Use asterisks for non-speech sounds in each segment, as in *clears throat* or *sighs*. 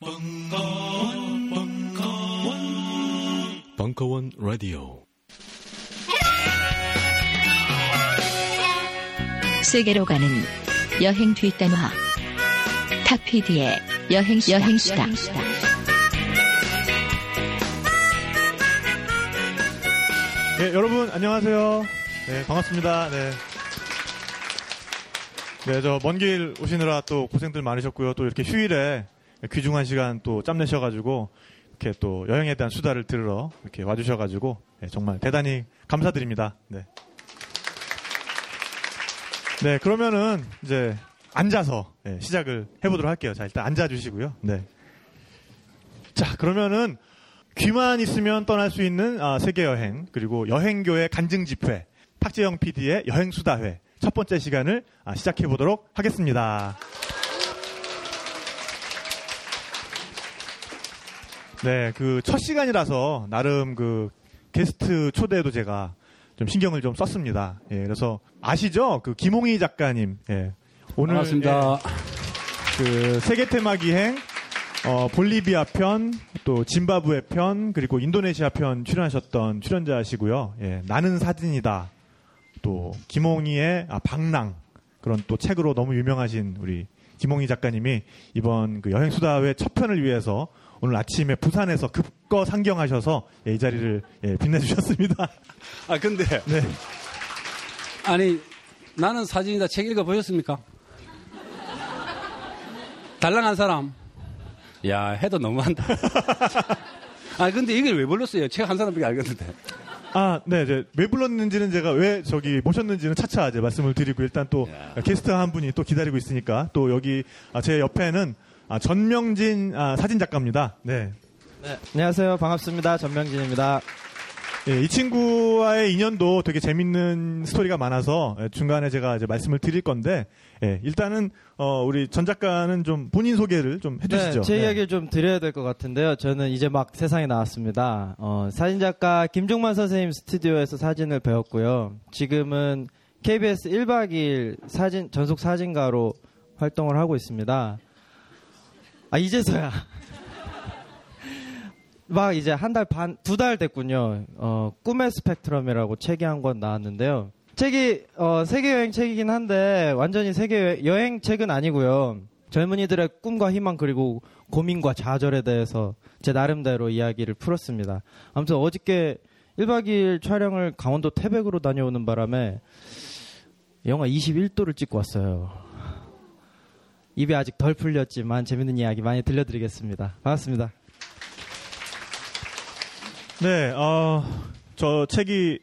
벙커원, 벙커원, 벙커원 라디오. 세계로 가는 여행 뒷단화. 탁피디의 여행 여행수다. 네, 여러분 안녕하세요. 네, 반갑습니다. 네. 네, 저 먼 길 오시느라 또 고생들 많으셨고요. 또 이렇게 휴일에 귀중한 시간 또 짬내셔가지고 이렇게 또 여행에 대한 수다를 들으러 이렇게 와주셔가지고 네, 정말 대단히 감사드립니다. 네. 네, 그러면은 이제 앉아서 네, 시작을 해보도록 할게요. 자, 일단 앉아주시고요. 네. 자, 그러면은 귀만 있으면 떠날 수 있는 아, 세계 여행 그리고 여행교의 간증 집회 탁재영 PD의 여행 수다회 첫 번째 시간을 아, 시작해 보도록 하겠습니다. 네, 그 첫 시간이라서 나름 그 게스트 초대도 제가 좀 신경을 좀 썼습니다. 예, 그래서 아시죠? 그 김홍희 작가님. 예. 오늘 반갑습니다. 예, 그 세계 테마 기행 어, 볼리비아 편, 또 짐바브웨 편, 그리고 인도네시아 편 출연하셨던 출연자시고요. 예, 나는 사진이다. 또 김홍희의 아, 방랑 그런 또 책으로 너무 유명하신 우리 김홍희 작가님이 이번 그 여행 수다회 첫 편을 위해서 오늘 아침에 부산에서 급거 상경하셔서 예, 이 자리를 예, 빛내주셨습니다. 아 근데 네. 아니 나는 사진이다 책 읽어 보셨습니까? 달랑한 사람. 야 해도 너무한다. *laughs* 아 근데 이걸 왜 불렀어요? 책 한 사람밖에 알겠는데. 아, 네, 이제 왜 불렀는지는 제가 왜 저기 모셨는지는 차차 이제 말씀을 드리고 일단 또 야. 게스트 한 분이 또 기다리고 있으니까 또 여기 아, 제 옆에는 아, 전명진 아, 사진 작가입니다. 네. 안녕하세요. 반갑습니다. 전명진입니다. 예, 이 친구와의 인연도 되게 재밌는 스토리가 많아서 예, 중간에 제가 이제 말씀을 드릴 건데 예, 일단은 어, 우리 전 작가는 좀 본인 소개를 좀 해주시죠. 네, 제 네. 이야기를 좀 드려야 될 것 같은데요. 저는 이제 막 세상에 나왔습니다. 어, 사진 작가 김종만 선생님 스튜디오에서 사진을 배웠고요. 지금은 KBS 1박 2일 사진, 전속 사진가로 활동을 하고 있습니다. 아, 이제서야. 막 이제 한 달 반, 두 달 됐군요. 어, 꿈의 스펙트럼이라고 책이 한 권 나왔는데요. 책이, 어, 세계여행 책이긴 한데, 완전히 세계 여행 책은 아니고요. 젊은이들의 꿈과 희망 그리고 고민과 좌절에 대해서 제 나름대로 이야기를 풀었습니다. 아무튼 어저께 1박 2일 촬영을 강원도 태백으로 다녀오는 바람에 영하 21도를 찍고 왔어요. 입이 아직 덜 풀렸지만 재밌는 이야기 많이 들려드리겠습니다. 반갑습니다. 네, 어, 저 책이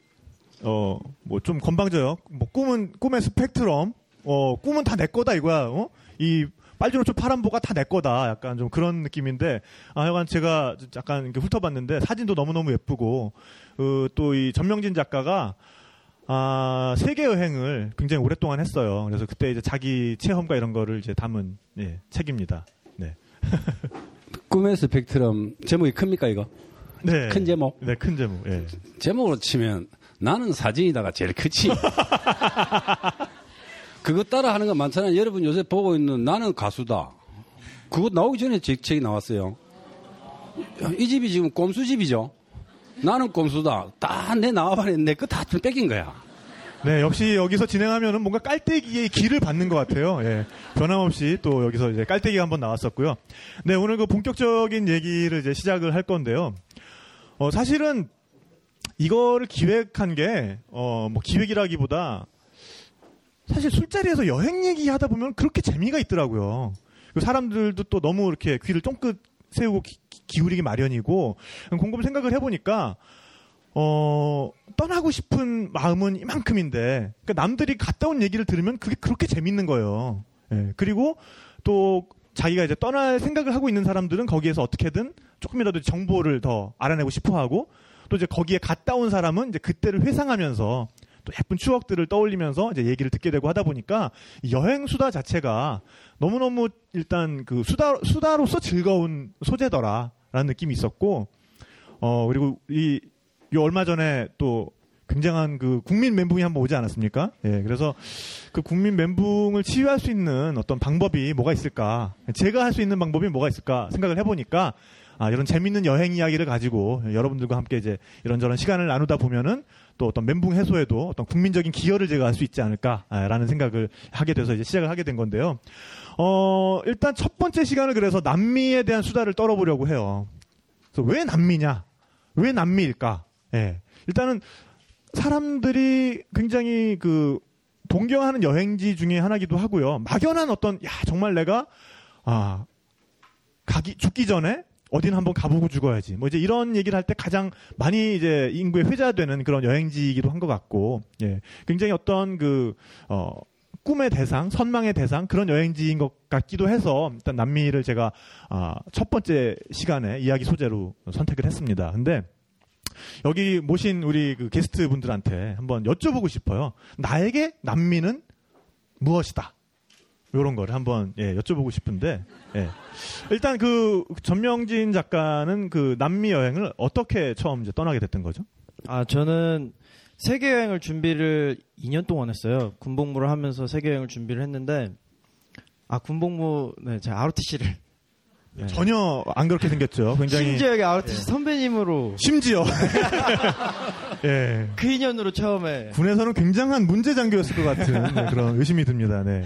어, 뭐 좀 건방져요. 뭐 꿈은 꿈의 스펙트럼. 어, 꿈은 다 내 거다 이거야. 어? 이 빨주노초 파란보가 다 내 거다. 약간 좀 그런 느낌인데 아, 약간 제가 약간 이렇게 훑어봤는데 사진도 너무너무 예쁘고 어, 또이 전명진 작가가 아, 세계 여행을 굉장히 오랫동안 했어요. 그래서 그때 이제 자기 체험과 이런 거를 이제 담은 예, 책입니다. 네. *laughs* 꿈의 스펙트럼 제목이 큽니까 이거? 네. 큰 제목? 네, 큰 제목. 예. 제목으로 치면 나는 사진이다가 제일 크지. *laughs* 그거 따라 하는 거 많잖아요. 여러분 요새 보고 있는 나는 가수다. 그거 나오기 전에 제 책이 나왔어요. 이 집이 지금 꼼수 집이죠. 나는 꼼수다. 다 내 나와버렸는데 내거 다 뺏긴 거야. 네, 역시 여기서 진행하면은 뭔가 깔때기의 길을 받는 것 같아요. 예. 변함없이 또 여기서 이제 깔때기가 한번 나왔었고요. 네, 오늘 그 본격적인 얘기를 이제 시작을 할 건데요. 어, 사실은 이거를 기획한 게, 어, 뭐 기획이라기보다 사실 술자리에서 여행 얘기 하다 보면 그렇게 재미가 있더라고요. 그 사람들도 또 너무 이렇게 귀를 쫑긋 세우고 기, 기울이기 마련이고, 곰곰 생각을 해보니까, 어, 떠나고 싶은 마음은 이만큼인데, 그러니까 남들이 갔다 온 얘기를 들으면 그게 그렇게 재밌는 거예요. 예, 그리고 또 자기가 이제 떠날 생각을 하고 있는 사람들은 거기에서 어떻게든 조금이라도 정보를 더 알아내고 싶어 하고, 또 이제 거기에 갔다 온 사람은 이제 그때를 회상하면서 또 예쁜 추억들을 떠올리면서 이제 얘기를 듣게 되고 하다 보니까 이 여행 수다 자체가 너무너무 일단 그 수다, 수다로서 즐거운 소재더라라는 느낌이 있었고, 어, 그리고 이, 요 얼마 전에 또 굉장한 그 국민 멘붕이 한번 오지 않았습니까? 예, 그래서 그 국민 멘붕을 치유할 수 있는 어떤 방법이 뭐가 있을까? 제가 할 수 있는 방법이 뭐가 있을까 생각을 해보니까 아, 이런 재밌는 여행 이야기를 가지고 여러분들과 함께 이제 이런저런 시간을 나누다 보면은 또 어떤 멘붕 해소에도 어떤 국민적인 기여를 제가 할 수 있지 않을까라는 생각을 하게 돼서 이제 시작을 하게 된 건데요. 어, 일단 첫 번째 시간을 그래서 남미에 대한 수다를 떨어보려고 해요. 그래서 왜 남미냐? 왜 남미일까? 예. 일단은 사람들이 굉장히 그 동경하는 여행지 중에 하나기도 하고요. 막연한 어떤 야 정말 내가 아 가기 죽기 전에 어디는 한번 가보고 죽어야지. 뭐 이제 이런 얘기를 할 때 가장 많이 이제 인구에 회자되는 그런 여행지이기도 한 것 같고, 예, 굉장히 어떤 그 어. 꿈의 대상, 선망의 대상 그런 여행지인 것 같기도 해서 일단 남미를 제가 아, 첫 번째 시간에 이야기 소재로 선택을 했습니다. 근데 여기 모신 우리 그 게스트 분들한테 한번 여쭤보고 싶어요. 나에게 남미는 무엇이다? 요런 거를 한번 예, 여쭤보고 싶은데 예. 일단 그 전명진 작가는 그 남미 여행을 어떻게 처음 이제 떠나게 됐던 거죠? 아, 저는 세계 여행을 준비를 2년 동안 했어요. 군복무를 하면서 세계 여행을 준비를 했는데 아, 군복무 네, 제가 ROTC를 네. 전혀 안 그렇게 생겼죠. 굉장히 심지어 여기 ROTC 선배님으로 심지어 *laughs* 예. 그 인연으로 처음에 군에서는 굉장한 문제 장교였을 것 같은 네, *laughs* 그런 의심이 듭니다. 네.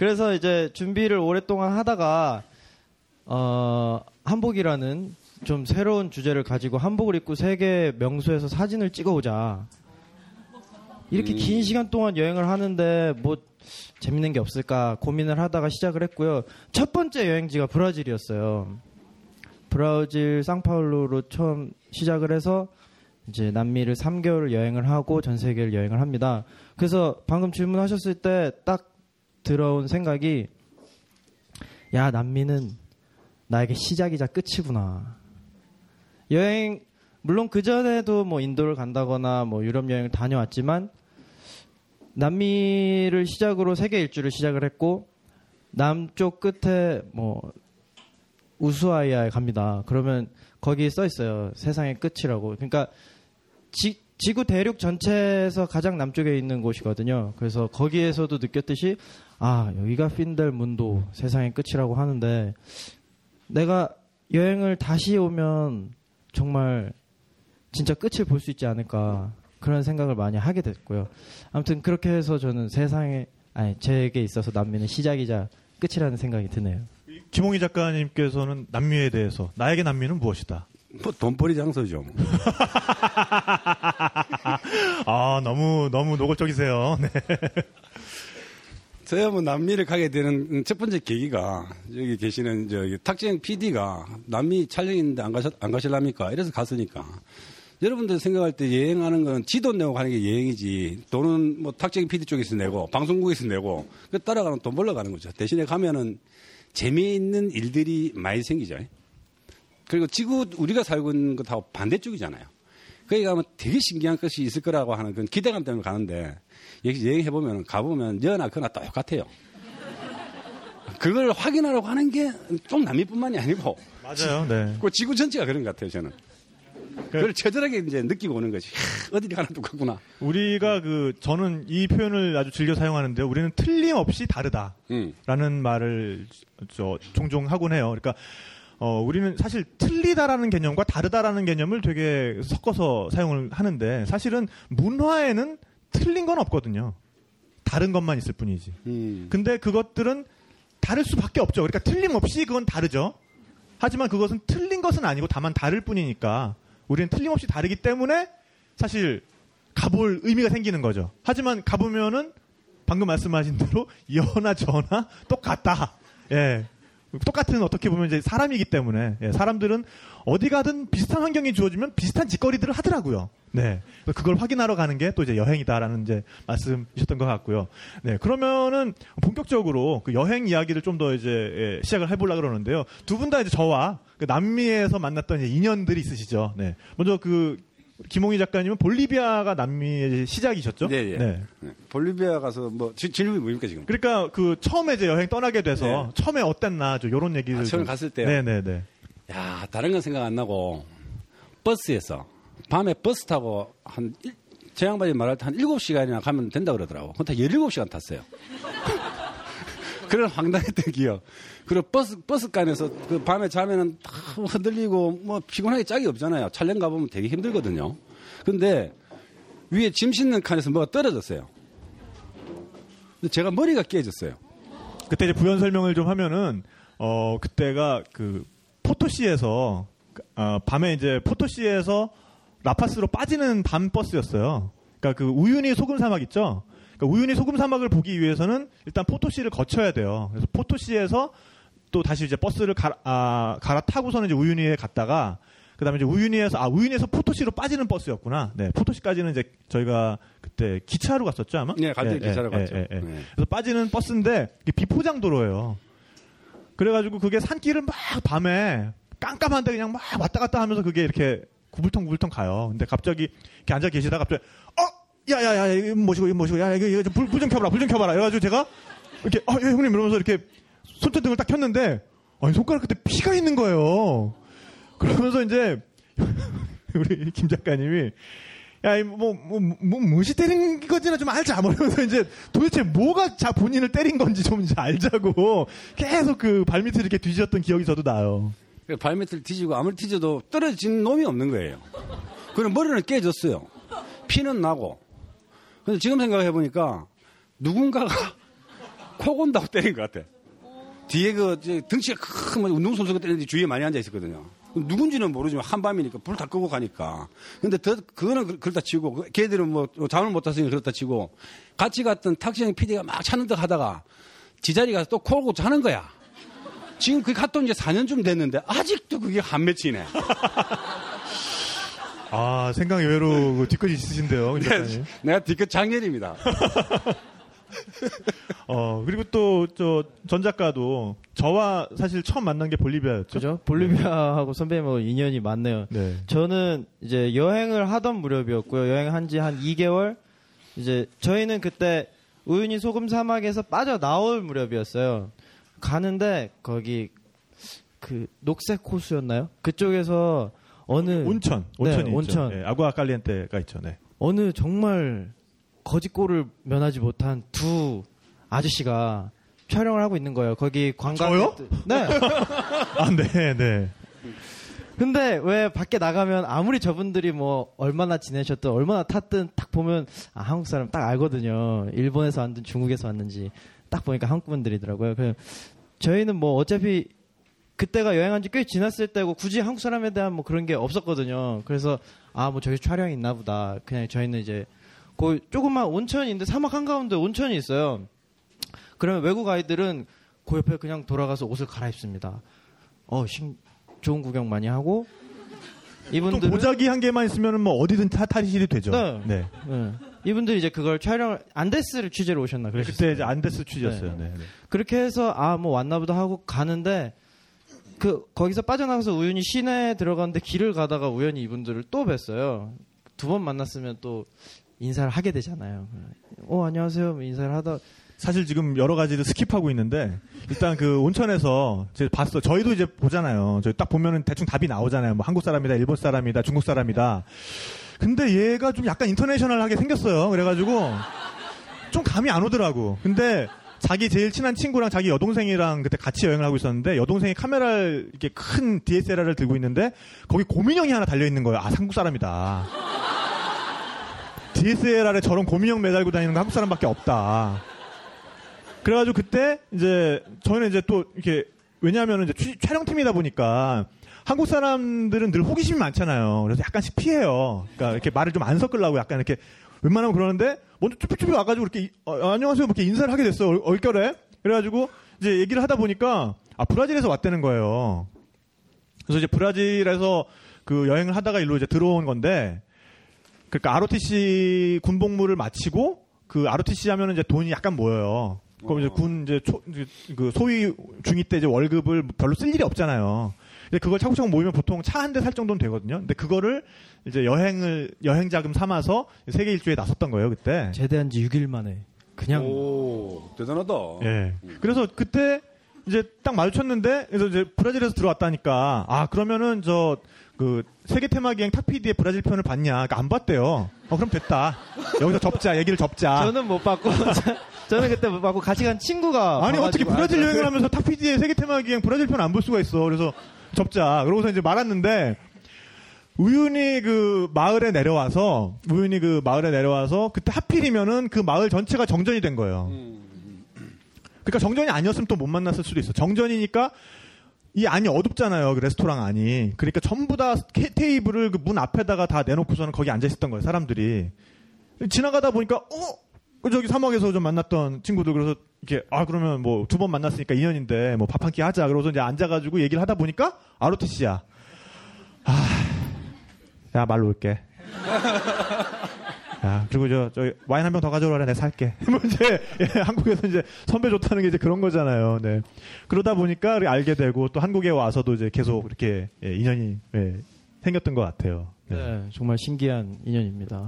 그래서 이제 준비를 오랫동안 하다가 어 한복이라는 좀 새로운 주제를 가지고 한복을 입고 세계 명소에서 사진을 찍어오자. 이렇게 긴 시간 동안 여행을 하는데 뭐 재밌는 게 없을까 고민을 하다가 시작을 했고요. 첫 번째 여행지가 브라질이었어요. 브라질 상파울루로 처음 시작을 해서 이제 남미를 3개월 여행을 하고 전 세계를 여행을 합니다. 그래서 방금 질문하셨을 때 딱 들어온 생각이 야 남미는 나에게 시작이자 끝이구나. 여행 물론 그 전에도 뭐 인도를 간다거나 뭐 유럽 여행을 다녀왔지만 남미를 시작으로 세계 일주를 시작을 했고 남쪽 끝에 뭐 우수아이아에 갑니다. 그러면 거기 써 있어요. 세상의 끝이라고. 그러니까 지, 지구 대륙 전체에서 가장 남쪽에 있는 곳이거든요. 그래서 거기에서도 느꼈듯이 아 여기가 핀델 문도 세상의 끝이라고 하는데 내가 여행을 다시 오면 정말 진짜 끝을 볼 수 있지 않을까 그런 생각을 많이 하게 됐고요. 아무튼 그렇게 해서 저는 세상에 아니 제게 있어서 남미는 시작이자 끝이라는 생각이 드네요. 김홍희 작가님께서는 남미에 대해서 나에게 남미는 무엇이다? 뭐 돈벌이 장소죠. *laughs* 아 너무 너무 노골적이세요. 네. 저야 뭐 남미를 가게 되는 첫 번째 계기가 여기 계시는 저기 탁재영 PD가 남미 촬영인데 안 가셨 안 가실랍니까? 이래서 갔으니까. 여러분들 생각할 때 여행하는 건 지돈 내고 가는 게 여행이지. 돈은 뭐 탁재영 PD 쪽에서 내고 방송국에서 내고 그 따라가는 돈 벌러 가는 거죠. 대신에 가면은 재미있는 일들이 많이 생기죠. 그리고 지구 우리가 살고 있는 것하고 반대쪽이잖아요. 거기 가면 되게 신기한 것이 있을 거라고 하는 그런 기대감 때문에 가는데 여기 여행해 보면 가보면 여나 그나 똑같아요. 그걸 확인하려고 하는 게 좀 남미뿐만이 아니고 맞아요. 네. 그 지구 전체가 그런 것 같아요 저는. 그걸 처절하게 이제 느끼고 오는 거지. *laughs* 어디를 가나 똑같구나. 우리가 그 저는 이 표현을 아주 즐겨 사용하는데요. 우리는 틀림없이 다르다라는 음. 말을 저 종종 하곤 해요. 그러니까 어, 우리는 사실 틀리다라는 개념과 다르다라는 개념을 되게 섞어서 사용을 하는데 사실은 문화에는 틀린 건 없거든요. 다른 것만 있을 뿐이지. 음. 근데 그것들은 다를 수밖에 없죠. 그러니까 틀림없이 그건 다르죠. 하지만 그것은 틀린 것은 아니고 다만 다를 뿐이니까 우리는 틀림없이 다르기 때문에 사실 가볼 의미가 생기는 거죠. 하지만 가보면은 방금 말씀하신 대로 *laughs* 여나 저나 똑같다. 예. 똑같은 어떻게 보면 이제 사람이기 때문에 예, 사람들은 어디 가든 비슷한 환경이 주어지면 비슷한 짓거리들을 하더라고요. 네, 그걸 확인하러 가는 게 또 이제 여행이다라는 이제 말씀이셨던 것 같고요. 네, 그러면은 본격적으로 그 여행 이야기를 좀 더 이제 예, 시작을 해보려 고 그러는데요. 두 분 다 이제 저와 그 남미에서 만났던 이제 인연들이 있으시죠. 네, 먼저 그 김홍희 작가님은 볼리비아가 남미의 시작이셨죠? 네, 네. 볼리비아 가서 뭐 지- 질문이 뭡니까 지금? 그러니까 그 처음에 이제 여행 떠나게 돼서 네. 처음에 어땠나 좀 이런 얘기를 아, 처음 좀- 갔을 때요? 네 네 네. 야, 다른 건 생각 안 나고 버스에서 밤에 버스 타고 한 일- 제 양반이 말할 때 한 7시간이나 가면 된다 그러더라고. 그건 다 17시간 탔어요. 그런 황당했던 기억. 그리고 버스, 버스간에서 그 밤에 자면은 다 흔들리고 뭐 피곤하게 짝이 없잖아요. 촬영 가보면 되게 힘들거든요. 근데 위에 짐 싣는 칸에서 뭐가 떨어졌어요. 근데 제가 머리가 깨졌어요. 그때 이제 부연 설명을 좀 하면은 어 그때가 그 포토시에서 어, 밤에 이제 포토시에서 라파스로 빠지는 밤 버스였어요. 그러니까 그 우윤희 소금 사막 있죠. 그러니까 우윤희 소금 사막을 보기 위해서는 일단 포토시를 거쳐야 돼요. 그래서 포토시에서 또 다시 이제 버스를 갈아, 아, 갈아타고서는 이제 우윤희에 갔다가 그다음에 이제 우윤희에서 아 우윤희에서 포토시로 빠지는 버스였구나. 네, 포토시까지는 이제 저희가 그때 기차로 갔었죠 아마. 네, 갈때 예, 기차로 예, 갔죠. 예, 예. 네. 그래서 빠지는 버스인데 이게 비포장 도로예요. 그래가지고 그게 산길을 막 밤에 깜깜한데 그냥 막 왔다 갔다 하면서 그게 이렇게 구불텅구불텅 가요. 근데 갑자기 이렇게 앉아 계시다가 갑자기 어 야야야 이거 뭐시고 이거 뭐시고 야 이거 이거 불좀 켜봐라 불 좀 켜봐라. 이래가지고 제가 이렇게 아 예, 형님 이러면서 이렇게 손전등을 딱 켰는데 아니 손가락 끝에 피가 있는 거예요. 그러면서 이제 *laughs* 우리 김 작가님이 야, 뭐, 뭐, 뭐, 무엇이 때린 건지나 좀 알자. 뭐 이러면서 이제 도대체 뭐가 자 본인을 때린 건지 좀 이제 알자고 계속 그 발밑을 이렇게 뒤졌던 기억이 저도 나요. 그 발밑을 뒤지고 아무리 뒤져도 떨어진 놈이 없는 거예요. 그럼 머리는 깨졌어요. 피는 나고. 근데 지금 생각해 보니까 누군가가 *laughs* 코 곤다고 때린 것 같아. 뒤에 그, 등치가 큰뭐 운동선수가 때리는데 주위에 많이 앉아 있었거든요. 누군지는 모르지만 한밤이니까 불 다 끄고 가니까. 근데 더, 그거는 그- 그렇다 치고, 그- 걔들은 뭐 잠을 못 잤으니까 그렇다 치고, 같이 갔던 탁시형 PD가 막 찾는 듯 하다가 지 자리 가서 또 코고 자는 거야. 지금 그게 갔던 이제 4년쯤 됐는데 아직도 그게 안 맺히네. 아, 생각 의외로 그 뒤끝이 있으신데요. 김 작가님. 내가 뒤끝 장렬입니다. *laughs* 어, 그리고 또, 저, 전 작가도 저와 사실 처음 만난 게 볼리비아였죠. 그죠? 볼리비아하고 선배님하고 인연이 많네요. 네. 저는 이제 여행을 하던 무렵이었고요. 여행한 지 한 2개월. 이제 저희는 그때 우윤희 소금 사막에서 빠져 나올 무렵이었어요. 가는데 거기 그 녹색 호수였나요? 그쪽에서 어느 온천, 네, 온천이 있죠. 온천. 예, 아구아 깔리엔테가 있죠. 네. 어느 정말 거짓골을 면하지 못한 두 아저씨가 촬영을 하고 있는 거예요. 거기 관광 저요? 네. *laughs* 아, 네, 네. 근데 왜 밖에 나가면 아무리 저분들이 뭐 얼마나 지내셨든 얼마나 탔든 딱 보면 아, 한국 사람 딱 알거든요. 일본에서 왔든 중국에서 왔는지 딱 보니까 한국 분들이더라고요. 그 저희는 뭐 어차피 그때가 여행한 지 꽤 지났을 때고 굳이 한국 사람에 대한 뭐 그런 게 없었거든요. 그래서 아 뭐 저기 촬영이 있나 보다. 그냥 저희는 이제 그 조그만 온천인데 사막 한가운데 온천이 있어요. 그러면 외국 아이들은 그 옆에 그냥 돌아가서 옷을 갈아입습니다. 어, 신, 좋은 구경 많이 하고 또 이분들은 보자기 한 개만 있으면 뭐 어디든 타, 탈의실이 되죠. 네. 네. 네. 이분들이 이제 그걸 촬영을 안데스를 취재로 오셨나 그랬어요. 그때 이제 안데스 취재였어요. 네. 네. 그렇게 해서 아 뭐 왔나보다 하고 가는데 그 거기서 빠져나가서 우연히 시내에 들어갔는데 길을 가다가 우연히 이분들을 또 뵀어요. 두 번 만났으면 또 인사를 하게 되잖아요. 어 안녕하세요 뭐 인사를 하다 사실 지금 여러 가지를 skip하고 있는데 일단 그 온천에서 제가 봤어. 저희도 이제 보잖아요. 저희 딱 보면은 대충 답이 나오잖아요. 뭐 한국 사람이다, 일본 사람이다, 중국 사람이다. 근데 얘가 좀 약간 인터내셔널하게 생겼어요. 그래가지고 좀 감이 안 오더라고. 근데 자기 제일 친한 친구랑 자기 여동생이랑 그때 같이 여행을 하고 있었는데 여동생이 카메라를 이렇게 큰 DSLR을 들고 있는데 거기 고민형이 하나 달려 있는 거예요. 아 한국 사람이다. DSLR에 저런 고민형 매달고 다니는 거 한국 사람밖에 없다. 그래가지고 그때 이제 저희는 이제 또 이렇게 왜냐하면 이제 취- 촬영팀이다 보니까 한국 사람들은 늘 호기심이 많잖아요. 그래서 약간씩 피해요. 그러니까 이렇게 말을 좀 안 섞으려고 약간 이렇게 웬만하면 그러는데 먼저 쭈뼛쭈뼛 와가지고 이렇게 이- 어, 안녕하세요 이렇게 인사를 하게 됐어요. 얼- 얼결에. 그래가지고 이제 얘기를 하다 보니까 아 브라질에서 왔다는 거예요. 그래서 이제 브라질에서 그 여행을 하다가 일로 이제 들어온 건데 그러니까 ROTC 군복무를 마치고 그 ROTC 하면은 이제 돈이 약간 모여요. 그럼 이제 군 이제 초, 그 소위 중위 때 이제 월급을 별로 쓸 일이 없잖아요. 근데 그걸 차곡차곡 모이면 보통 차 한 대 살 정도는 되거든요. 근데 그거를 이제 여행을 여행 자금 삼아서 세계 일주에 나섰던 거예요 그때. 제대한 지 6일 만에 그냥 오, 대단하다. 예. 그래서 그때 이제 딱 마주쳤는데 그래서 이제 브라질에서 들어왔다니까 아 그러면은 저 그 세계 테마 기행 탁 PD의 브라질 편을 봤냐? 그러니까 안 봤대요. 어 그럼 됐다. 여기서 접자. 얘기를 접자. 저는 못 봤고 *laughs* 저는 그때 못 봤고 같이 간 친구가 아니 어떻게 브라질. 여행을 하면서 탁 PD의 세계 테마 기행 브라질 편 안 볼 수가 있어. 그래서 접자. 그러고서 이제 말았는데 우연히 그 마을에 내려와서 우연히 그 마을에 내려와서 그때 하필이면은 그 마을 전체가 정전이 된 거예요. 그러니까 정전이 아니었으면 또 못 만났을 수도 있어. 정전이니까 이 안이 어둡잖아요. 그 레스토랑 안이. 그러니까 전부 다 케- 테이블을 그 문 앞에다가 다 내놓고서는 거기 앉아 있었던 거예요. 사람들이. 지나가다 보니까 어? 그 저기 사막에서 좀 만났던 친구들 그래서 이렇게 아 그러면 뭐 두 번 만났으니까 인연인데 뭐 밥 한 끼 하자. 그러고서 이제 앉아가지고 얘기를 하다 보니까 아로티씨야. 아, 야 말로 올게. 야, 그리고 저, 저, 와인 한 병 더 가져오라, 내가 살게. *laughs* 뭐 이제, 예, 한국에서 이제 선배 좋다는 게 이제 그런 거잖아요. 네. 그러다 보니까 알게 되고 또 한국에 와서도 이제 계속 이렇게 예, 인연이 예, 생겼던 것 같아요. 네. 네, 정말 신기한 인연입니다.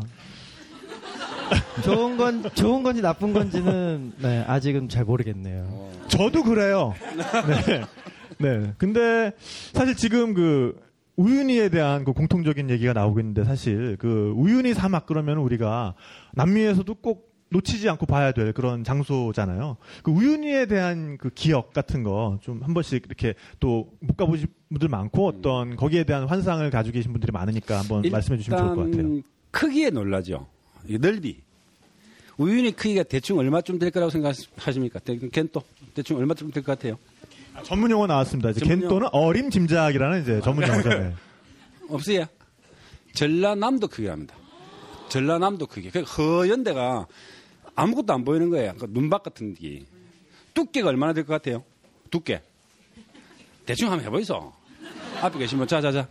*laughs* 좋은 건 좋은 건지 나쁜 건지는 네, 아직은 잘 모르겠네요. 저도 그래요. 네. 네. 근데 사실 지금 그 우윤희에 대한 그 공통적인 얘기가 나오고 있는데 사실 그 우윤희 사막 그러면 우리가 남미에서도 꼭 놓치지 않고 봐야 될 그런 장소잖아요. 그 우윤희에 대한 그 기억 같은 거 좀 한 번씩 이렇게 또 못 가보신 분들 많고 어떤 거기에 대한 환상을 가지고 계신 분들이 많으니까 한번 말씀해 주시면 좋을 것 같아요. 일단 크기에 놀라죠. 이 넓이. 우윤희 크기가 대충 얼마쯤 될 거라고 생각하십니까? 대- 겐또 대충 얼마쯤 될 것 같아요? 아, 전문 용어 나왔습니다. 이제 전문 겐또는 어림 짐작이라는 이제 전문 용어죠. 네. *laughs* 없어요. 전라남도 크기랍니다. 전라남도 크기. 그 허연 데가 아무것도 안 보이는 거예요. 그 눈밭 같은 게. 두께가 얼마나 될 것 같아요? 두께. 대충 한번 해보이소. 앞에 계신 분, 자자자.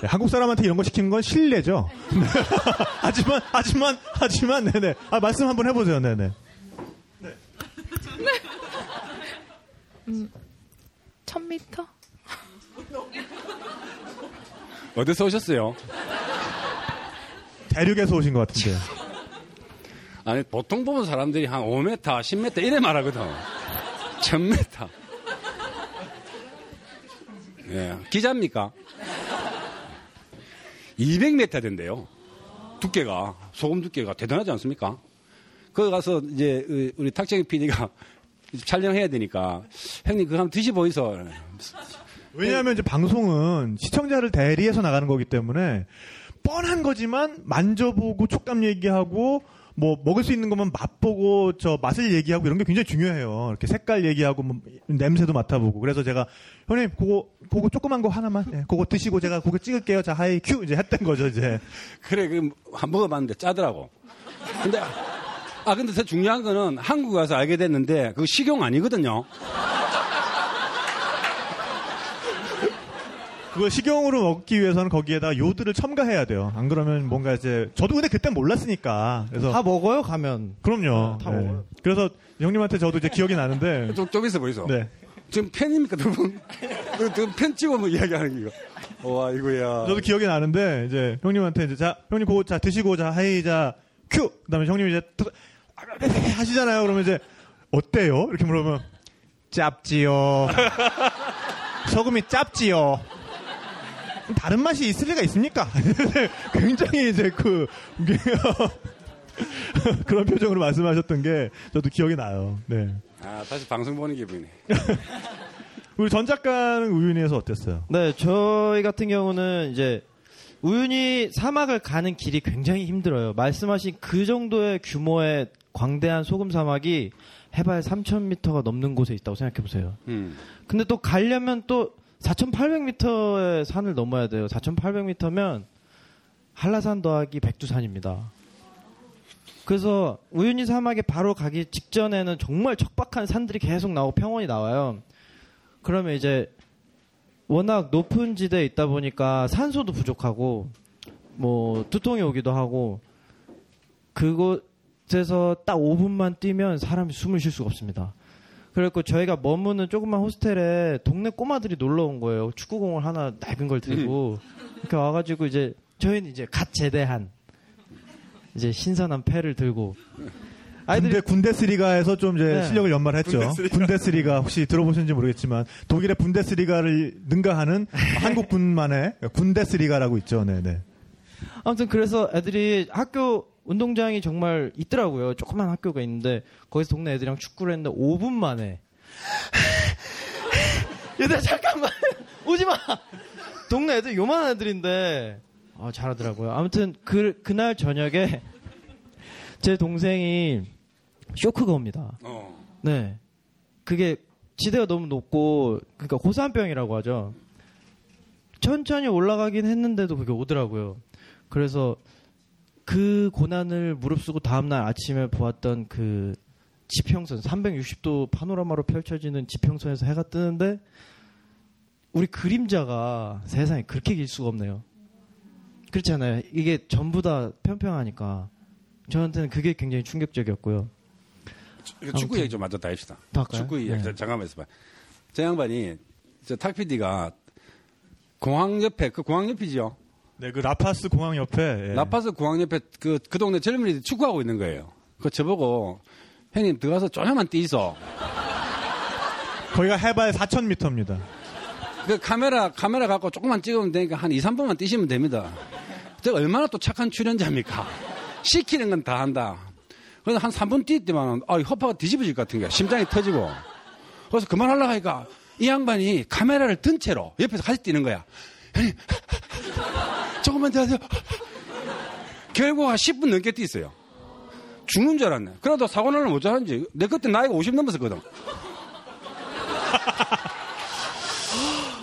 네, 한국 사람한테 이런 거 시키는 건 실례죠. 네. *laughs* 하지만, 하지만, 하지만, 네네. 아, 말씀 한번 해보세요, 네네. 1000m? 어디서 오셨어요? 대륙에서 오신 것 같은데요. *laughs* 아니, 보통 보면 사람들이 한 5m, 10m 이래 말하거든. 1000m. 예, 기자입니까? 200m 된대요. 두께가, 소금 두께가 대단하지 않습니까? 거기 가서 이제 우리- 우리 탁정희 PD가 촬영해야 되니까 형님 그거 한번 드셔보이소. 왜냐하면 이제 방송은 시청자를 대리해서 나가는 거기 때문에 뻔한 거지만 만져보고 촉감 얘기하고 뭐 먹을 수 있는 것만 맛보고 저 맛을 얘기하고 이런 게 굉장히 중요해요. 이렇게 색깔 얘기하고 뭐 냄새도 맡아보고 그래서 제가 형님 그거 그거 조그만 거 하나만 예, 그거 드시고 제가 그거 찍을게요. 자 하이 큐 이제 했던 거죠 이제. 그래, 그, 한- 먹어봤는데 짜더라고. 근데, 아, 근데 더 중요한 거는 한국 가서 알게 됐는데, 그거 식용 아니거든요. 그거 식용으로 먹기 위해서는 거기에다 요드를 첨가해야 돼요. 안 그러면 뭔가 이제 저도 근데 그때 몰랐으니까 그래서 다 먹어요 가면. 그럼요. 다 네. 먹어요. 그래서 형님한테 저도 이제 기억이 나는데 *laughs* 좀, 좀 있어 보이소. 네. 지금 팬입니까, 두 분? 그, 그, 편 찍어 뭐 이야기하는 거. 와, 이거야. 저도 기억이 나는데 이제 형님한테 이제 자 형님 그거 자 드시고 자 하이 자 큐. 그다음에 형님이 이제 또 아, 네, 네, 하시잖아요. 그러면 이제 어때요? 이렇게 물어보면 짭지요. *laughs* 소금이 짭지요. 다른 맛이 있을 리가 있습니까? *laughs* 굉장히 이제 그 *laughs* 그런 표정으로 말씀하셨던 게 저도 기억이 나요. 네. 아, 다시 방송 보는 기분이네. *laughs* 우리 전 작가는 우윤희에서 어땠어요? 네, 저희 같은 경우는 이제 우윤희 사막을 가는 길이 굉장히 힘들어요. 말씀하신 그 정도의 규모의 광대한 소금 사막이 해발 3,000m가 넘는 곳에 있다고 생각해 보세요. 음. 근데 또 가려면 또 4,800m의 산을 넘어야 돼요. 4,800m면 한라산 더하기 백두산입니다. 그래서 우윤희 사막에 바로 가기 직전에는 정말 척박한 산들이 계속 나오고 평원이 나와요. 그러면 이제 워낙 높은 지대에 있다 보니까 산소도 부족하고 뭐 두통이 오기도 하고 그곳에서 딱 5분만 뛰면 사람이 숨을 쉴 수가 없습니다. 그래갖고 저희가 머무는 조그만 호스텔에 동네 꼬마들이 놀러 온 거예요. 축구공을 하나 낡은 걸 들고 이렇게 와가지고 이제 저희는 이제 갓 제대한 이제 신선한 패를 들고 아이들이 군대 군데스리가에서 좀 이제 네. 실력을 연말했죠. 군데스리가 혹시 들어보셨는지 모르겠지만 독일의 분데스리가를 능가하는 *laughs* 한국군만의 군데스리가라고 있죠. 네, 네. 아무튼 그래서 애들이 학교 운동장이 정말 있더라고요. 조그만 학교가 있는데 거기서 동네 애들이랑 축구를 했는데 5분 만에 *laughs* 얘들아 잠깐만 오지 마. 동네 애들 요만한 애들인데 아, 잘하더라고요. 아무튼 그 그날 저녁에 *laughs* 제 동생이 쇼크가 옵니다. 어. 네. 그게 지대가 너무 높고 그러니까 고산병이라고 하죠. 천천히 올라가긴 했는데도 그게 오더라고요. 그래서 그 고난을 무릅쓰고 다음날 아침에 보았던 그 지평선 360도 파노라마로 펼쳐지는 지평선에서 해가 뜨는데 우리 그림자가 세상에 그렇게 길 수가 없네요. 그렇잖아요. 이게 전부 다 평평하니까 저한테는 그게 굉장히 충격적이었고요. 축구 얘기 좀 먼저 다 합시다. 축구 얘기 네. 자- 잠깐만 있어봐. 저 양반이 저 탁PD가 공항 옆에 그 공항 옆이죠. 네, 그 라파스 공항 옆에 예. 라파스 공항 옆에 그, 그 동네 젊은이들이 축구하고 있는 거예요. 그 저보고 형님 들어가서 쪼냐만 뛰소. 거기가 해발 4,000m입니다. 그 카메라 카메라 갖고 조금만 찍으면 되니까 한 2, 3분만 뛰시면 됩니다. 제가 얼마나 또 착한 출연자입니까? 시키는 건 다 한다. 그래서 한 3분 뛸 때만 아, 이 허파가 뒤집어질 것 같은 거야. 심장이 터지고. 그래서 그만하려고 하니까 이 양반이 카메라를 든 채로 옆에서 같이 뛰는 거야. 조금만 더 하세요. 결국 한 10분 넘게 뛰었어요. 죽는 줄 알았네. 그래도 사고 나면 못 자는지. 내 그때 나이가 50 넘었었거든.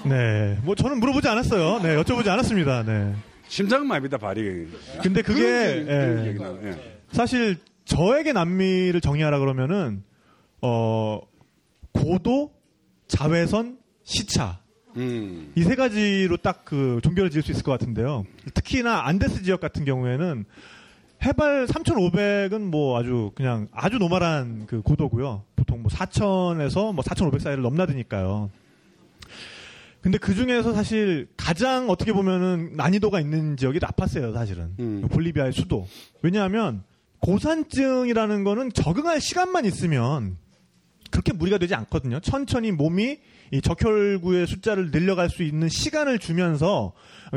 네, 뭐 저는 물어보지 않았어요. 네, 여쭤보지 않았습니다. 네. 심장 마비다 발이. 근데 그게 그런 얘기- 그런 예, 얘기 나와요. 예. 사실 저에게 남미를 정의하라 그러면은 어 고도, 자외선, 시차 음. 이세 가지로 딱 그 종결을 지을 수 있을 것 같은데요. 특히나 안데스 지역 같은 경우에는 해발 3,500은 뭐 아주 그냥 아주 normal한 그 고도고요. 보통 뭐 4,000에서 뭐 4,500 사이를 넘나드니까요. 근데 그 중에서 사실 가장 어떻게 보면은 난이도가 있는 지역이 라파스예요, 사실은. 음. 볼리비아의 수도. 왜냐하면 고산증이라는 거는 적응할 시간만 있으면 그렇게 무리가 되지 않거든요. 천천히 몸이 이 적혈구의 숫자를 늘려갈 수 있는 시간을 주면서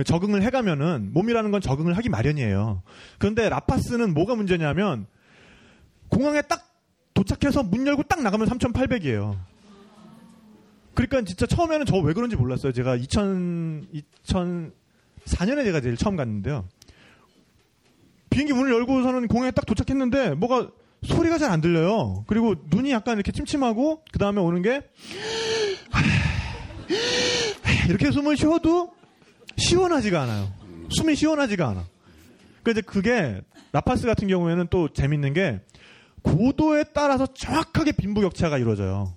적응을 해가면은 몸이라는 건 적응을 하기 마련이에요. 그런데 라파스는 뭐가 문제냐면 공항에 딱 도착해서 문 열고 딱 나가면 3,800이에요. 그러니까 진짜 처음에는 저 왜 그런지 몰랐어요. 제가 2000, 2004년에 제가 제일 처음 갔는데요. 비행기 문을 열고서는 공항에 딱 도착했는데 뭐가 소리가 잘 안 들려요. 그리고 눈이 약간 이렇게 침침하고 그 다음에 오는 게 *sighs* 이렇게 숨을 쉬어도 시원하지가 않아요. 숨이 시원하지가 않아. 그러니까 그게 라파스 같은 경우에는 또 재밌는 게 고도에 따라서 정확하게 빈부격차가 이루어져요.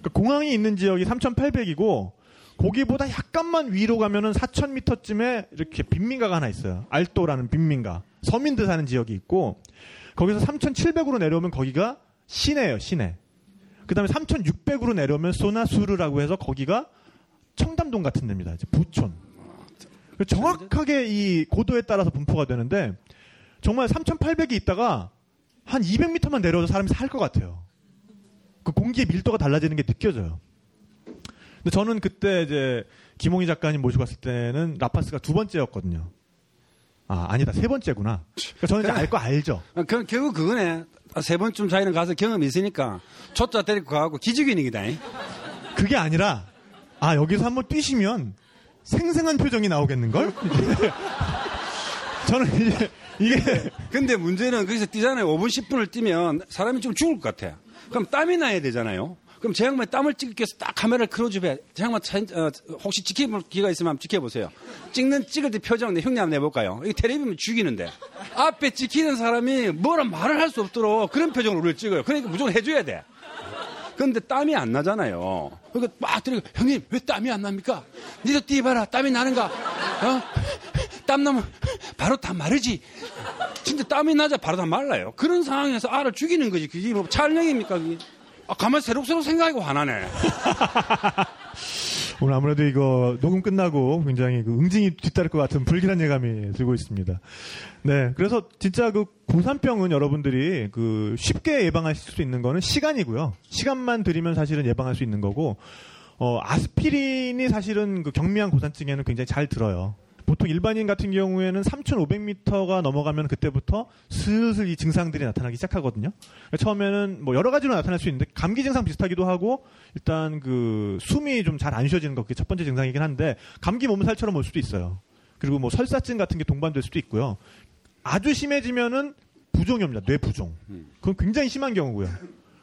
그러니까 공항이 있는 지역이 3,800이고 거기보다 약간만 위로 가면은 4,000m쯤에 이렇게 빈민가가 하나 있어요. 알토라는 빈민가. 서민들 사는 지역이 있고 거기서 3,700으로 내려오면 거기가 시내예요, 시내. 그 다음에 3,600으로 내려오면 소나수르라고 해서 거기가 청담동 같은 데입니다. 이제 부촌. 정확하게 이 고도에 따라서 분포가 되는데 정말 3,800이 있다가 한 200m만 내려서 사람이 살 것 같아요. 그 공기의 밀도가 달라지는 게 느껴져요. 근데 저는 그때 이제 김홍희 작가님 모시고 갔을 때는 라파스가 두 번째였거든요. 아, 아니다. 세 번째구나. 그러니까 저는 이제 알거 알죠. 아, 그, 결국 그거네. 아, 세 번쯤 자기는 가서 경험이 있으니까 초짜 데리고 가고 기죽이는기다. 그게 아니라 아, 여기서 한번 뛰시면 생생한 표정이 나오겠는걸? *laughs* 저는 이제 이게 근데 문제는 거기서 뛰잖아요. 5분, 10분을 뛰면 사람이 좀 죽을 것 같아. 그럼 땀이 나야 되잖아요. 그럼 제 양반이 땀을 찍기 위해서 딱 카메라를 크로즈해. 제 양반 사진, 어, 혹시 지켜볼 기회가 있으면 한번 지켜보세요. 찍는, 찍을 때 표정, 내 형님 한번 내볼까요? 이게 텔레비면 죽이는데. 앞에 지키는 사람이 뭐라 말을 할 수 없도록 그런 표정으로 우리를 찍어요. 그러니까 무조건 해줘야 돼. 근데 땀이 안 나잖아요. 그러니까 막 들이고 형님 왜 땀이 안 납니까? 니도 뛰봐라 땀이 나는가? 어? 땀 나면 바로 다 마르지. 진짜 땀이 나자 바로 다 말라요. 그런 상황에서 알을 죽이는 거지. 그게 뭐 촬영입니까? 그게? 아, 가만 새록새록 생각하고 화나네. *laughs* 오늘 아무래도 이거 녹음 끝나고 굉장히 그 응징이 뒤따를 것 같은 불길한 예감이 들고 있습니다. 네. 그래서 진짜 그 고산병은 여러분들이 그 쉽게 예방하실 수 있는 거는 시간이고요. 시간만 들이면 사실은 예방할 수 있는 거고, 어, 아스피린이 사실은 그 경미한 고산증에는 굉장히 잘 들어요. 보통 일반인 같은 경우에는 3,500m가 넘어가면 그때부터 슬슬 이 증상들이 나타나기 시작하거든요. 그러니까 처음에는 뭐 여러 가지로 나타날 수 있는데 감기 증상 비슷하기도 하고 일단 그 숨이 좀 잘 안 쉬어지는 거 그게 첫 번째 증상이긴 한데 감기 몸살처럼 올 수도 있어요. 그리고 뭐 설사증 같은 게 동반될 수도 있고요. 아주 심해지면은 부종이 옵니다. 뇌 부종. 그건 굉장히 심한 경우고요.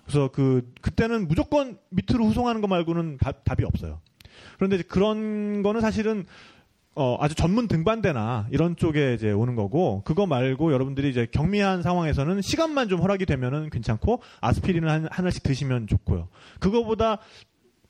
그래서 그 그때는 무조건 밑으로 후송하는 거 말고는 답, 답이 없어요. 그런데 이제 그런 거는 사실은 어, 아주 전문 등반대나 이런 쪽에 이제 오는 거고, 그거 말고 여러분들이 이제 경미한 상황에서는 시간만 좀 허락이 되면은 괜찮고, 아스피린을 한, 하나씩 드시면 좋고요. 그거보다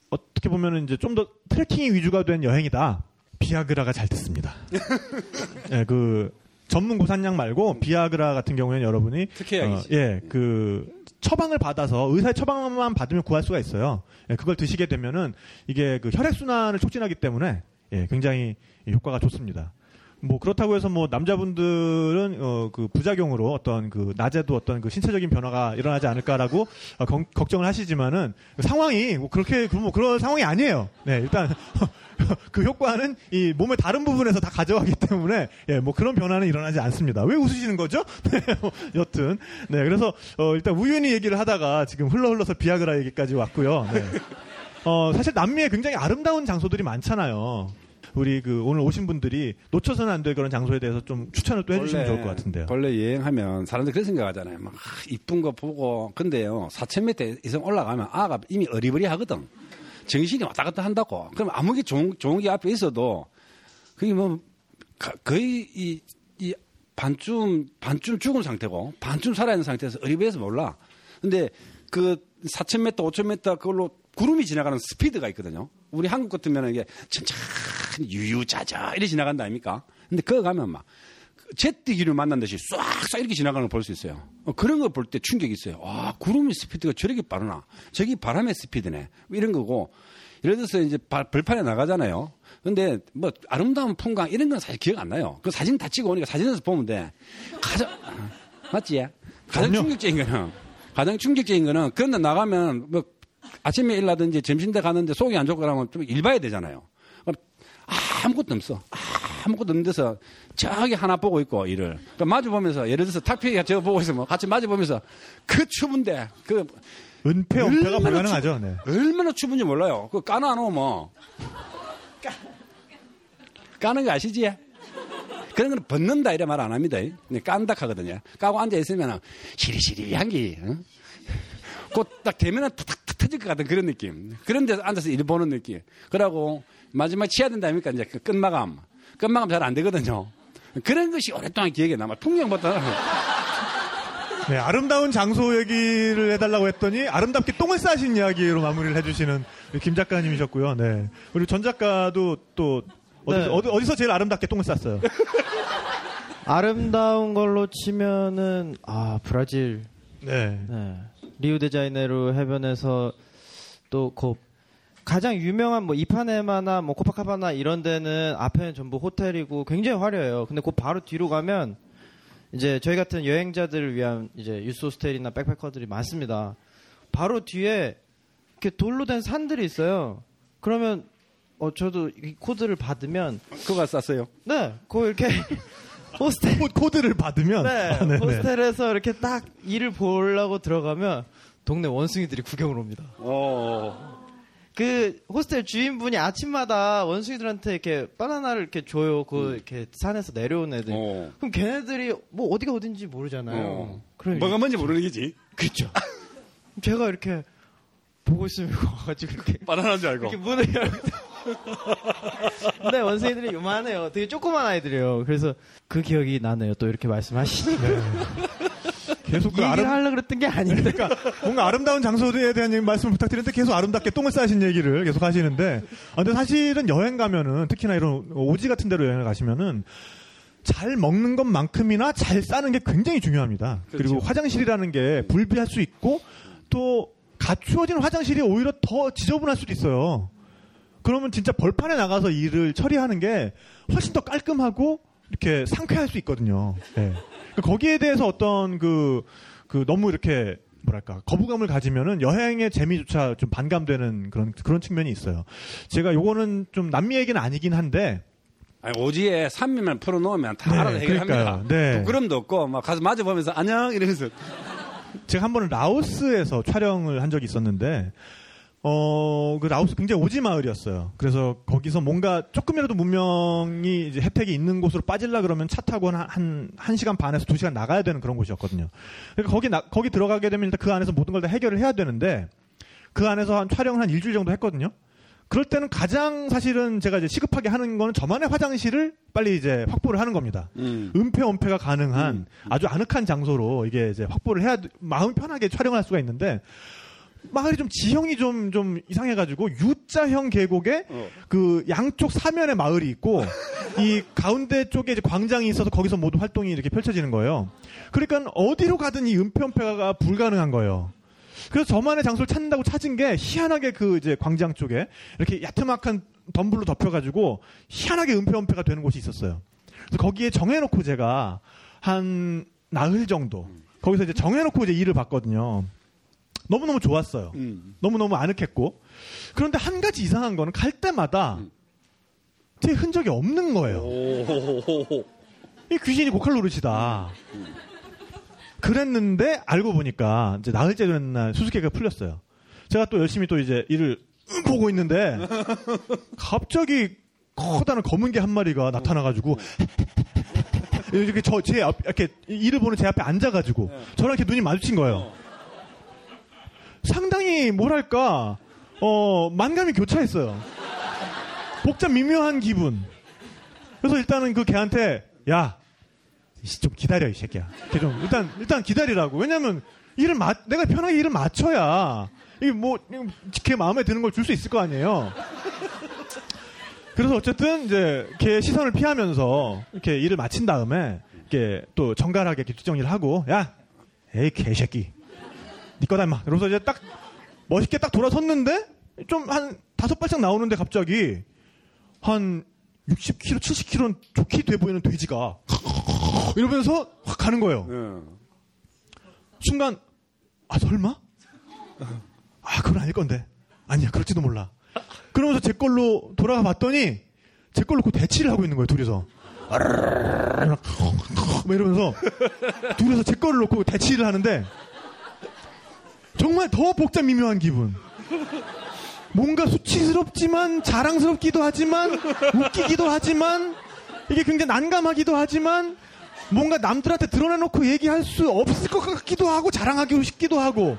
어떻게 보면은 이제 좀 더 트레킹이 위주가 된 여행이다. 비아그라가 잘 듣습니다. *laughs* 예, 그, 전문 고산약 말고 비아그라 같은 경우에는 여러분이 특혜약이지. 어, 예, 그 처방을 받아서 의사의 처방만 받으면 구할 수가 있어요. 예, 그걸 드시게 되면은 이게 그 혈액 순환을 촉진하기 때문에 예, 굉장히 효과가 좋습니다. 뭐 그렇다고 해서 뭐 남자분들은 어 그 부작용으로 어떤 그 낮에도 어떤 그 신체적인 변화가 일어나지 않을까라고 어, 걱- 걱정을 하시지만은 그 상황이 뭐 그렇게 그뭐 그런 상황이 아니에요. 네 일단 *laughs* 그 효과는 이 몸의 다른 부분에서 다 가져가기 때문에 예 뭐 그런 변화는 일어나지 않습니다. 왜 웃으시는 거죠? *laughs* 네, 뭐 여튼 네 그래서 어 일단 우연히 얘기를 하다가 지금 흘러 흘러서 비아그라 얘기까지 왔고요. 네. 어 사실 남미에 굉장히 아름다운 장소들이 많잖아요. 우리 그 오늘 오신 분들이 놓쳐서는 안 될 그런 장소에 대해서 좀 추천을 또 해주시면 좋을 것 같은데요. 원래 여행하면 사람들이 그런 생각하잖아요. 막 아, 이쁜 거 보고 근데요 4,000m 이상 올라가면 아가 이미 어리버리하거든. 정신이 왔다 갔다 한다고. 그럼 아무리 좋은 좋은 게 앞에 있어도 그게 뭐 가- 거의 이, 이 반쯤 반쯤 죽은 상태고 반쯤 살아있는 상태에서 어리버리해서 몰라. 근데 그 4,000m, 5,000m 그걸로 구름이 지나가는 스피드가 있거든요. 우리 한국 같으면 이게 천천히 유유자자 이렇게 지나간다 아닙니까? 근데 그거 가면 막 제트기를 만난 듯이 싹싹 이렇게 지나가는 걸 볼 수 있어요. 어, 그런 걸 볼 때 충격이 있어요. 와, 구름의 스피드가 저렇게 빠르나? 저기 바람의 스피드네. 뭐 이런 거고. 예를 들어서 이제 바- 벌판에 나가잖아요. 근데 뭐 아름다운 풍광 이런 건 사실 기억 안 나요. 그 사진 다 찍어 오니까 사진에서 보면 돼. 가장, 맞지? 가장. 충격적인 거는, 가장 충격적인 거는 그런 데 나가면 뭐 아침에 일하든지 점심때 가는데 속이 안 좋고 그러면 좀 일 봐야 되잖아요. 아무것도 없어. 아무것도 없는 데서 저기 하나 보고 있고 일을. 그 마주 보면서 예를 들어서 탁피가 저거 보고 있으면 같이 마주 보면서 그 추운데 그 은폐, 은폐가 불가능하죠. 네. 얼마나 추운지 몰라요. 그 까나 안 오면 까는 거 아시지? 그런 거는 벗는다 이래 말 안 합니다. 네, 깐다 하거든요. 까고 앉아 있으면 시리시리 향기. 응? 곧딱 되면은 탁탁 터질 것 같은 그런 느낌. 그런 데서 앉아서 일 보는 느낌. 그러고 마지막 치야 된다 아닙니까? 이제 그 끝마감. 끝마감 잘 안 되거든요. 그런 것이 오랫동안 기억에 남아. 풍경보다 네, 아름다운 장소 얘기를 해달라고 했더니 아름답게 똥을 싸신 이야기로 마무리를 해주시는 김 작가님이셨고요. 네. 그리고 전 작가도 또 어디, 네. 어디, 어디 서 제일 아름답게 똥을 쌌어요? 아름다운 걸로 치면은 아 브라질 네. 네. 리우데자네이루 해변에서 또 그 가장 유명한 뭐 이파네마나 뭐 코파카바나 이런 데는 앞에는 전부 호텔이고 굉장히 화려해요. 근데 그 바로 뒤로 가면 이제 저희 같은 여행자들을 위한 이제 유스 호스텔이나 백패커들이 많습니다. 바로 뒤에 이렇게 돌로 된 산들이 있어요. 그러면 어 저도 이 코드를 받으면 그거 쌌어요. 네, 그 이렇게 호스텔 코- 코드를 받으면 네, 아. 호스텔에서 이렇게 딱 일을 보려고 들어가면 동네 원숭이들이 구경을 옵니다. 어. 그 호스텔 주인분이 아침마다 원숭이들한테 이렇게 바나나를 이렇게 줘요. 그 이렇게 산에서 내려온 애들. 어. 그럼 걔네들이 뭐 어디가 어딘지 모르잖아요. 어. 그럼 뭐가 뭔지 모르는 거지. 그죠. 제가 이렇게 보고 있으면 와가지고 이렇게 바나나인 줄 알고. 이렇게 문을 열고. 근데 원숭이들이 요만해요. 되게 조그만 아이들이에요. 그래서 그 기억이 나네요. 또 이렇게 말씀하시니까. 계속 그 얘기를 아름, 하려고 그랬던 게 아닌데. 그러니까 뭔가 아름다운 장소에 대한 말씀을 부탁드리는데 계속 아름답게 똥을 싸신 얘기를 계속 하시는데 아, 근데 사실은 여행 가면은 특히나 이런 오지 같은 데로 여행을 가시면은 잘 먹는 것만큼이나 잘 싸는 게 굉장히 중요합니다. 그리고 화장실이라는 게 불비할 수 있고 또 갖추어진 화장실이 오히려 더 지저분할 수도 있어요. 그러면 진짜 벌판에 나가서 일을 처리하는 게 훨씬 더 깔끔하고 이렇게 상쾌할 수 있거든요. 예. 그 거기에 대해서 어떤 그, 그 너무 이렇게 뭐랄까 거부감을 가지면은 여행의 재미조차 좀 반감되는 그런 그런 측면이 있어요. 제가 요거는 좀 남미 얘기는 아니긴 한데 아니, 오지에 산미만 풀어놓으면 다 네, 알아서 해결합니다. 네. 부끄럼도 없고 막 가서 마주 보면서 안녕 이러면서 제가 한 번은 라오스에서 촬영을 한 적이 있었는데, 어, 그 라오스 굉장히 오지 마을이었어요. 그래서 거기서 뭔가 조금이라도 문명이 이제 혜택이 있는 곳으로 빠질라 그러면 차 타고 한, 한, 한 시간 반에서 두 시간 나가야 되는 그런 곳이었거든요. 그러니까 거기, 나- 거기 들어가게 되면 일단 그 안에서 모든 걸 다 해결을 해야 되는데, 그 안에서 한 촬영을 한 일주일 정도 했거든요. 그럴 때는 가장 사실은 제가 이제 시급하게 하는 거는 저만의 화장실을 빨리 이제 확보를 하는 겁니다. 음. 은폐 은폐가 가능한 아주 아늑한 장소로 이게 이제 확보를 해야 마음 편하게 촬영할 수가 있는데 마을이 좀 지형이 좀 좀 이상해가지고 U자형 계곡에 어. 그 양쪽 사면에 마을이 있고 *laughs* 이 가운데 쪽에 이제 광장이 있어서 거기서 모두 활동이 이렇게 펼쳐지는 거예요. 그러니까 어디로 가든 이 은폐 은폐가 불가능한 거예요. 그래서 저만의 장소를 찾는다고 찾은 게 희한하게 그 이제 광장 쪽에 이렇게 야트막한 덤불로 덮여가지고 희한하게 은폐 은폐가 되는 곳이 있었어요. 그래서 거기에 정해놓고 제가 한 나흘 정도 거기서 이제 정해놓고 이제 일을 봤거든요. 너무너무 좋았어요. 음. 너무너무 아늑했고. 그런데 한 가지 이상한 거는 갈 때마다 제 흔적이 없는 거예요. 오호호호. 이 귀신이 고칼 노릇이다. 그랬는데 알고 보니까 이제 나흘째 되는 날 수수께가 풀렸어요. 제가 또 열심히 또 이제 일을 보고 있는데 *laughs* 갑자기 커다란 검은 개 한 마리가 나타나가지고 이렇게 저 제 앞 이렇게 일을 보는 제 앞에 앉아가지고 저랑 이렇게 눈이 마주친 거예요. 상당히 뭐랄까 어 만감이 교차했어요. 복잡 미묘한 기분. 그래서 일단은 그 걔한테 야, 좀 기다려 이 새끼야. 걔 좀 일단 일단 기다리라고. 왜냐면 일을 마, 내가 편하게 일을 맞춰야 이게 뭐걔 마음에 드는 걸 줄 수 있을 거 아니에요. 그래서 어쨌든 이제 걔 시선을 피하면서 이렇게 일을 마친 다음에 이렇게 또 정갈하게 뒷정리를 하고 야, 에이 개새끼, 네 거다 임마. 그러면서 이제 딱 멋있게 딱 돌아섰는데 좀 한 다섯 발짝 나오는데 갑자기 한 60kg, 70kg는 좋게 돼 보이는 돼지가 *laughs* 이러면서 확 가는 거예요. 예. 순간 아 설마? 아 그건 아닐 건데 아니야 그럴지도 몰라. 그러면서 제 걸로 돌아가 봤더니 제 걸로 그 대치를 하고 있는 거예요 둘이서. 막 이러면서 둘이서 제 거를 놓고 대치를 하는데 정말 더 복잡 미묘한 기분. 뭔가 수치스럽지만 자랑스럽기도 하지만 웃기기도 하지만 이게 굉장히 난감하기도 하지만 뭔가 남들한테 드러내놓고 얘기할 수 없을 것 같기도 하고 자랑하기 싶기도 하고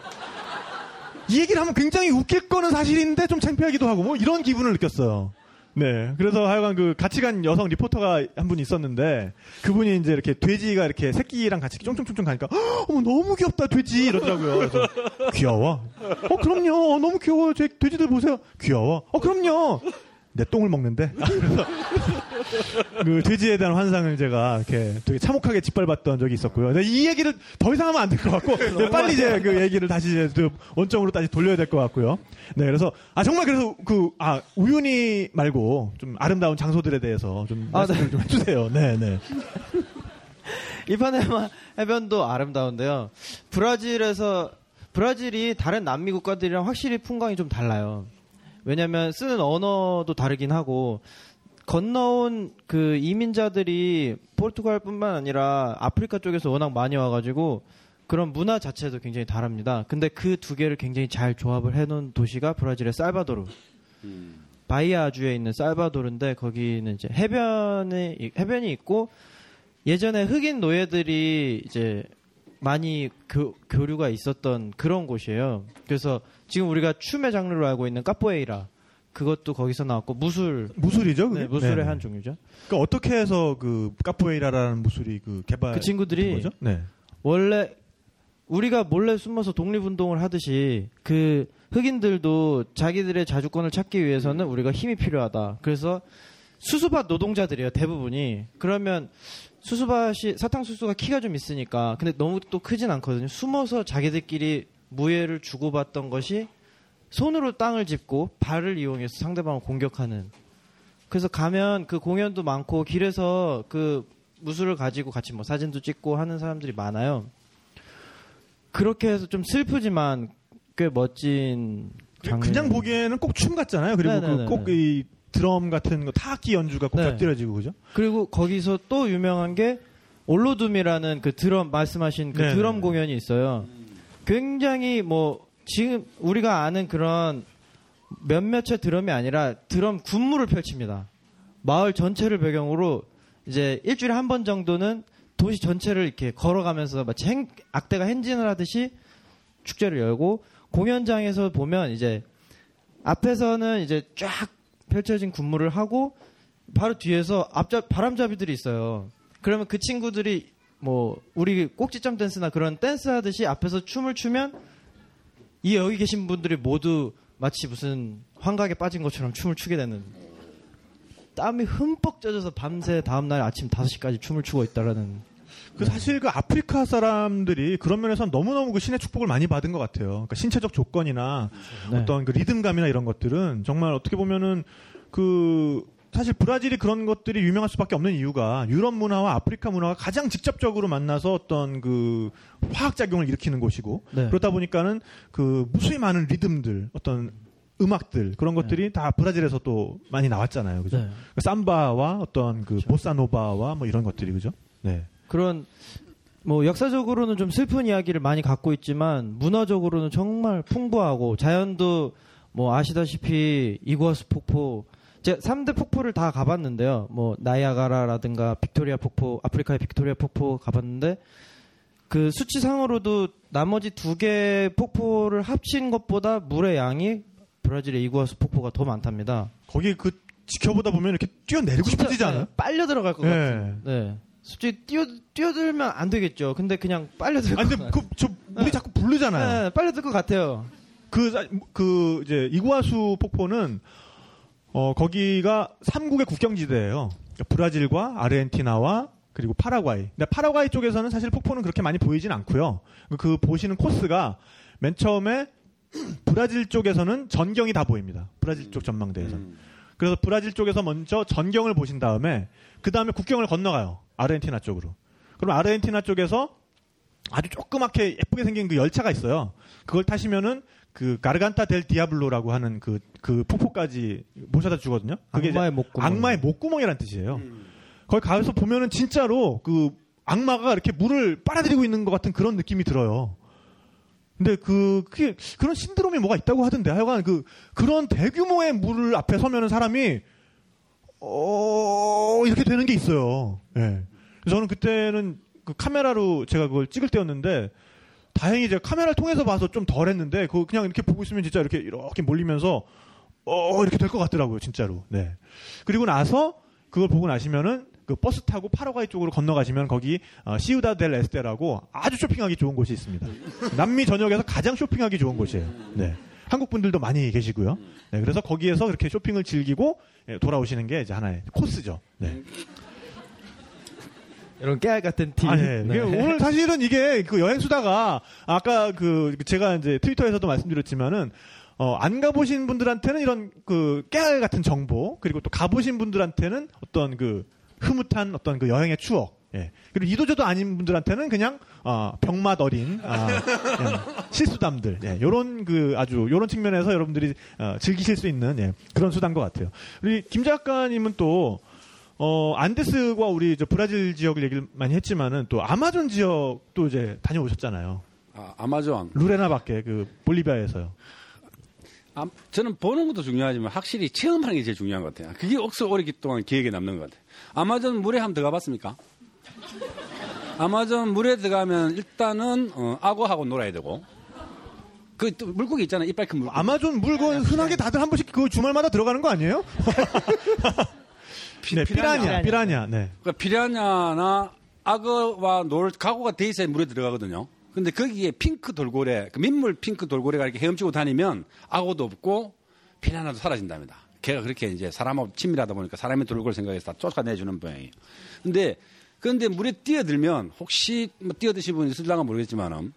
이 얘기를 하면 굉장히 웃길 거는 사실인데 좀 창피하기도 하고 뭐 이런 기분을 느꼈어요. 네. 그래서 하여간 그 같이 간 여성 리포터가 한분 있었는데 그분이 이제 이렇게 돼지가 이렇게 새끼랑 같이 쫑쫑쫑쫑 가니까 "헉, 어머 너무 귀엽다 돼지 이러더라고요. 그래서 귀여워? 어 그럼요. 어, 너무 귀여워요. 제 돼지들 보세요. 귀여워? 어 그럼요. 내 똥을 먹는데. 아, *laughs* 그래서 그 돼지에 대한 환상을 제가 이렇게 되게 참혹하게 짓밟았던 적이 있었고요. 근데 이 얘기를 더 이상 하면 안 될 것 같고 *laughs* 네, 빨리 이제 그 얘기를 다시 이제 그 원점으로 다시 돌려야 될 것 같고요. 네, 그래서 아 정말 그래서 그 아 우윤희 말고 좀 아름다운 장소들에 대해서 좀 아, 말씀을 좀 해주세요. 네, 네. *laughs* 이파네마 해변도 아름다운데요. 브라질에서 브라질이 다른 남미 국가들이랑 확실히 풍광이 좀 달라요. 왜냐면 쓰는 언어도 다르긴 하고 건너온 그 이민자들이 포르투갈뿐만 아니라 아프리카 쪽에서 워낙 많이 와가지고 그런 문화 자체도 굉장히 다릅니다. 근데 그 두 개를 굉장히 잘 조합을 해놓은 도시가 브라질의 살바도르. 바이아주에 있는 살바도르인데 거기는 이제 해변이 해변이 있고 예전에 흑인 노예들이 이제 많이 교, 교류가 있었던 그런 곳이에요. 그래서 지금 우리가 춤의 장르로 알고 있는 카포에이라 그것도 거기서 나왔고 무술 무술이죠? 그게? 네, 무술의 네, 네. 한 종류죠. 그러니까 어떻게 해서 그 카포에이라라는 무술이 그 개발 그 친구들이? 네. 원래 우리가 몰래 숨어서 독립운동을 하듯이 그 흑인들도 자기들의 자주권을 찾기 위해서는 우리가 힘이 필요하다. 그래서 수수밭 노동자들이에요, 대부분이. 그러면 수수밭이, 사탕수수가 키가 좀 있으니까, 근데 너무 또 크진 않거든요. 숨어서 자기들끼리 무예를 주고받던 것이 손으로 땅을 짚고 발을 이용해서 상대방을 공격하는. 그래서 가면 그 공연도 많고 길에서 그 무술을 가지고 같이 뭐 사진도 찍고 하는 사람들이 많아요. 그렇게 해서 좀 슬프지만 꽤 멋진 장면. 그냥 보기에는 꼭 춤 같잖아요. 그리고 네네네네. 꼭이 드럼 같은 거 타악기 연주가 꼭 네. 곁들여지고 그죠? 그리고 거기서 또 유명한 게 올로둠이라는 그 드럼 말씀하신 그 네네. 드럼 공연이 있어요. 굉장히 뭐 지금 우리가 아는 그런 몇몇의 드럼이 아니라 드럼 군무를 펼칩니다. 마을 전체를 배경으로 이제 일주일에 한 번 정도는 도시 전체를 이렇게 걸어가면서 마치 행- 악대가 행진을 하듯이 축제를 열고 공연장에서 보면 이제 앞에서는 이제 쫙 펼쳐진 군무를 하고 바로 뒤에서 앞잡 바람잡이들이 있어요. 그러면 그 친구들이 뭐 우리 꼭지점 댄스나 그런 댄스 하듯이 앞에서 춤을 추면 이 여기 계신 분들이 모두 마치 무슨 환각에 빠진 것처럼 춤을 추게 되는 땀이 흠뻑 젖어서 밤새 다음날 아침 5시까지 춤을 추고 있다라는 그 사실 그 아프리카 사람들이 그런 면에서 너무너무 그 신의 축복을 많이 받은 것 같아요. 그러니까 신체적 조건이나 네. 어떤 그 리듬감이나 이런 것들은 정말 어떻게 보면은 그 사실 브라질이 그런 것들이 유명할 수밖에 없는 이유가 유럽 문화와 아프리카 문화가 가장 직접적으로 만나서 어떤 그 화학 작용을 일으키는 곳이고 네. 그렇다 보니까는 그 무수히 많은 리듬들 어떤 음악들 그런 것들이 다 브라질에서 또 많이 나왔잖아요. 그죠? 네. 그 삼바와 어떤 그 보사노바와 뭐 이런 것들이 그죠? 네. 그런 뭐 역사적으로는 좀 슬픈 이야기를 많이 갖고 있지만 문화적으로는 정말 풍부하고 자연도 뭐 아시다시피 이구아수 폭포 제가 3대 폭포를 다 가봤는데요. 뭐 나이아가라라든가 빅토리아 폭포, 아프리카의 빅토리아 폭포 가봤는데 그 수치상으로도 나머지 두 개 폭포를 합친 것보다 물의 양이 브라질의 이구아수 폭포가 더 많답니다. 거기 그 지켜보다 보면 이렇게 뛰어내리고 싶어지지 않아요? 네, 빨려 들어갈 것 네. 같은. 네. 솔직히 뛰어 뛰어들면 안 되겠죠. 근데 그냥 빨려 들것 아니 근데 같아요. 그, 저, 우리 자꾸 부르잖아요. 네, 빨려 들 것 같아요. 그, 사- 그, 이제, 이구아수 폭포는, 어, 거기가 삼국의 국경지대예요 그러니까 브라질과 아르헨티나와 그리고 파라과이. 근데 파라과이 쪽에서는 사실 폭포는 그렇게 많이 보이진 않고요. 그 보시는 코스가 맨 처음에 *clears throat* 브라질 쪽에서는 전경이 다 보입니다. 브라질 쪽 전망대에서. 그래서 브라질 쪽에서 먼저 전경을 보신 다음에 그 다음에 국경을 건너가요. 아르헨티나 쪽으로. 그럼 아르헨티나 쪽에서 아주 조그맣게 예쁘게 생긴 그 열차가 있어요. 그걸 타시면은 그 가르간타 델 디아블로라고 하는 그, 그 폭포까지 모셔다 주거든요. 그게 악마의 목구멍. 악마의 목구멍이라는 뜻이에요. 거기 가서 보면은 진짜로 그 악마가 이렇게 물을 빨아들이고 있는 것 같은 그런 느낌이 들어요. 근데 그, 그게, 그런 신드롬이 뭐가 있다고 하던데, 하여간 그, 그런 대규모의 물을 앞에 서면은 사람이, 어, 이렇게 되는 게 있어요. 예. 그래서 저는 그때는 그 카메라로 제가 그걸 찍을 때였는데, 다행히 제가 카메라를 통해서 봐서 좀 덜 했는데, 그 그냥 이렇게 보고 있으면 진짜 이렇게, 이렇게 몰리면서, 어, 이렇게 될 것 같더라고요, 진짜로. 네. 그리고 나서, 그걸 보고 나시면은, 그 버스 타고 파라과이 쪽으로 건너가시면 거기 어, 시우다 델 에스테라고 아주 쇼핑하기 좋은 곳이 있습니다. 남미 전역에서 가장 쇼핑하기 좋은 곳이에요. 네. 한국 분들도 많이 계시고요. 네, 그래서 거기에서 그렇게 쇼핑을 즐기고 예, 돌아오시는 게 이제 하나의 코스죠. 네. 이런 깨알 같은 티. 아, 네. 이게 오늘 사실은 이게 그 여행 수다가 아까 그 제가 이제 트위터에서도 말씀드렸지만은 어, 안 가보신 분들한테는 이런 그 깨알 같은 정보 그리고 또 가보신 분들한테는 어떤 그 흐뭇한 어떤 그 여행의 추억. 예. 그리고 이도저도 아닌 분들한테는 그냥 어, 병맛 어린 아, 그냥 실수담들. 예. 요런 그 아주 요런 측면에서 여러분들이 어, 즐기실 수 있는 예, 그런 수단 것 같아요. 우리 김 작가님은 또 어, 안데스와 우리 저 브라질 지역을 얘기를 많이 했지만은 또 아마존 지역도 이제 다녀오셨잖아요. 아, 아마존. 루레나 밖에 그 볼리비아에서요. 아, 저는 보는 것도 중요하지만 확실히 체험하는 게 제일 중요한 것 같아요. 그게 억수 오랫동안 기억에 남는 것 같아요. 아마존 물에 한번 들어가 봤습니까? 아마존 물에 들어가면 일단은 어, 악어하고 놀아야 되고 그또 물고기 있잖아요. 이빨 큰 물고기. 아마존 물건 흔하게 다들 한 번씩 그 주말마다 들어가는 거 아니에요? *laughs* 네, 피라냐, 피라냐, 네. 그러니까 피라냐나 악어와 놀 각오가 돼 있어야 물에 들어가거든요. 근데 거기에 핑크 돌고래, 그 민물 핑크 돌고래가 이렇게 헤엄치고 다니면 악어도 없고 피라냐도 사라진답니다. 걔가 그렇게 이제 사람하고 친밀하다 보니까 사람의 돌고래 생각해서 다 쫓아내주는 모양이에요. 근데 그런데 물에 뛰어들면 혹시 뭐 뛰어드신 분이 있을랑가 모르겠지만은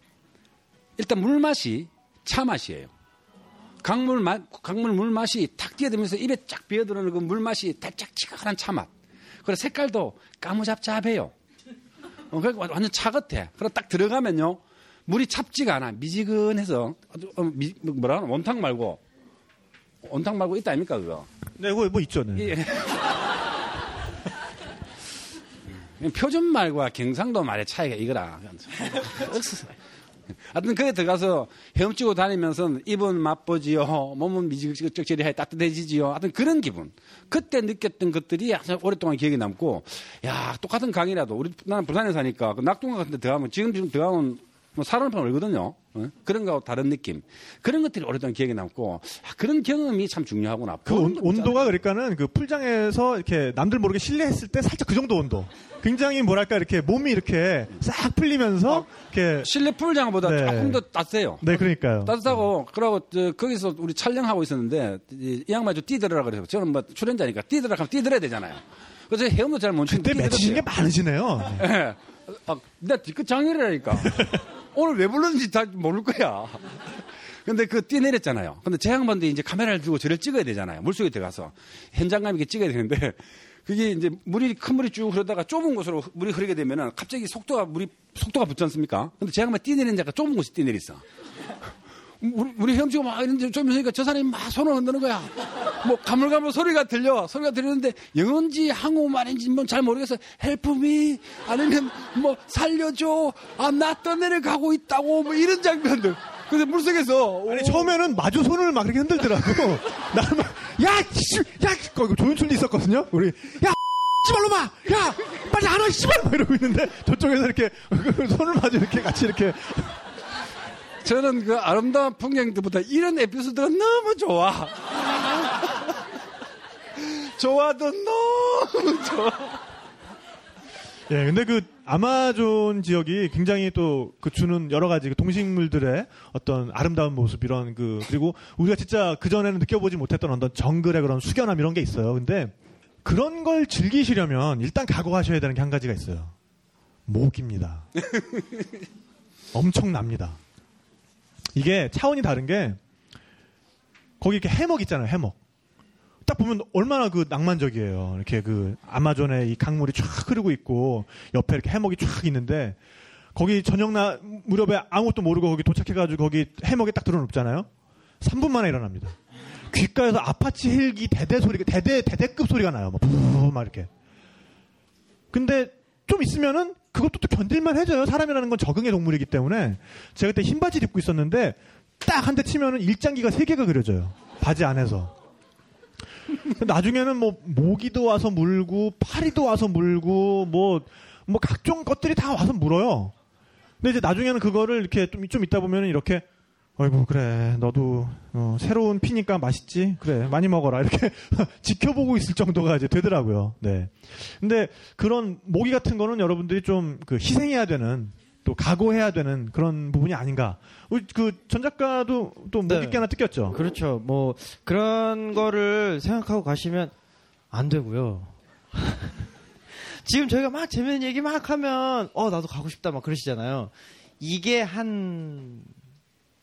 일단 물 맛이 차 맛이에요. 강물 맛, 강물 물 맛이 탁 뛰어들면서 입에 쫙 비어들어오는 그 물 맛이 달짝지근한 차 맛. 그리고 색깔도 까무잡잡해요. 어, 그 완전 차 같아. 그리고 딱 들어가면요. 물이 찹지가 않아. 미지근해서, 어, 미, 뭐라 하나? 원탕 말고, 원탕 말고 있다 아닙니까, 그거? 네, 그거 뭐 있죠. 네. 예. *laughs* 표준 말과 경상도 말의 차이가 이거라. *laughs* *laughs* 하여튼 거기 들어가서 헤엄치고 다니면서 입은 맛보지요. 몸은 미지근적절해 따뜻해지지요. 하여튼 그런 기분. 그때 느꼈던 것들이 아주 오랫동안 기억에 남고 야 똑같은 강이라도 우리 나는 부산에 사니까 그 낙동강 같은 데 들어가면 지금 지금 들어가면 뭐 사람판 얼거든요. 어? 그런 거하고 다른 느낌. 그런 것들이 오랫동안 기억에 남고 아, 그런 경험이 참 중요하구나. 그 온, 온도가 그러니까는 그 풀장에서 이렇게 남들 모르게 실내했을 때 살짝 그 정도 온도. 굉장히 뭐랄까 이렇게 몸이 이렇게 싹 풀리면서 이렇게 실내 풀장보다 네. 조금 더 따뜻해요. 네 그러니까요. 따뜻하고 그러고 저, 거기서 우리 촬영하고 있었는데 이, 이 양반이 좀 뛰더라 그래서 저는 뭐 출연자니까 뛰더라 하면 뛰더라야 되잖아요. 그래서 헤엄도 잘못 치고 근데 맺히신 게 많으시네요. 네. *laughs* 예. 아, 나 뒤끝 장렬이라니까. *laughs* 오늘 왜 불렀는지 다 모를 거야. 근데 그 뛰내렸잖아요. 근데 제 양반도 이제 카메라를 들고 저를 찍어야 되잖아요. 물속에 들어가서. 현장감 있게 찍어야 되는데 그게 이제 물이 큰 물이 쭉 흐르다가 좁은 곳으로 물이 흐르게 되면은 갑자기 속도가 물이 속도가 붙지 않습니까? 근데 제 양반 뛰내리는 자가 좁은 곳에 뛰내렸어. 우리, 우리 헤엄치고 막 이런데 좀 있으니까 저 사람이 막 손을 흔드는 거야. 뭐 가물가물 소리가 들려. 소리가 들리는데 영어인지 한국말인지 뭐 잘 모르겠어. Help me 아니면 뭐 살려줘. 아, 나 떠내려 가고 있다고 뭐 이런 장면들. 근데 물속에서 아니 오, 처음에는 마주 손을 막 이렇게 흔들더라고. *laughs* 나는 막, 야, 씨, 야, 거기 조윤출도 있었거든요. 우리, 야, *laughs* 씨발놈아, 야, 빨리 안 와, 씨발, 막 이러고 있는데 저쪽에서 이렇게 *laughs* 손을 마주 이렇게 같이 이렇게 저는 그 아름다운 풍경들보다 이런 에피소드가 너무 좋아. 좋아도 너무 좋아. 예, 근데 그 아마존 지역이 굉장히 또 그 주는 여러 가지 그 동식물들의 어떤 아름다운 모습 이런 그 그리고 우리가 진짜 그 전에는 느껴보지 못했던 어떤 정글의 그런 숙연함 이런 게 있어요. 근데 그런 걸 즐기시려면 일단 각오하셔야 되는 게 한 가지가 있어요. 모기입니다. *laughs* 엄청납니다. 이게 차원이 다른 게 거기 이렇게 해먹 있잖아요. 해먹. 딱 보면 얼마나 그 낭만적이에요. 이렇게 그 아마존의 이 강물이 쫙 흐르고 있고 옆에 이렇게 해먹이 쫙 있는데 거기 저녁 나 무렵에 아무것도 모르고 거기 도착해가지고 거기 해먹에 딱 들어눕잖아요. 3분 만에 일어납니다. 귓가에서 아파치 헬기 대대 소리가 대대 대대급 소리가 나요. 막 막 이렇게. 근데 좀 있으면은 그것도 또 견딜만 해져요. 사람이라는 건 적응의 동물이기 때문에 제가 그때 흰 바지 입고 있었는데 딱 한 대 치면은 일장기가 세 개가 그려져요. 바지 안에서. 나중에는 뭐 모기도 와서 물고 파리도 와서 물고 뭐뭐 각종 것들이 다 와서 물어요. 근데 이제 나중에는 그거를 이렇게 좀, 좀 있다 보면은 이렇게 아이고 그래 너도 어, 새로운 피니까 맛있지 그래 많이 먹어라 이렇게 *laughs* 지켜보고 있을 정도가 이제 되더라고요. 네. 근데 그런 모기 같은 거는 여러분들이 좀 그 희생해야 되는 또 각오해야 되는 그런 부분이 아닌가. 우리 그전 작가도 또 모기 네. 깨 하나 뜯겼죠. 그렇죠. 뭐 그런 거를 생각하고 가시면 안 되고요. *laughs* 지금 저희가 막 재밌는 얘기 막 하면 어 나도 가고 싶다 막 그러시잖아요. 이게 한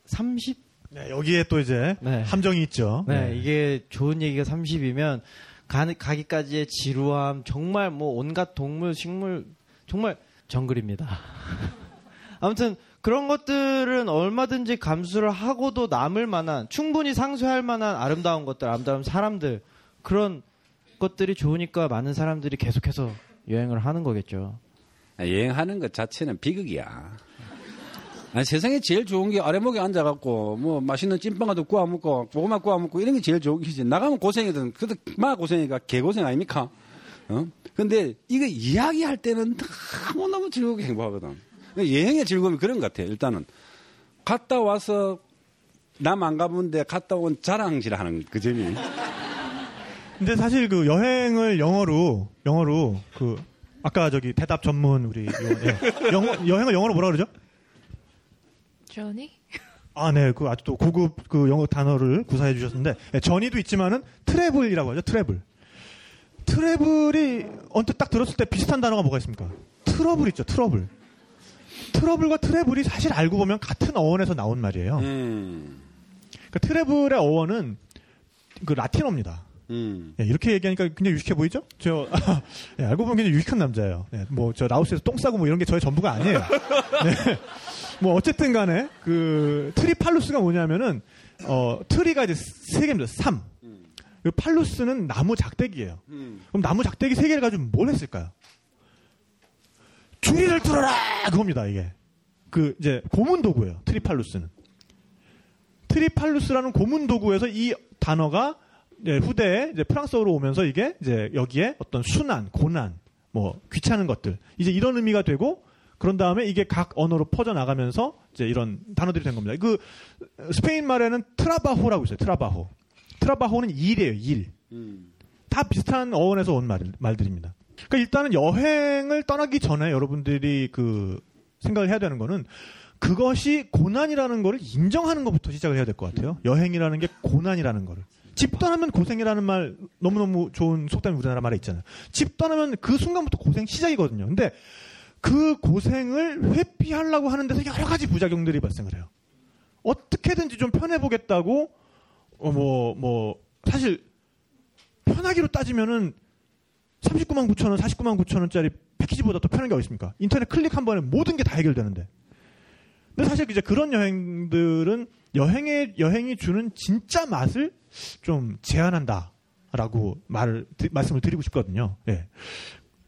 30? 네, 여기에 또 이제 네. 함정이 있죠. 네, 이게 좋은 얘기가 30이면 가, 가기까지의 지루함 정말 뭐 온갖 동물, 식물 정말 정글입니다. *laughs* 아무튼 그런 것들은 얼마든지 감수를 하고도 남을 만한 충분히 상쇄할 만한 아름다운 것들, 아름다운 사람들 그런 것들이 좋으니까 많은 사람들이 계속해서 여행을 하는 거겠죠. 여행하는 것 자체는 비극이야. 아니, 세상에 제일 좋은 게 아래목에 앉아갖고, 뭐, 맛있는 찐빵도 구워 먹고, 고구마 구워 먹고, 이런 게 제일 좋은 기지. 나가면 고생이든, 그래도 마 고생이니까 개 고생 아닙니까? 어? 근데 이거 이야기할 때는 너무너무 즐겁게 행복하거든. 여행의 즐거움이 그런 것 같아요, 일단은. 갔다 와서, 남 안 가본데 갔다 온 자랑질 하는 그 점이. 근데 사실 그 여행을 영어로 영어로 그 아까 저기 대답 전문 우리 요- 예. 영어 여행을 영어로 뭐라 그러죠? Journey? 아, 네. 그 아주 또 고급 그 영어 단어를 구사해 주셨는데 예, 전이도 있지만은 트래블이라고 하죠. 트래블. Travel이 언뜻 딱 들었을 때 비슷한 단어가 뭐가 있습니까? 트러블 있죠. Trouble. Trouble과 travel이 사실 알고 보면 같은 어원에서 나온 말이에요. 음. 그러니까 travel의 어원은 그 라틴어입니다. 음. 예, 이렇게 얘기하니까 굉장히 유식해 보이죠? 저 *laughs* 예, 알고 보면 굉장히 유식한 남자예요. 예, 뭐저 라오스에서 똥 싸고 뭐 이런 게 저의 전부가 아니에요. 네. 뭐 어쨌든 간에 그 tripalus가 뭐냐면은 어 tri가 이제 세 개입니다. 삼. 그 palus는 나무 작대기예요. 음. 그럼 나무 작대기 세 개를 가지고 뭘 했을까요? 주리를 틀어라 그겁니다 이게. 그 이제 고문 도구예요. Tripalus는. Tripalus라는 고문 도구에서 이 단어가 이제 후대에 이제 프랑스어로 오면서 이게 이제 여기에 어떤 수난, 고난, 뭐 귀찮은 것들 이제 이런 의미가 되고 그런 다음에 이게 각 언어로 퍼져 나가면서 이제 이런 단어들이 된 겁니다. 그 스페인 말에는 트라바호라고 있어요. 트라바호. 트라바호는 일이에요. 일. 음. 다 비슷한 어원에서 온 말, 말들입니다. 그러니까 일단은 여행을 떠나기 전에 여러분들이 그 생각을 해야 되는 거는 그것이 고난이라는 거를 인정하는 것부터 시작을 해야 될 것 같아요. 여행이라는 게 고난이라는 거를. 집 떠나면 고생이라는 말 너무너무 좋은 속담이 우리나라 말에 있잖아요. 집 떠나면 그 순간부터 고생 시작이거든요. 근데 그 고생을 회피하려고 하는 데서 여러 가지 부작용들이 발생을 해요. 어떻게든지 좀 편해보겠다고, 어, 뭐, 뭐, 사실, 편하기로 따지면은 39만 9천 원, 49만 9천 원짜리 패키지보다 더 편한 게 어디 있습니까? 인터넷 클릭 한 번에 모든 게 다 해결되는데. 근데 사실 이제 그런 여행들은 여행의 여행이 주는 진짜 맛을 좀 제한한다라고 말을 드- 말씀을 드리고 싶거든요. 예.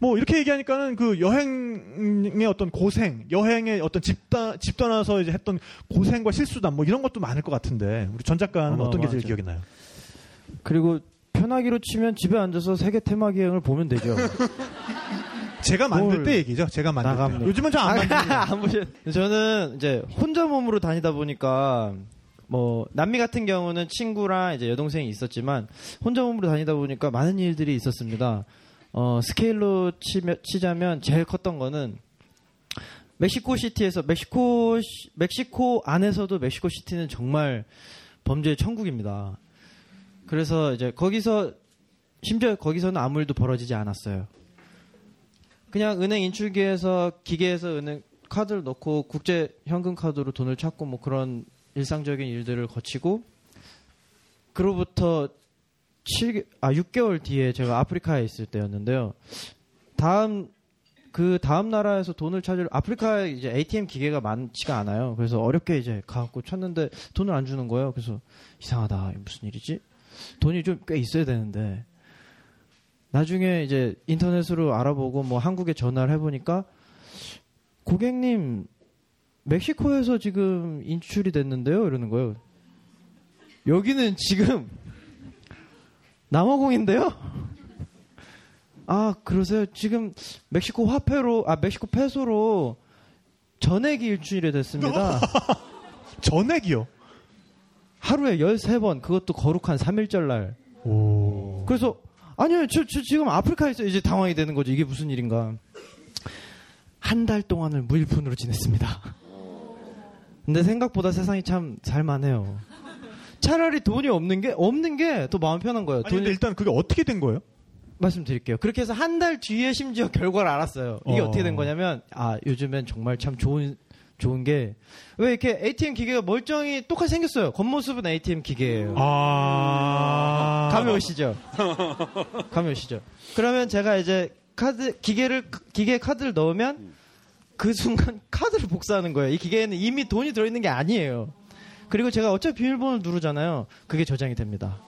뭐 이렇게 얘기하니까는 그 여행의 어떤 고생, 여행의 어떤 집다 집 떠나서 이제 했던 고생과 실수담 뭐 이런 것도 많을 것 같은데 우리 전 작가는 어머, 어떤 게 제일. 기억이 나요? 그리고 편하기로 치면 집에 앉아서 세계 테마 기행을 보면 되죠. *laughs* 제가 만들 뭘때 얘기죠. 제가 만들 때. 나갑니다. 요즘은 좀안 만듭니다. *laughs* 안 보셨. 저는 이제 혼자 몸으로 다니다 보니까 뭐 남미 같은 경우는 친구랑 이제 여동생이 있었지만 혼자 몸으로 다니다 보니까 많은 일들이 있었습니다. 어, 스케일로 치며, 치자면 제일 컸던 거는 멕시코 시티에서 멕시코 시- 멕시코 안에서도 멕시코 시티는 정말 범죄의 천국입니다. 그래서 이제 거기서 심지어 거기서는 아무 일도 벌어지지 않았어요. 그냥 은행 인출기에서 기계에서 은행 카드를 넣고 국제 현금 카드로 돈을 찾고 뭐 그런 일상적인 일들을 거치고 그로부터 7, 아 6개월 뒤에 제가 아프리카에 있을 때였는데요. 다음 그 다음 나라에서 돈을 찾을 아프리카에 이제 ATM 기계가 많지가 않아요. 그래서 어렵게 이제 가갖고 찾는데 돈을 안 주는 거예요. 그래서 이상하다. 무슨 일이지? 돈이 좀 꽤 있어야 되는데 나중에 이제 인터넷으로 알아보고 뭐 한국에 전화를 해보니까 고객님 멕시코에서 지금 인출이 됐는데요 이러는 거예요. 여기는 지금 남아공인데요. 아 그러세요? 지금 멕시코 화폐로 아 멕시코 페소로 전액이 일주일에 됐습니다. *laughs* 전액이요. 하루에 13번 그것도 거룩한 3일절 날. 오. 그래서 아니요 저, 저 지금 아프리카에 있어요 이제 당황이 되는 거죠 이게 무슨 일인가 한 달 동안을 무일푼으로 지냈습니다 근데 생각보다 세상이 참 살만해요 차라리 돈이 없는 게 없는 게 더 마음 편한 거예요 아니 돈이 근데 일단 그게 어떻게 된 거예요? 말씀드릴게요 그렇게 해서 한 달 뒤에 심지어 결과를 알았어요 이게 어. 어. 떻게된 거냐면 아 요즘엔 정말 참 좋은 좋은 게 왜 이렇게 ATM 기계가 멀쩡히 똑같이 생겼어요 겉모습은 ATM 기계예요 아. 감이 오시죠? 감이 오시죠? 그러면 제가 이제 카드 기계를 기계 카드를 넣으면 그 순간 *laughs* 카드를 복사하는 거예요. 이 기계에는 이미 돈이 들어있는 게 아니에요. 그리고 제가 어차피 비밀번호를 누르잖아요. 그게 저장이 됩니다.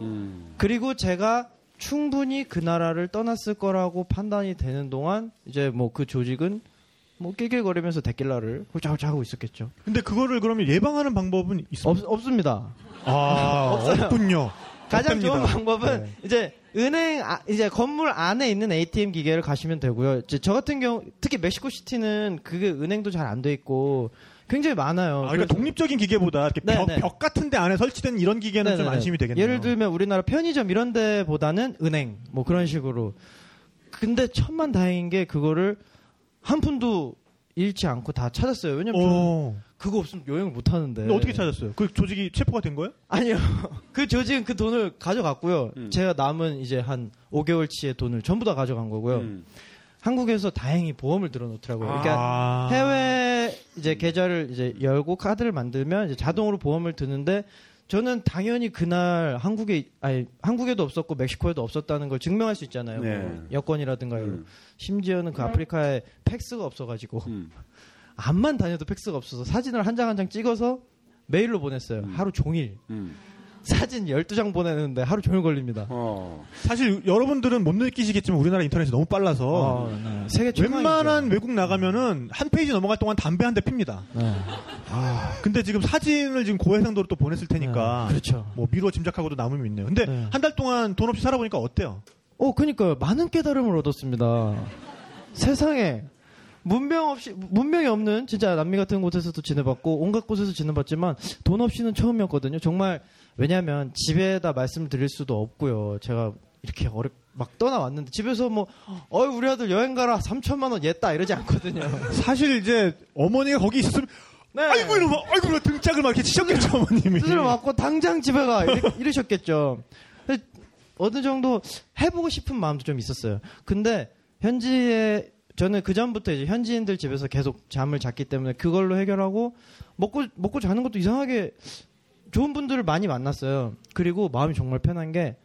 음. 그리고 제가 충분히 그 나라를 떠났을 거라고 판단이 되는 동안 이제 뭐 그 조직은 뭐 낄낄거리면서 데킬라를 홀짝홀짝 하고 있었겠죠. 근데 그거를 그러면 예방하는 방법은 있어? 없, 없습니다. 아. *laughs* 없군요. 가장 없답니다. 좋은 방법은 네. 이제 은행 아- 이제 건물 안에 있는 ATM 기계를 가시면 되고요. 이제 저 같은 경우 특히 멕시코 시티는 그게 은행도 잘 안 돼 있고 굉장히 많아요. 아, 그러니까 독립적인 기계보다 이렇게 네, 벽, 네. 벽 같은 데 안에 설치된 이런 기계는 좀 네네네. 안심이 되겠네요. 예를 들면 우리나라 편의점 이런 데보다는 은행 뭐 그런 식으로. 근데 천만 다행인 게 그거를 한 푼도 잃지 않고 다 찾았어요. 왜냐면 어. 그거 없으면 여행을 못 하는데. 어떻게 찾았어요? 그 조직이 체포가 된 거예요? 아니요. *laughs* 그 조직은 그 돈을 가져갔고요. 음. 제가 남은 이제 한 5개월치의 돈을 전부 다 가져간 거고요. 음. 한국에서 다행히 보험을 들어놓더라고요. 그러니까 아. 해외 이제 계좌를 이제 열고 카드를 만들면 이제 자동으로 보험을 드는데 저는 당연히 그날 한국에 아니 한국에도 없었고 멕시코에도 없었다는 걸 증명할 수 있잖아요. 네. 뭐 여권이라든가. 음. 심지어는 그 아프리카에 팩스가 없어가지고 음. 암만 다녀도 팩스가 없어서 사진을 한 장 한 장 찍어서 메일로 보냈어요. 음. 하루 종일. 음. 사진 12장 보내는데 하루 종일 걸립니다. 어. 사실 여러분들은 못 느끼시겠지만 우리나라 인터넷이 너무 빨라서 어, 네. 세계 최강이죠. 웬만한 외국 나가면은 한 페이지 넘어갈 동안 담배 한 대 핍니다. 네. 근데 지금 사진을 지금 고해상도로 또 보냈을 테니까 네, 그렇죠. 뭐 미루어 짐작하고도 남음이 있네요. 근데 네. 한달 동안 돈 없이 살아보니까 어때요? 어, 그니까요. 많은 깨달음을 얻었습니다. 세상에 문명 없이 문명이 없는 진짜 남미 같은 곳에서도 지내봤고 온갖 곳에서 지내봤지만 돈 없이는 처음이었거든요. 정말 왜냐하면 집에다 말씀을 드릴 수도 없고요. 제가 이렇게 어렵 막 떠나왔는데 집에서 뭐 어이 우리 아들 여행 가라 3천만 원 옛다 이러지 않거든요. *laughs* 사실 이제 어머니가 거기 있었으면 네. 아이고 이놈아 아이고 이놈아 등짝을 막 이렇게 치셨겠죠 어머님이. 두드려 맞고 당장 집에 가 이러. 근데 어느 정도 해보고 싶은 마음도 좀 있었어요. 근데 현지에 저는 그 전부터 이제 현지인들 집에서 계속 잠을 잤기 때문에 그걸로 해결하고 먹고 먹고 자는 것도 이상하게 좋은 분들을 많이 만났어요. 그리고 마음이 정말 편한 게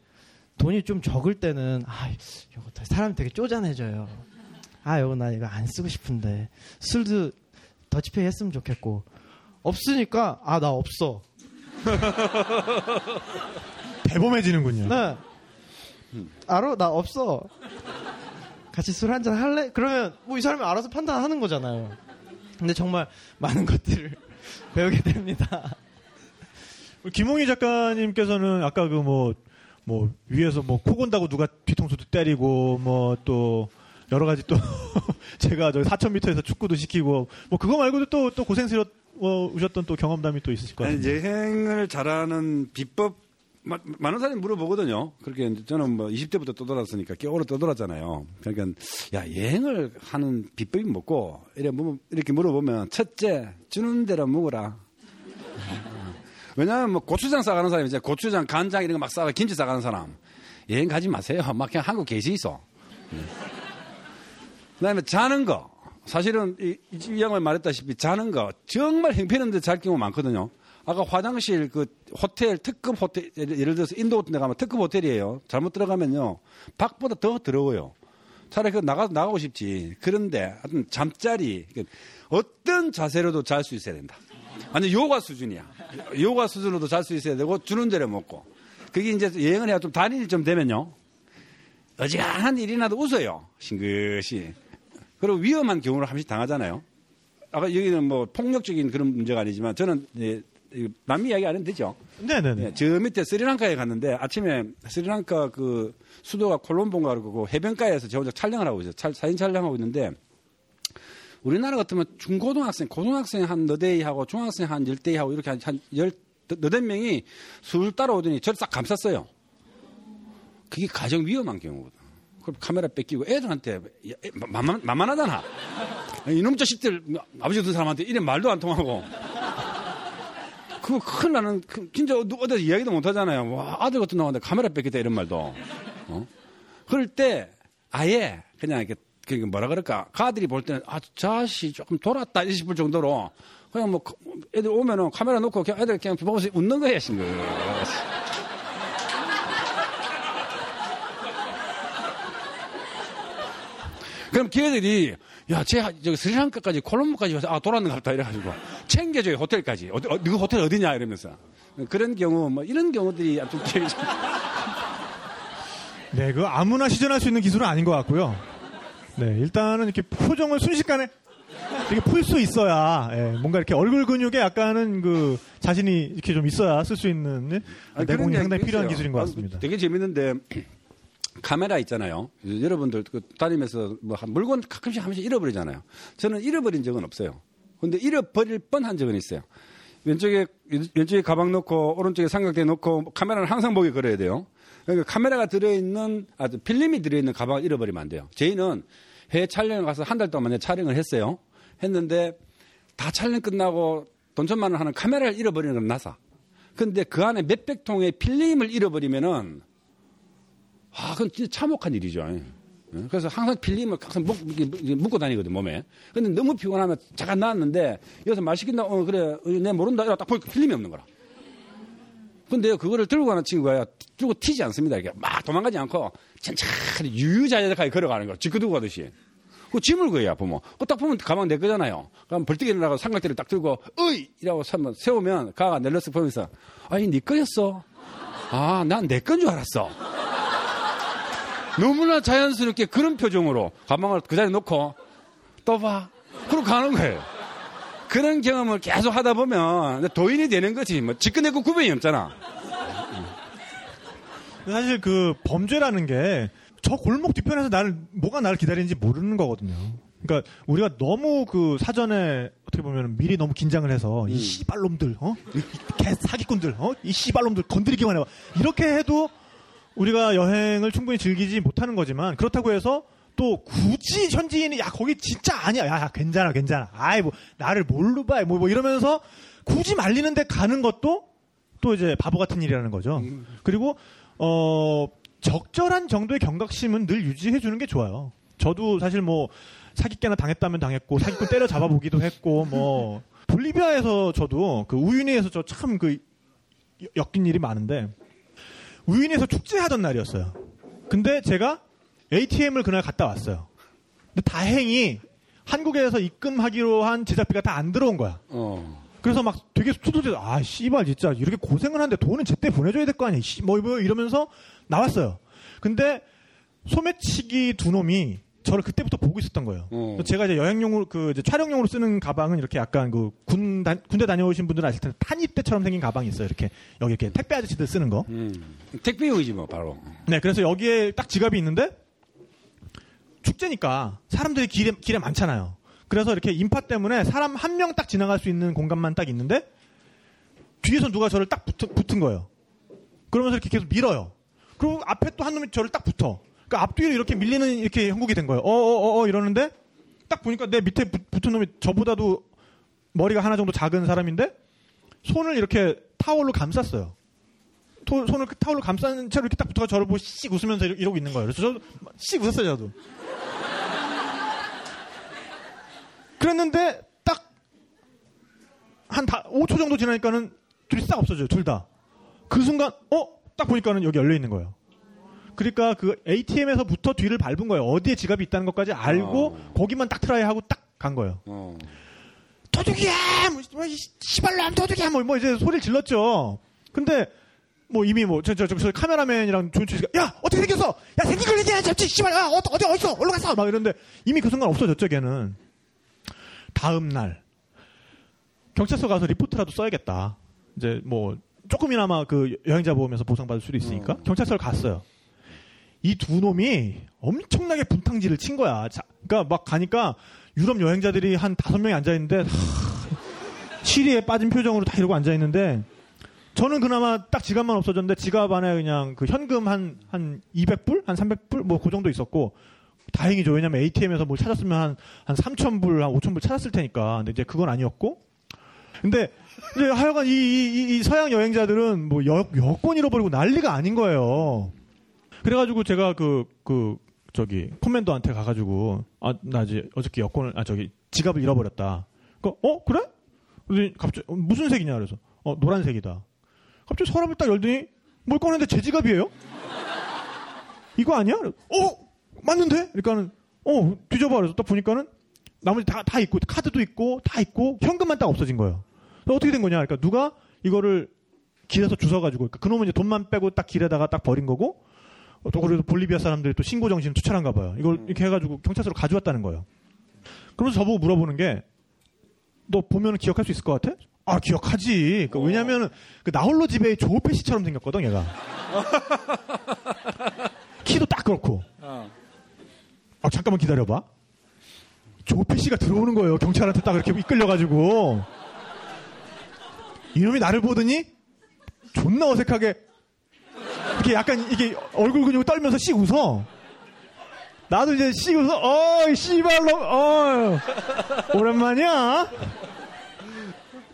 돈이 좀 적을 때는 아 이거 사람이 되게 쪼잔해져요. 아 이거 나 이거 안 쓰고 싶은데 술도 더치페이 했으면 좋겠고 없으니까 아 나 없어. *laughs* 대범해지는군요. 네. 알아? 나 없어. 같이 술 한잔 할래? 그러면 뭐 이 사람이 알아서 판단하는 거잖아요. 근데 정말 많은 것들을 *laughs* 배우게 됩니다. 김홍희 작가님께서는 아까 그 뭐 뭐 위에서 뭐 코 건다고 누가 뒤통수도 때리고 뭐 또 여러 가지 또 *laughs* 제가 저기 4,000m에서 축구도 시키고 뭐 그거 말고도 또 또 고생스러 우셨던 또 경험담이 또 있으실 같아요. 여행을 잘하는 비법 마- 많은 사람이 물어보거든요. 그렇게 저는 뭐 20대부터 떠돌았으니까 꽤 오래 떠돌았잖아요. 그러니까 야 여행을 하는 비법이 뭐고 뭐 이렇게 물어보면 첫째 주는 대로 먹어라. 왜냐하면 뭐 고추장 싸가는 사람이 이제 고추장, 간장 이런 거 막 싸가 김치 싸가는 사람 여행 가지 마세요. *laughs* 막 그냥 한국 계시 있어. 그다음에 자는 거. 사실은 이, 이, 이 양말 말했다시피 자는 거 정말 행편없는데 잘 경우 많거든요. 아까 화장실 그 호텔 특급 호텔 예를 들어서 인도 같은 데 가면 특급 호텔이에요. 잘못 들어가면요 밖보다 더 더러워요. 차라리 그 나가 나가고 싶지. 그런데 하여튼 잠자리 그 어떤 자세로도 잘 수 있어야 된다. 완전 요가 수준이야. 요가 수준으로도 잘 수 있어야 되고 주는 대로 먹고. 그게 이제 여행을 해야 좀 단일이 좀 되면요. 어지간한 일이나도 웃어요. 싱긋이. 그리고 위험한 경우를 한 번씩 당하잖아요. 아까 여기는 뭐 폭력적인 그런 문제가 아니지만 저는 이제 이 남미 이야기 안 해도 되죠. 네네네. 예, 저 밑에 스리랑카에 갔는데 아침에 스리랑카 그 수도가 콜롬보인가 그러고 해변가에서 저 혼자 촬영을 하고 있어요. 찰- 사진 촬영하고 있는데 우리나라 같으면 중고등학생, 고등학생 한 너댓이 하고 중학생 한 열대이 하고 이렇게 한, 한 열, 너댓 명이 술 따라오더니 저를 싹 감쌌어요. 그게 가장 위험한 경우거든. 그럼 카메라 뺏기고 애들한테 만만, 만만하잖아. 이놈 자식들 아버지 같은 사람한테 이래 말도 안 통하고 그거 큰일 나는 그 진짜 어디- 어디서 이야기도 못 하잖아요. 와, 아들 같은 나왔는데 카메라 뺏겠다 이런 말도. 어? 그럴 때 아예 그냥 이렇게 그 뭐라 그럴까 가들이 볼 때는 아 자식 조금 돌았다 싶을 정도로 그냥 뭐 그- 애들 오면은 카메라 놓고 그냥 애들 그냥 보고서 웃는 거예요, 신거. *laughs* 그럼 걔들이 야, 쟤 저기 스리랑카까지 콜롬보까지 와서 아 돌았는가 보다 이래가지고 챙겨줘요 호텔까지 어디 어, 너 호텔 어디냐 이러면서 그런 경우 뭐 이런 경우들이 좀 기억이 좀- 네, 그 아무나 시전할 수 있는 기술은 아닌 것 같고요. 네, 일단은 이렇게 표정을 순식간에 이렇게 풀 수 있어야 예, 뭔가 이렇게 얼굴 근육에 약간은 그 자신이 이렇게 좀 있어야 쓸 수 있는 예, 아니, 내공이 상당히 필요한 있어요. 기술인 것 아, 같습니다. 되게 재밌는데 카메라 있잖아요. 여러분들 그 다니면서 뭐한 물건 가끔씩 한 번씩 잃어버리잖아요. 저는 잃어버린 적은 없어요. 근데 잃어버릴 뻔한 적은 있어요. 왼쪽에 왼쪽에 가방 놓고 오른쪽에 삼각대 놓고 카메라는 항상 목에 걸어야 돼요. 그러니까 카메라가 들어있는 아 필름이 들어있는 가방을 잃어버리면 안 돼요. 저희는 해외 촬영을 가서 한 달 동안 촬영을 했어요. 했는데 다 촬영 끝나고 돈 천만 원 하는 카메라를 잃어버리는 건 나사. 근데 그 안에 몇백 통의 필름을 잃어버리면은 아, 그건 진짜 참혹한 일이죠. 어? 그래서 항상 필름을 항상 묶, 묶고 다니거든, 몸에. 근데 너무 피곤하면 잠깐 나왔는데, 여기서 말 시킨다, 어, 그래, 어, 내 모른다. 이러고 딱 보니까 필름이 없는 거라. 근데 그거를 들고 가는 친구가 들고 튀지 않습니다. 이렇게 막 도망가지 않고 천천히 유유자적하게 걸어가는 거. 지그 두고 가듯이. 그 짐을 거야, 보면. 그딱 보면 가방 내 거잖아요. 그럼 벌떡 일어나고 삼각대를 딱 들고, 어이! 이라고 세우면 가가 넬러스 보면서, 아니, 네 거였어. 아, 난 내 건 줄 알았어. 너무나 자연스럽게 그런 표정으로 가방을 그 자리에 놓고, 또 봐. 그러고 가는 거예요. 그런 경험을 계속 하다 보면 도인이 되는 거지. 뭐, 직근내고 구분이 없잖아. 사실 그 범죄라는 게 저 골목 뒤편에서 나를 뭐가 나를 기다리는지 모르는 거거든요. 그러니까 우리가 너무 그 사전에 어떻게 보면 미리 너무 긴장을 해서 이 씨발놈들, 어, 이개 사기꾼들, 어, 이 씨발놈들 건드리기만 해봐. 이렇게 해도 우리가 여행을 충분히 즐기지 못하는 거지만 그렇다고 해서 또 굳이 현지인이 야 거기 진짜 아니야, 야, 야 괜찮아, 괜찮아. 아이 뭐 나를 뭘로 봐, 뭐, 뭐 이러면서 굳이 말리는데 가는 것도 또 이제 바보 같은 일이라는 거죠. 그리고 어 적절한 정도의 경각심은 늘 유지해 주는 게 좋아요. 저도 사실 뭐 사기죄나 당했다면 당했고 사기꾼 때려 잡아 보기도 했고 뭐 볼리비아에서 저도 그 우유니에서 저 참 그 엮인 일이 많은데 우유니에서 축제하던 날이었어요. 근데 제가 ATM을 그날 갔다 왔어요. 근데 다행히 한국에서 입금하기로 한 제작비가 다 안 들어온 거야. 어. 그래서 막 되게 투도돼서 아 씨발 진짜 이렇게 고생을 하는데 돈은 제때 보내줘야 될 거 아니야 씨, 뭐, 뭐 이러면서 나왔어요 근데 소매치기 두 놈이 저를 그때부터 보고 있었던 거예요 어. 제가 이제 여행용으로 그 촬영용으로 쓰는 가방은 이렇게 약간 그 군, 군대 다녀오신 분들은 아실 텐데 탄입대처럼 생긴 가방이 있어요 이렇게 여기 이렇게 택배 아저씨들 쓰는 거 음. 택배용이지 뭐, 바로. 네, 그래서 여기에 딱 지갑이 있는데 축제니까 사람들이 길에, 길에 많잖아요. 그래서 이렇게 인파 때문에 사람 한 명 딱 지나갈 수 있는 공간만 딱 있는데 뒤에서 누가 저를 딱 붙, 붙은 거예요. 그러면서 이렇게 계속 밀어요. 그리고 앞에 또 한 놈이 저를 딱 붙어. 그러니까 앞뒤로 이렇게 밀리는 이렇게 형국이 된 거예요. 어어어 어, 이러는데 딱 보니까 내 밑에 붙- 붙은 놈이 저보다도 머리가 하나 정도 작은 사람인데 손을 이렇게 타월로 감쌌어요. 토- 손을 그 타월로 감싼 채로 이렇게 딱 붙어가 저를 보고 씩 웃으면서 이러- 이러고 있는 거예요. 그래서 저도 씩 웃었어요, 저도. 그랬는데 딱 한 5초 정도 지나니까는 둘이 싹 없어져요, 둘 다. 그 순간 어? 딱 보니까는 여기 열려 있는 거예요. 그러니까 그 ATM에서부터 뒤를 밟은 거예요. 어디에 지갑이 있다는 것까지 알고 어. 거기만 딱 try 하고 딱 간 거예요. 어. 도둑이야! 뭐, 뭐, 이 시발놈 도둑이야! 뭐, 뭐, 이제 소리를 질렀죠. 근데, 뭐, 이미 뭐, 저, 저, 저, 저 카메라맨이랑 조은철 씨가, 야! 어떻게 생겼어! 야, 생긴 걸 얘기해! 잡지! 씨발! 야, 어, 어디, 어딨어! 얼른 갔어! 막 이러는데, 이미 그 순간 없어졌죠, 걔는. 다음 날, 경찰서 가서 리포트라도 써야겠다. 이제 뭐, 조금이나마 그 여행자 보험에서 보상받을 수도 있으니까, 경찰서를 갔어요. 이 두 놈이 엄청나게 분탕질을 친 거야. 자, 그러니까 막 가니까 유럽 여행자들이 한 다섯 명이 앉아 있는데 시리에 빠진 표정으로 다 이러고 앉아 있는데 저는 그나마 딱 지갑만 없어졌는데 지갑 안에 그냥 그 현금 한 한 200불, 한 300불 뭐 그 정도 있었고 다행이죠. 왜냐면 ATM에서 뭘 찾았으면 한 한 3,000불, 한 5,000불 찾았을 테니까. 근데 이제 그건 아니었고. 근데 이제 하여간 이, 이- 이 서양 여행자들은 뭐 여, 여권 잃어버리고 난리가 아닌 거예요. 그래가지고 제가 그, 그, 저기, 폰맨더한테 가가지고, 아, 나 이제 어저께 여권을, 아, 저기, 지갑을 잃어버렸다. 그, 어, 그래? 그랬더니 갑자기, 어, 무슨 색이냐? 그래서, 어, 노란색이다. 갑자기 서랍을 딱 열더니, 뭘 꺼냈는데 제 지갑이에요? 이거 아니야? 어? 맞는데? 그러니까는, 어, 뒤져봐. 그래서 딱 보니까는, 나머지 다, 다 있고, 카드도 있고, 다 있고, 현금만 딱 없어진 거예요. 어떻게 된 거냐? 그러니까 누가 이거를 길에서 주워가지고, 그러니까 그놈은 이제 돈만 빼고 딱 길에다가 딱 버린 거고, 어, 또 그래서 볼리비아 사람들이 또 신고 정신을 투철한가 봐요. 이걸 이렇게 해가지고 경찰서로 가져왔다는 거예요. 그러면서 저보고 물어보는 게, 너 보면 기억할 수 있을 것 같아? 아, 기억하지. 그 왜냐면은, 그 나홀로 집에 조페 씨처럼 생겼거든, 얘가. *laughs* 키도 딱 그렇고. 아, 잠깐만 기다려봐. 조페 씨가 들어오는 거예요. 경찰한테 딱 이렇게 이끌려가지고. 이놈이 나를 보더니, 존나 어색하게, 이렇게 약간, 이게 얼굴 근육을 떨면서 씩 웃어. 나도 이제 씩 웃어, 어이, 씨발로, 어 오랜만이야.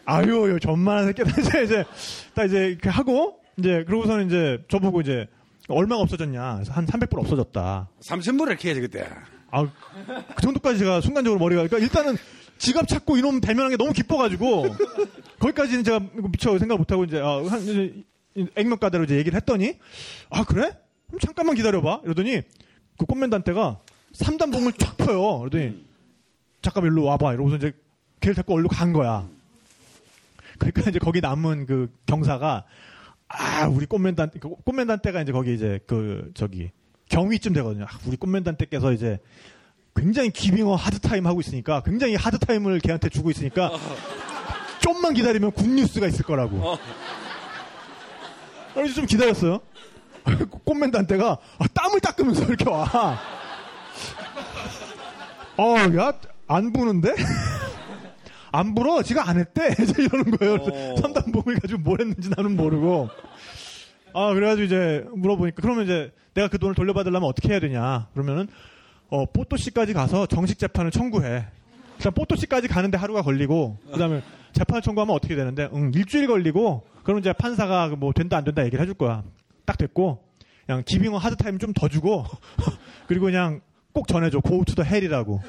아유, 요 전만한 새끼다. 이제, 이제, 딱 이제, 이렇게 하고, 이제, 그러고서는 이제, 저보고 이제, 얼마가 없어졌냐? 그래서 한 300불 없어졌다. 3천불 이렇게 해야지 그때. 아, 그 정도까지 제가 순간적으로 머리가, 그러니까 일단은 지갑 찾고 이놈 대면한 게 너무 기뻐가지고, 거기까지는 제가 미처 생각 못하고 이제, 아, 한, 액면가대로 이제 얘기를 했더니, 아, 그래? 그럼 잠깐만 기다려봐. 이러더니, 그 꽃맨단때가 3단 봉을 쫙 펴요. 그러더니, 잠깐만 일로 와봐. 이러고서 이제 걔를 데리고 얼른 간 거야. 그러니까 이제 거기 남은 그 경사가, 아, 우리 꽃맨단, 그 꽃맨단 때가 이제 거기 이제 그, 저기, 경위쯤 되거든요. 아, 우리 꽃맨단 때께서 이제 굉장히 기빙어 하드타임 하고 있으니까 굉장히 하드타임을 걔한테 주고 있으니까 *laughs* 좀만 기다리면 굿뉴스가 있을 거라고. 그래서 좀 기다렸어요. *laughs* 꽃맨단 때가 아, 땀을 닦으면서 이렇게 와. 어, 야, 안 부는데? *laughs* 안 불어? 지가 안 했대? *laughs* 이러는 거예요. 어. 삼단봉을 가지고 뭘 했는지 나는 모르고. 아, 그래가지고 이제 물어보니까, 그러면 이제 내가 그 돈을 돌려받으려면 어떻게 해야 되냐. 그러면은, 어, 뽀또씨까지 가서 정식 재판을 청구해. 일단 뽀또씨까지 가는데 하루가 걸리고, 그 다음에 재판을 청구하면 어떻게 되는데, 응, 일주일 걸리고, 그러면 이제 판사가 뭐 된다 안 된다 얘기를 해줄 거야. 딱 됐고, 그냥 기빙어 하드타임 좀 더 주고, *laughs* 그리고 그냥 꼭 전해줘. to the hell이라고.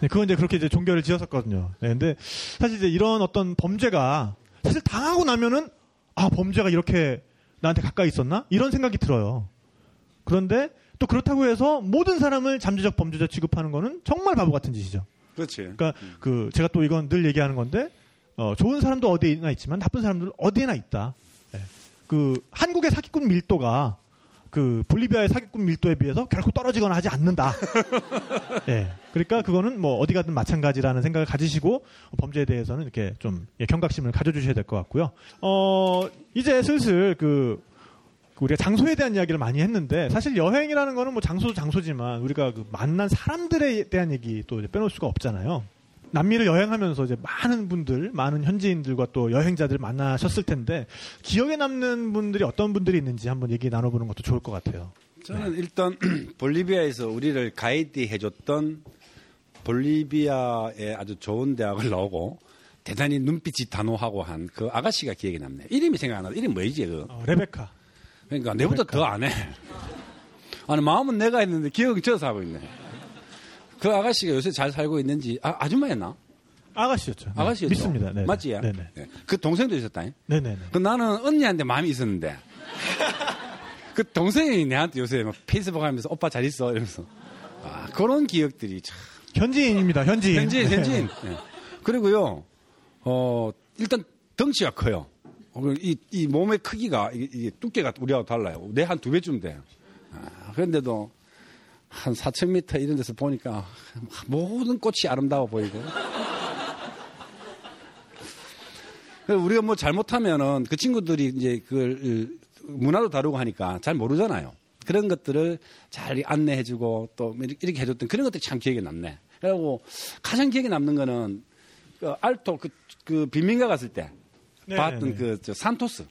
네, 그건 이제 그렇게 이제 종결을 지었었거든요. 네, 근데 사실 이제 이런 어떤 범죄가 사실 당하고 나면은 아 범죄가 이렇게 나한테 가까이 있었나 이런 생각이 들어요. 그런데 또 그렇다고 해서 모든 사람을 잠재적 범죄자 취급하는 거는 정말 바보 같은 짓이죠. 그렇지. 그러니까 그 제가 또 이건 늘 얘기하는 건데 어, 좋은 사람도 어디에나 있지만 나쁜 사람도 어디에나 있다. 예. 그 한국의 사기꾼 밀도가 그 볼리비아의 사기꾼 밀도에 비해서 결코 떨어지거나 하지 않는다. *laughs* 예. 그러니까 그거는 뭐 어디 가든 마찬가지라는 생각을 가지시고 범죄에 대해서는 이렇게 좀 예, 경각심을 가져주셔야 될 것 같고요. 어 이제 슬슬 그그 우리가 장소에 대한 이야기를 많이 했는데 사실 여행이라는 거는 뭐 장소도 장소지만 우리가 그 만난 사람들에 대한 얘기 또 이제 빼놓을 수가 없잖아요. 남미를 여행하면서 이제 많은 분들, 많은 현지인들과 또 여행자들 만나셨을 텐데 기억에 남는 분들이 어떤 분들이 있는지 한번 얘기 나눠보는 것도 좋을 것 같아요. 저는 일단 *clears throat* 볼리비아에서 우리를 가이드 해줬던 볼리비아의 아주 좋은 대학을 나오고 대단히 눈빛이 단호하고 한 그 아가씨가 기억에 남네. 이름이 생각 안 나. 이름 뭐지 그? 어, 레베카. 그러니까 내보다 더 안 해. 아니 마음은 내가 했는데 기억은 저서 하고 있네. 그 아가씨가 요새 잘 살고 있는지 아, 아줌마였나? 아가씨였죠. 네, 아가씨였죠. 믿습니다. 네. 맞지? 네네. 네. 그 동생도 있었다니. 네네네. 그 나는 언니한테 마음이 있었는데 *laughs* 그 동생이 내한테 요새 막 페이스북 하면서 오빠 잘 있어 이러면서 아, 그런 기억들이 참 현지인입니다. 현지인. 현지인 네. 현지인 네. *laughs* 그리고요 어 일단 덩치가 커요 어, 이, 이 몸의 크기가 이게, 이게 두께가 우리하고 달라요 내 한 두 배쯤 돼요 아, 그런데도 한 4,000m 이런 데서 보니까 모든 꽃이 아름다워 보이고 그래서 우리가 뭐 잘못하면은 그 친구들이 이제 그걸 문화도 다르고 하니까 잘 모르잖아요. 그런 것들을 잘 안내해주고 또 이렇게 해줬던 그런 것들이 참 기억에 남네. 그리고 가장 기억에 남는 거는 그 알토 그, 그 빈민가 갔을 때 네, 봤던 네. 그저 산토스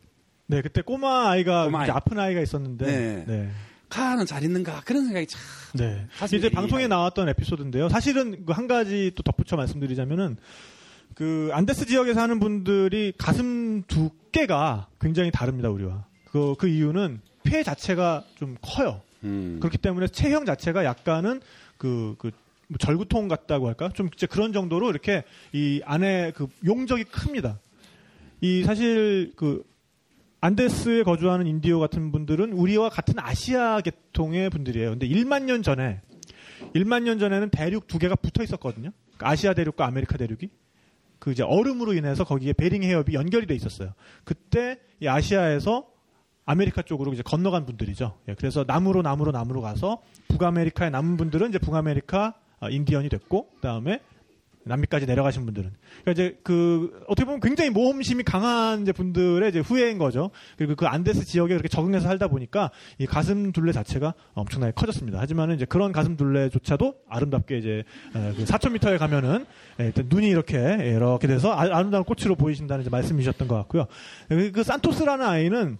네, 그때 꼬마 아이가 꼬마 아이. 아픈 아이가 있었는데. 네. 네. 가는 잘 있는가 그런 생각이 참 네. 이제 방송에 이- 나왔던 에피소드인데요. 사실은 그 한 가지 또 덧붙여 말씀드리자면은 그 안데스 지역에 사는 분들이 가슴 두께가 굉장히 다릅니다, 우리와. 그, 그 이유는 폐 자체가 좀 커요. 음. 그렇기 때문에 체형 자체가 약간은 그, 그, 뭐 절구통 같다고 할까? 좀 이제 그런 정도로 이렇게 이 안에 그 용적이 큽니다. 이 사실 그 안데스에 거주하는 인디오 같은 분들은 우리와 같은 아시아 계통의 분들이에요. 근데 1만 년 전에 1만 년 전에는 대륙 두 개가 붙어 있었거든요. 그러니까 아시아 대륙과 아메리카 대륙이 그 이제 얼음으로 인해서 거기에 베링 해협이 연결이 돼 있었어요. 그때 이 아시아에서 아메리카 쪽으로 이제 건너간 분들이죠. 예, 그래서 남으로 남으로 남으로 가서 북아메리카에 남은 분들은 이제 북아메리카 아, 인디언이 됐고 그다음에 남미까지 내려가신 분들은 그러니까 이제 그 어떻게 보면 굉장히 모험심이 강한 이제 분들의 이제 후예인 거죠. 그리고 그 안데스 지역에 그렇게 적응해서 살다 보니까 이 가슴 둘레 자체가 엄청나게 커졌습니다. 하지만은 이제 그런 가슴 둘레조차도 아름답게 이제 에, 그 4,000m에 가면은 예, 일단 눈이 이렇게 예, 이렇게 돼서 아- 아름다운 꽃으로 보이신다는 이제 말씀이셨던 것 같고요. 그, 그 산토스라는 아이는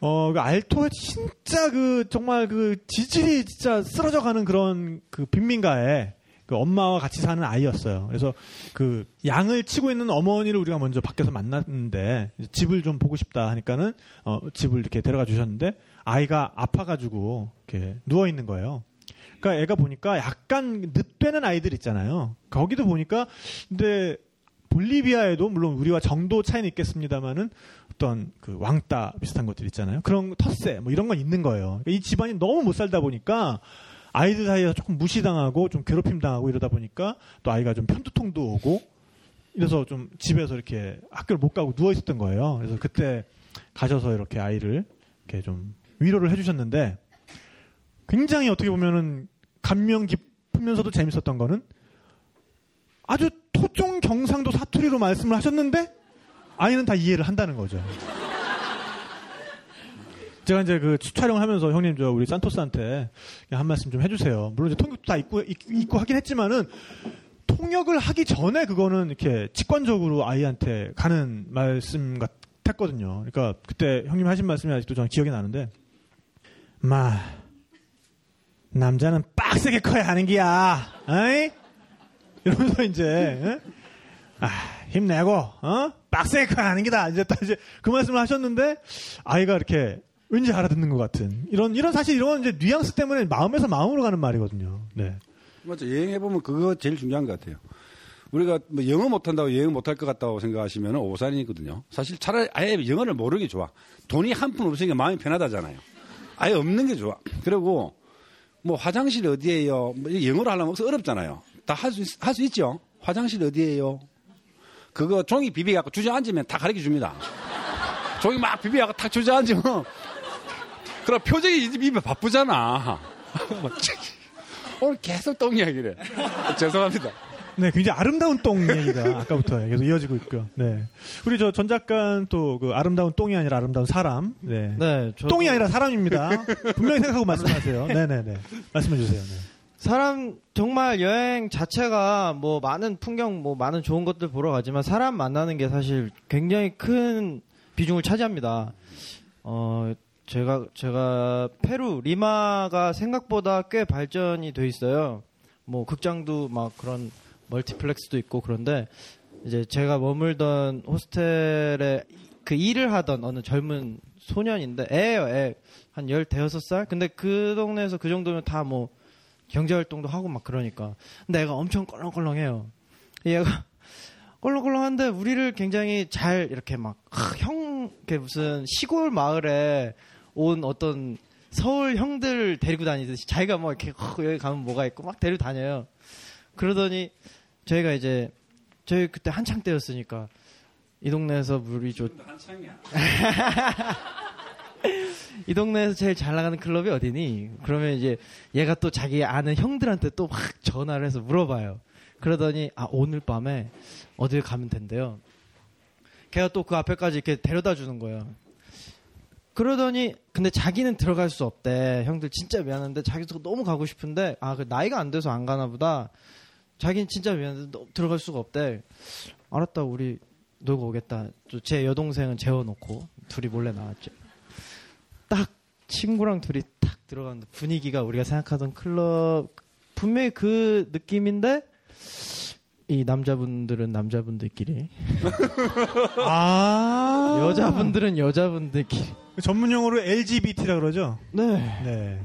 어, 그 알토의 진짜 그 정말 그 지질이 진짜 쓰러져 가는 그런 그 빈민가에 그 엄마와 같이 사는 아이였어요. 그래서 그 양을 치고 있는 어머니를 우리가 먼저 밖에서 만났는데 집을 좀 보고 싶다 하니까는 어, 집을 이렇게 데려가 주셨는데 아이가 아파가지고 이렇게 누워 있는 거예요. 그러니까 애가 보니까 약간 늦되는 아이들 있잖아요. 거기도 보니까 근데 볼리비아에도 물론 우리와 정도 차이는 있겠습니다만은 어떤 그 왕따 비슷한 것들 있잖아요. 그런 텃세 뭐 이런 건 있는 거예요. 그러니까 이 집안이 너무 못 살다 보니까 아이들 사이에서 조금 무시당하고 좀 괴롭힘 당하고 이러다 보니까 또 아이가 좀 편두통도 오고 이래서 좀 집에서 이렇게 학교를 못 가고 누워 있었던 거예요. 그래서 그때 가셔서 이렇게 아이를 이렇게 좀 위로를 해주셨는데 굉장히 어떻게 보면은 감명 깊으면서도 재밌었던 거는 아주 토종 경상도 사투리로 말씀을 하셨는데 아이는 다 이해를 한다는 거죠. 제가 이제 그 촬영을 하면서 형님 저 우리 산토스한테 한 말씀 좀 해주세요. 물론 이제 통역도 다 있고 있- 있고 하긴 했지만은 통역을 하기 전에 그거는 이렇게 직관적으로 아이한테 가는 말씀 같았거든요. 그러니까 그때 형님 하신 말씀이 아직도 저는 기억이 나는데 마 남자는 빡세게 커야 하는 기야. 어이? 이러면서 이제 예? 아, 힘내고 어? 빡세게 커야 하는 기다. 이제 딱 이제 그 말씀을 하셨는데 아이가 이렇게 왠지 알아듣는 것 같은 이런 이런 사실 이런 이제 뉘앙스 때문에 마음에서 마음으로 가는 말이거든요. 네. 맞죠. 여행해 보면 그거 제일 중요한 것 같아요. 우리가 뭐 영어 못한다고 여행 못할 것 같다고 생각하시면 오산이거든요. 사실 차라리 아예 영어를 모르는 게 좋아. 돈이 한 푼 없으니까 마음이 편하다잖아요. 아예 없는 게 좋아. 그리고 뭐 화장실 어디에요? 뭐 영어로 하려면 어렵잖아요. 다 할 수 할 수 있죠. 화장실 어디에요? 그거 종이 비비갖고 주저앉으면 다 가르쳐 줍니다. 종이 막 비비갖고 탁 주저앉으면 그럼 표정이 비비 바쁘잖아. *laughs* 오늘 계속 똥 이야기래. *laughs* 죄송합니다. 네, 굉장히 아름다운 똥 얘기가 아까부터 계속 이어지고 있고요. 네. 우리 저 전 작가는 또그 아름다운 똥이 아니라 아름다운 사람. 네. 네, 저도 똥이 아니라 사람입니다. 분명히 생각하고 말씀하세요. 네네네. 말씀해 주세요. 네. 사람 정말 여행 자체가 뭐 많은 풍경 뭐 많은 좋은 것들 보러 가지만 사람 만나는 게 사실 굉장히 큰 비중을 차지합니다. 어 제가 제가 페루 리마가 생각보다 꽤 발전이 돼 있어요. 뭐 극장도 막 그런 멀티플렉스도 있고 그런데 이제 제가 머물던 호스텔에 그 일을 하던 어느 젊은 소년인데 애예요, 애. 한 15살? 근데 그 동네에서 그 정도면 다 뭐 경제활동도 하고 막 그러니까. 근데 애가 엄청 껄렁껄렁해요. 얘가 *laughs* 껄렁껄렁한데 우리를 굉장히 잘 이렇게 막, 아, 형, 이렇게 무슨 시골 마을에 온 어떤 서울 형들 데리고 다니듯이 자기가 뭐 이렇게 어, 여기 가면 뭐가 있고 막 데리고 다녀요. 그러더니 저희가 이제 저희 그때 한창 때였으니까 이 동네에서 물이 좋. *laughs* 이 동네에서 제일 잘 나가는 클럽이 어디니? 그러면 이제 얘가 또 자기 아는 형들한테 또 막 전화를 해서 물어봐요. 그러더니 아 오늘 밤에 어딜 가면 된대요. 걔가 또 그 앞에까지 이렇게 데려다 주는 거예요. 그러더니 근데 자기는 들어갈 수 없대. 형들 진짜 미안한데 자기도 너무 가고 싶은데 아 그 나이가 안 돼서 안 가나 보다. 자기는 진짜 미안한데 너- 들어갈 수가 없대. 알았다 우리 놀고 오겠다. 또제 여동생은 재워놓고 둘이 몰래 나왔죠. 딱 친구랑 둘이 딱 들어가는데 분위기가 우리가 생각하던 클럽 분명히 그 느낌인데 이 남자분들은 남자분들끼리 *laughs* 아. 여자분들은 여자분들끼리 전문 용어로 LGBT라 그러죠? 네 네.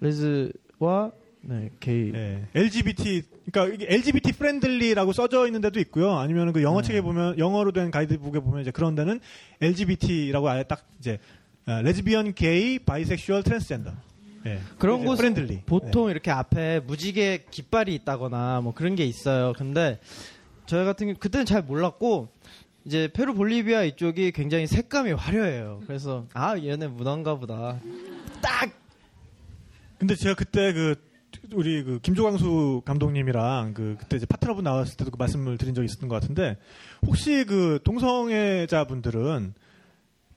레즈와 네 게이 네. LGBT, 그러니까 이게 LGBT friendly라고 써져 있는 데도 있고요. 아니면 그 영어 책에 보면, 영어로 된 가이드북에 보면 이제 그런 데는 LGBT라고 아예 딱 이제, 레즈비언, 게이, bisexual, 트랜스젠더. 네. 그런 곳은 friendly. 보통 이렇게 앞에 무지개 깃발이 있다거나 뭐 그런 게 있어요. 근데 저희 같은 경우 그때는 잘 몰랐고 이제 페루 볼리비아 이쪽이 굉장히 색감이 화려해요. 그래서 아 얘네 문화인가 보다. 딱 근데 제가 그때 그 우리 그 김조광수 감독님이랑 그 그때 이제 파트너분 나왔을 때도 그 말씀을 드린 적이 있었던 것 같은데 혹시 그 동성애자분들은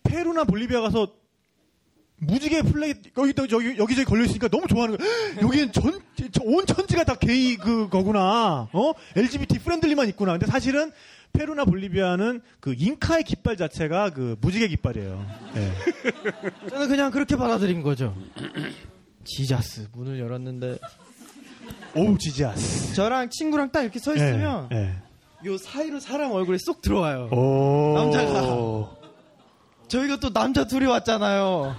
페루나 볼리비아 가서 무지개 flag이 여기 또 여기 여기저기 걸려 있으니까 너무 좋아하는 거야. *gasps* 여기는 전 온 천지가 다 게이 그 거구나. 어? LGBT 프렌들리만 있구나. 근데 사실은 페루나 볼리비아는 그 잉카의 깃발 자체가 그 무지개 깃발이에요. 예. 저는 그냥 그렇게 받아들인 거죠. Jesus 문을 열었는데 oh Jesus. 저랑 친구랑 딱 이렇게 서 있으면 예, 요 사이로 사람 얼굴에 쏙 들어와요. 예. 오. 남자가. 저희가 또 남자 둘이 왔잖아요.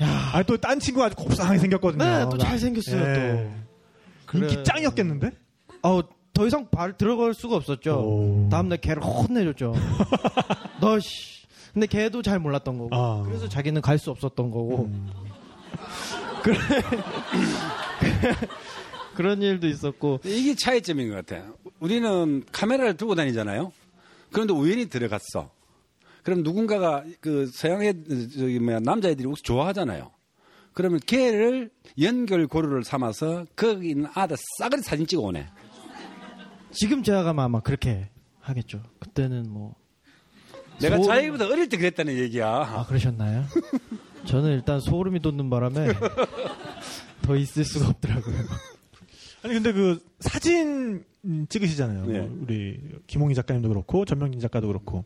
야, 아, 또딴 친구가 아주 곱상하게 생겼거든요. 네, 또 잘생겼어요, 예. 그래. 인기 짱이었겠는데? 어, 더 이상 발 들어갈 수가 없었죠. 오. 다음날 걔를 혼내줬죠. *laughs* 너 씨. 근데 걔도 잘 몰랐던 거고. 아. 그래서 자기는 갈 수 없었던 거고. 음. *laughs* 그래. *laughs* 그런 일도 있었고. 이게 차이점인 것 같아요. 우리는 카메라를 두고 다니잖아요. 그런데 우연히 들어갔어. 그럼 누군가가 그 서양의 저기 뭐야 남자애들이 혹시 좋아하잖아요. 그러면 걔를 연결 고리를 삼아서 거기 있는 아들 싸그리 사진 찍어 오네. 지금 제가 가면 아마 그렇게 하겠죠. 그때는 뭐. 내가 자기보다 어릴 때 그랬다는 얘기야. 아, 그러셨나요? 저는 일단 소름이 돋는 바람에 더 있을 수가 없더라고요. 아니 근데 그 사진 음, 찍으시잖아요. 네. 뭐 우리 김홍희 작가님도 그렇고 전명진 작가도 그렇고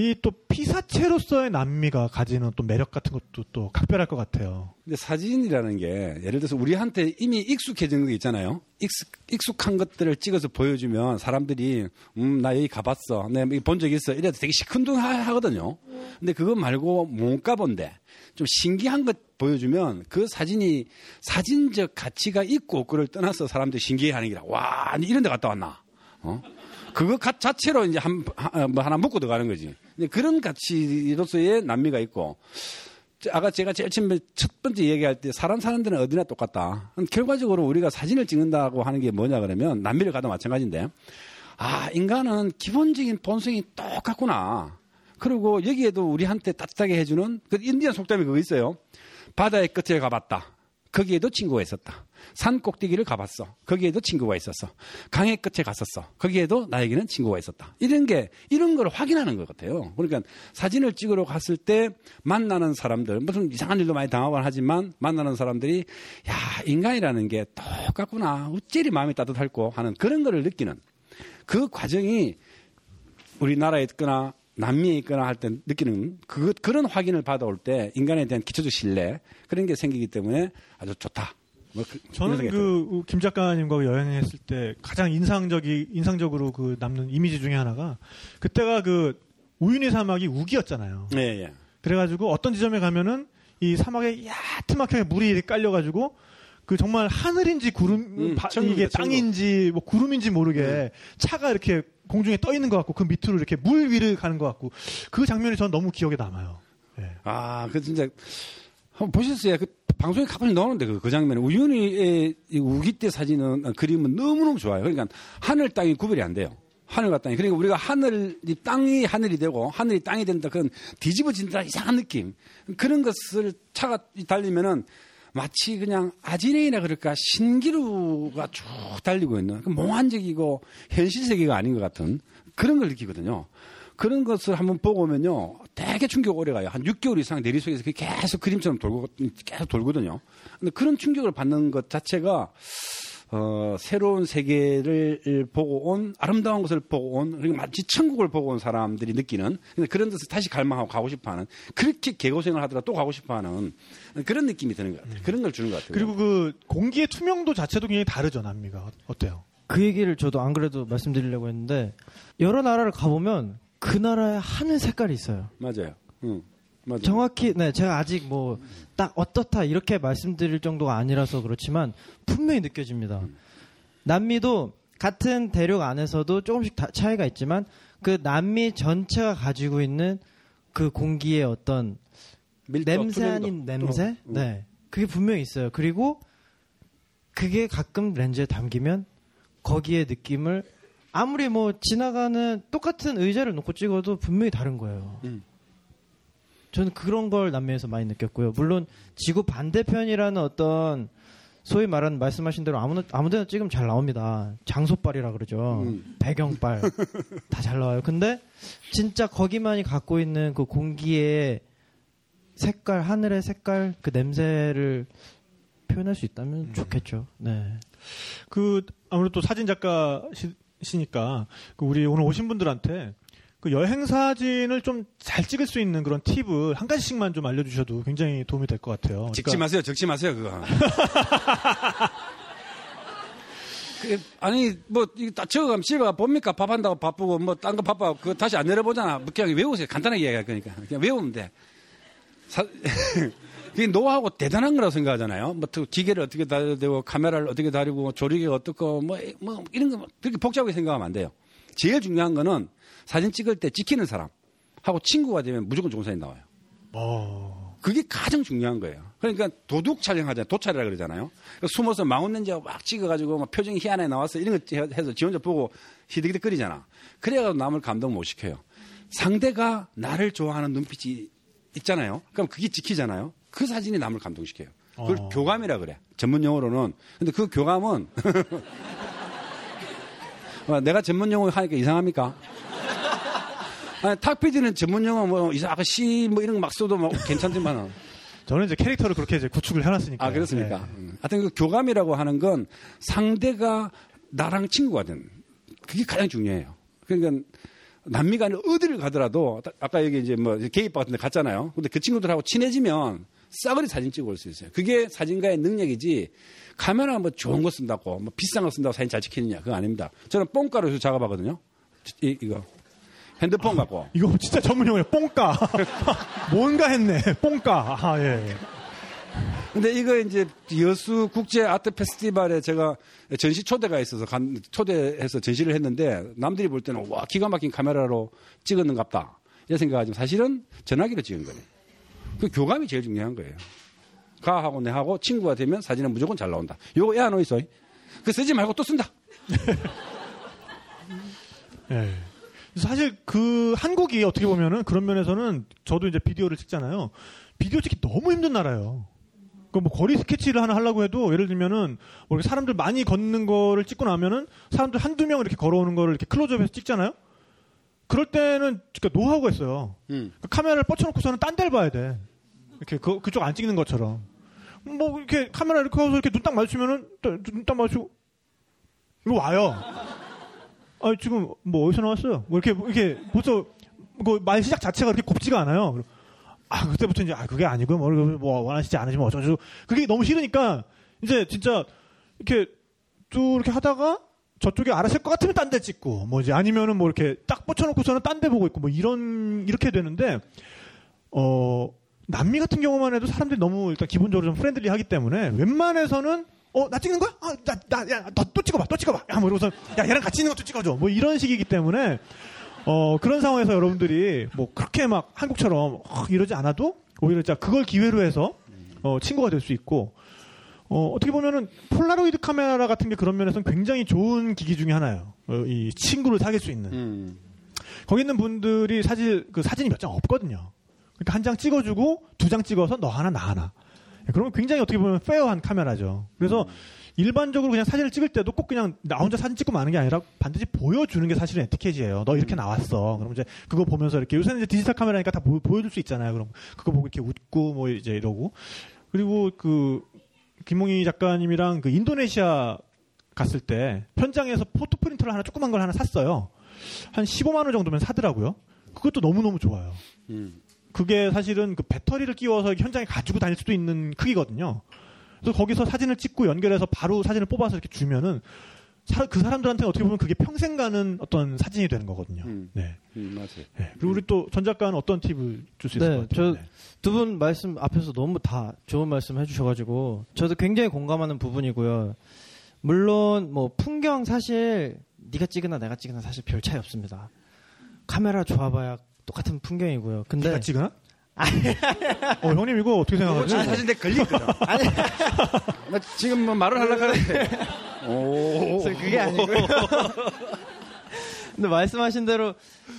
이 또 피사체로서의 남미가 가지는 또 매력 같은 것도 또 각별할 것 같아요. 근데 사진이라는 게 예를 들어서 우리한테 이미 익숙해진 거 있잖아요. 익숙, 익숙 한 것들을 찍어서 보여주면 사람들이 음 나 여기 가봤어. 내가 본적 있어. 이래도 되게 시큰둥하거든요. 근데 그거 말고 못 가본데 좀 신기한 것 보여주면 그 사진이 사진적 가치가 있고 없고를 떠나서 사람들이 신기해하는 게라. 와 이런 데 갔다 왔나. 어? 그거 가- 자체로 이제 한, 하- 뭐 하나 묶고 들어가는 거지. 그런 가치로서의 남미가 있고 아까 제가 제일 처음에 첫 번째 얘기할 때 사람 사는 데는 어디나 똑같다. 결과적으로 우리가 사진을 찍는다고 하는 게 뭐냐 그러면 남미를 가도 마찬가지인데 아 인간은 기본적인 본성이 똑같구나. 그리고 여기에도 우리한테 따뜻하게 해주는 그 인디안 속담이 그거 있어요. 바다의 끝에 가봤다. 거기에도 친구가 있었다. 산 꼭대기를 가봤어. 거기에도 친구가 있었어. 강의 끝에 갔었어. 거기에도 나에게는 친구가 있었다. 이런 게 이런 걸 확인하는 것 같아요. 그러니까 사진을 찍으러 갔을 때 만나는 사람들 무슨 이상한 일도 많이 당하곤 하지만 만나는 사람들이 야 인간이라는 게 똑같구나. 어찌리 마음이 따뜻할고 하는 그런 거를 느끼는 그 과정이 우리나라에 있거나 남미에 있거나 할 때 느끼는 그, 그런 확인을 받아올 때 인간에 대한 기초적 신뢰 그런 게 생기기 때문에 아주 좋다. 뭐 그, 저는 그 김 작가님과 여행했을 때 가장 인상적이 인상적으로 그 남는 이미지 중에 하나가 그때가 그 우유니 사막이 우기였잖아요. 들어요. 예, 예. 그래가지고 어떤 지점에 가면은 이 사막에 얕막하게 물이 깔려가지고 그 정말 하늘인지 구름 음, 바- 천국이다, 이게 천국. 땅인지 뭐 구름인지 모르게 차가 이렇게 공중에 떠 있는 것 같고 그 밑으로 이렇게 물 위를 가는 것 같고 그 장면이 저는 너무 기억에 남아요. 예. 아, 그 진짜 한번 보셨어요? 그 방송에 가끔씩 나오는데 그, 그 장면 우윤희의 이 우기 때 사진은 아, 그림은 너무너무 좋아요. 그러니까 하늘 땅이 구별이 안 돼요. 하늘과 땅이. 그러니까 우리가 하늘이 땅이 하늘이 되고 하늘이 땅이 된다 그런 뒤집어진다 이상한 느낌. 그런 것을 차가 달리면은 마치 그냥 아지레이나 그럴까 신기루가 쭉 달리고 있는 그 몽환적이고 현실 세계가 아닌 것 같은 그런 걸 느끼거든요. 그런 것을 한번 보고 오면요. 되게 충격 오래 가요. 한 6개월 이상 내리 속에서 계속 그림처럼 돌고, 계속 돌거든요. 근데 그런 충격을 받는 것 자체가, 어, 새로운 세계를 보고 온, 아름다운 것을 보고 온, 그리고 마치 천국을 보고 온 사람들이 느끼는, 그런 데서 다시 갈망하고 가고 싶어 하는, 그렇게 개고생을 하더라도 또 가고 싶어 하는 그런 느낌이 드는 것 같아요. 그런 걸 주는 것 같아요. 그리고 그 공기의 투명도 자체도 굉장히 다르죠 남미가 어- 어때요? 그 얘기를 저도 안 그래도 말씀드리려고 했는데 여러 나라를 가보면 그 나라의 하늘 색깔이 있어요. 맞아요. 응. 맞아요. 정확히 네 제가 아직 뭐 딱 어떻다 이렇게 말씀드릴 정도가 아니라서 그렇지만 분명히 느껴집니다. 남미도 같은 대륙 안에서도 조금씩 다- 차이가 있지만 그 남미 전체가 가지고 있는 그 공기의 어떤 냄새. 아닌 냄새? 어, 어. 네. 그게 분명히 있어요. 그리고 그게 가끔 렌즈에 담기면 거기에 느낌을 아무리 뭐 지나가는 똑같은 의자를 놓고 찍어도 분명히 다른 거예요. 음. 저는 그런 걸 남미에서 많이 느꼈고요. 물론 지구 반대편이라는 어떤 소위 말하는 말씀하신 대로 아무나 아무데나 찍으면 잘 나옵니다. 장소빨이라 그러죠. 음. 배경빨 다 잘 나와요. 근데 진짜 거기만이 갖고 있는 그 공기의 색깔, 하늘의 색깔, 그 냄새를 표현할 수 있다면 좋겠죠. 네. 그 아무래도 또 사진 작가시니까 그 우리 오늘 오신 분들한테 그 여행 사진을 좀 잘 찍을 수 있는 그런 팁을 한 가지씩만 좀 알려주셔도 굉장히 도움이 될 것 같아요. 찍지 그러니까 마세요. 적지 마세요. 그거. *laughs* 그, 아니 뭐 이거 다 적어가면 집에 가 봅니까 밥 한다고 바쁘고 뭐 딴 거 바빠 그거 다시 안 내려보잖아 뭐 그냥 외우세요 간단하게 얘기할 거니까 그냥 외우면 돼 사, *laughs* 그게 노하우가 대단한 거라고 생각하잖아요 뭐또 기계를 어떻게 다려야 되고 카메라를 어떻게 다리고 조리개가 어떻고 뭐, 뭐 이런 거 그렇게 복잡하게 생각하면 안 돼요 제일 중요한 거는 사진 찍을 때 지키는 사람 하고 친구가 되면 무조건 좋은 사진 나와요 어. 그게 가장 중요한 거예요. 그러니까 도둑 촬영하잖아요. 도찰이라 그러잖아요. 그러니까 숨어서 망원렌즈 막 찍어가지고 막 표정이 희한하게 나왔어. 이런 거 해서 지 혼자 보고 히득히득 거리잖아. 그래가지고 남을 감동 못 시켜요. 상대가 나를 좋아하는 눈빛이 있잖아요. 그럼 그게 지키잖아요. 그 사진이 남을 감동시켜요. 그걸 어. 교감이라 그래. 전문 용어로는. 근데 그 교감은 *laughs* 어, 내가 전문 용어 하니까 이상합니까? 아니, 탁피디는 전문 용어 뭐 이상 아까 시뭐 이런 거 막 써도 뭐 괜찮지만 *laughs* 저는 이제 캐릭터를 그렇게 이제 구축을 해놨으니까. 아 그렇습니까? 네. 음. 하여튼 그 교감이라고 하는 건 상대가 나랑 친구가 된 그게 가장 중요해요. 그러니까 남미 간에 어디를 가더라도 아까 여기 이제 뭐 게이바 같은 데 갔잖아요. 근데 그 친구들하고 친해지면 싸그리 사진 찍어 올 수 있어요. 그게 사진가의 능력이지 카메라 뭐 좋은 거 쓴다고 뭐 비싼 거 쓴다고 사진 잘 찍히느냐 그거 아닙니다. 저는 뽕가루 작업하거든요. 이, 이거 핸드폰 갖고 이거 진짜 전문 용어예요. 뽕까. *laughs* 뭔가 했네. 뽕까. 아, 예. 근데 이거 이제 여수 국제 아트 페스티벌에 제가 전시 초대가 있어서 간, 초대해서 전시를 했는데 남들이 볼 때는 와 기가 막힌 카메라로 찍었는갑다 이런 생각하지만 사실은 전화기로 찍은 거예요. 그 교감이 제일 중요한 거예요. 가하고 내하고 친구가 되면 사진은 무조건 잘 나온다. 요거 애안 어있어. 그 쓰지 말고 또 쓴다. *laughs* 예. 사실 그 한국이 어떻게 보면은 그런 면에서는 저도 이제 비디오를 찍잖아요. 비디오 찍기 너무 힘든 나라예요. 그뭐 거리 스케치를 하나 하려고 해도 예를 들면은 뭐 이렇게 사람들 많이 걷는 거를 찍고 나면은 사람들 한두 명 이렇게 걸어오는 거를 이렇게 클로즈업해서 찍잖아요. 그럴 때는 그러니까 노하우가 있어요. 음. 그 카메라를 뻗쳐놓고서는 딴 데를 봐야 돼. 이렇게 그, 그쪽 안 찍는 것처럼. 뭐 이렇게 카메라 이렇게 하고 이렇게 눈 딱 마주치면은 눈 딱 마주치고 이거 와요. 아 지금 뭐 어디서 나왔어요? 뭐 이렇게 이렇게 벌써 그말 시작 자체가 그렇게 곱지가 않아요. 아 그때부터 이제 아 그게 아니고 뭐, 뭐 원하시지 않으시면 어쩌고 그게 너무 싫으니까 이제 진짜 이렇게 쭉 이렇게 하다가 저쪽에 알아실 것 같으면 딴 데 찍고 뭐 이제 아니면은 뭐 이렇게 딱 뻗쳐놓고서는 딴 데 보고 있고 뭐 이런 이렇게 되는데 어 남미 같은 경우만 해도 사람들이 너무 일단 기본적으로 좀 friendly 하기 때문에 웬만해서는 어 나 찍는 거야? 아 나 나 야 너 또 찍어봐 또 찍어봐 야 뭐 이러고서 야 얘랑 같이 있는 것도 찍어줘 뭐 이런 식이기 때문에 어 그런 상황에서 여러분들이 뭐 그렇게 막 한국처럼 어, 이러지 않아도 오히려 진짜 그걸 기회로 해서 어 친구가 될 수 있고 어, 어떻게 보면은 폴라로이드 카메라 같은 게 그런 면에서는 굉장히 좋은 기기 중에 하나예요. 어, 이 친구를 사귈 수 있는. 음. 거기 있는 분들이 사실 그 사진이 몇 장 없거든요. 그러니까 한 장 찍어주고 두 장 찍어서 너 하나 나 하나. 예, 그러면 굉장히 어떻게 보면 fair한 카메라죠. 그래서 일반적으로 그냥 사진을 찍을 때도 꼭 그냥 나 혼자 사진 찍고 마는 게 아니라 반드시 보여주는 게 사실은 에티켓이에요. 너 이렇게 나왔어. 그럼 이제 그거 보면서 이렇게 요새는 이제 디지털 카메라니까 다 보, 보여줄 수 있잖아요. 그럼 그거 보고 이렇게 웃고 뭐 이제 이러고 그리고 그 김홍희 작가님이랑 그 인도네시아 갔을 때 현장에서 포토 프린터를 하나 조그만 걸 하나 샀어요. 한 15만 원 정도면 사더라고요. 그것도 너무너무 좋아요. 음. 그게 사실은 그 배터리를 끼워서 현장에 가지고 다닐 수도 있는 크기거든요. 그래서 거기서 사진을 찍고 연결해서 바로 사진을 뽑아서 이렇게 주면은 사- 그 사람들한테는 어떻게 보면 그게 평생 가는 어떤 사진이 되는 거거든요. 음. 네. 음, 맞아요. 네. 그리고 우리 또 전 작가는 어떤 팁을 줄 수 있을 네, 것 같아요? 저- 두분 말씀 앞에서 너무 다 좋은 말씀 해주셔가지고 저도 굉장히 공감하는 부분이고요. 물론 뭐 풍경 사실 네가 찍으나 내가 찍으나 사실 별 차이 없습니다. 카메라 좋아봐야 똑같은 풍경이고요. 근데 네가 찍으나? 어, 형님 이거 어떻게 생각하세요? 아, 사실 내 걸리거든. 아니, 나 지금 뭐 말을 하려고 하는데. *laughs* 오. 그게 아니고요. *laughs* 근데 말씀하신 대로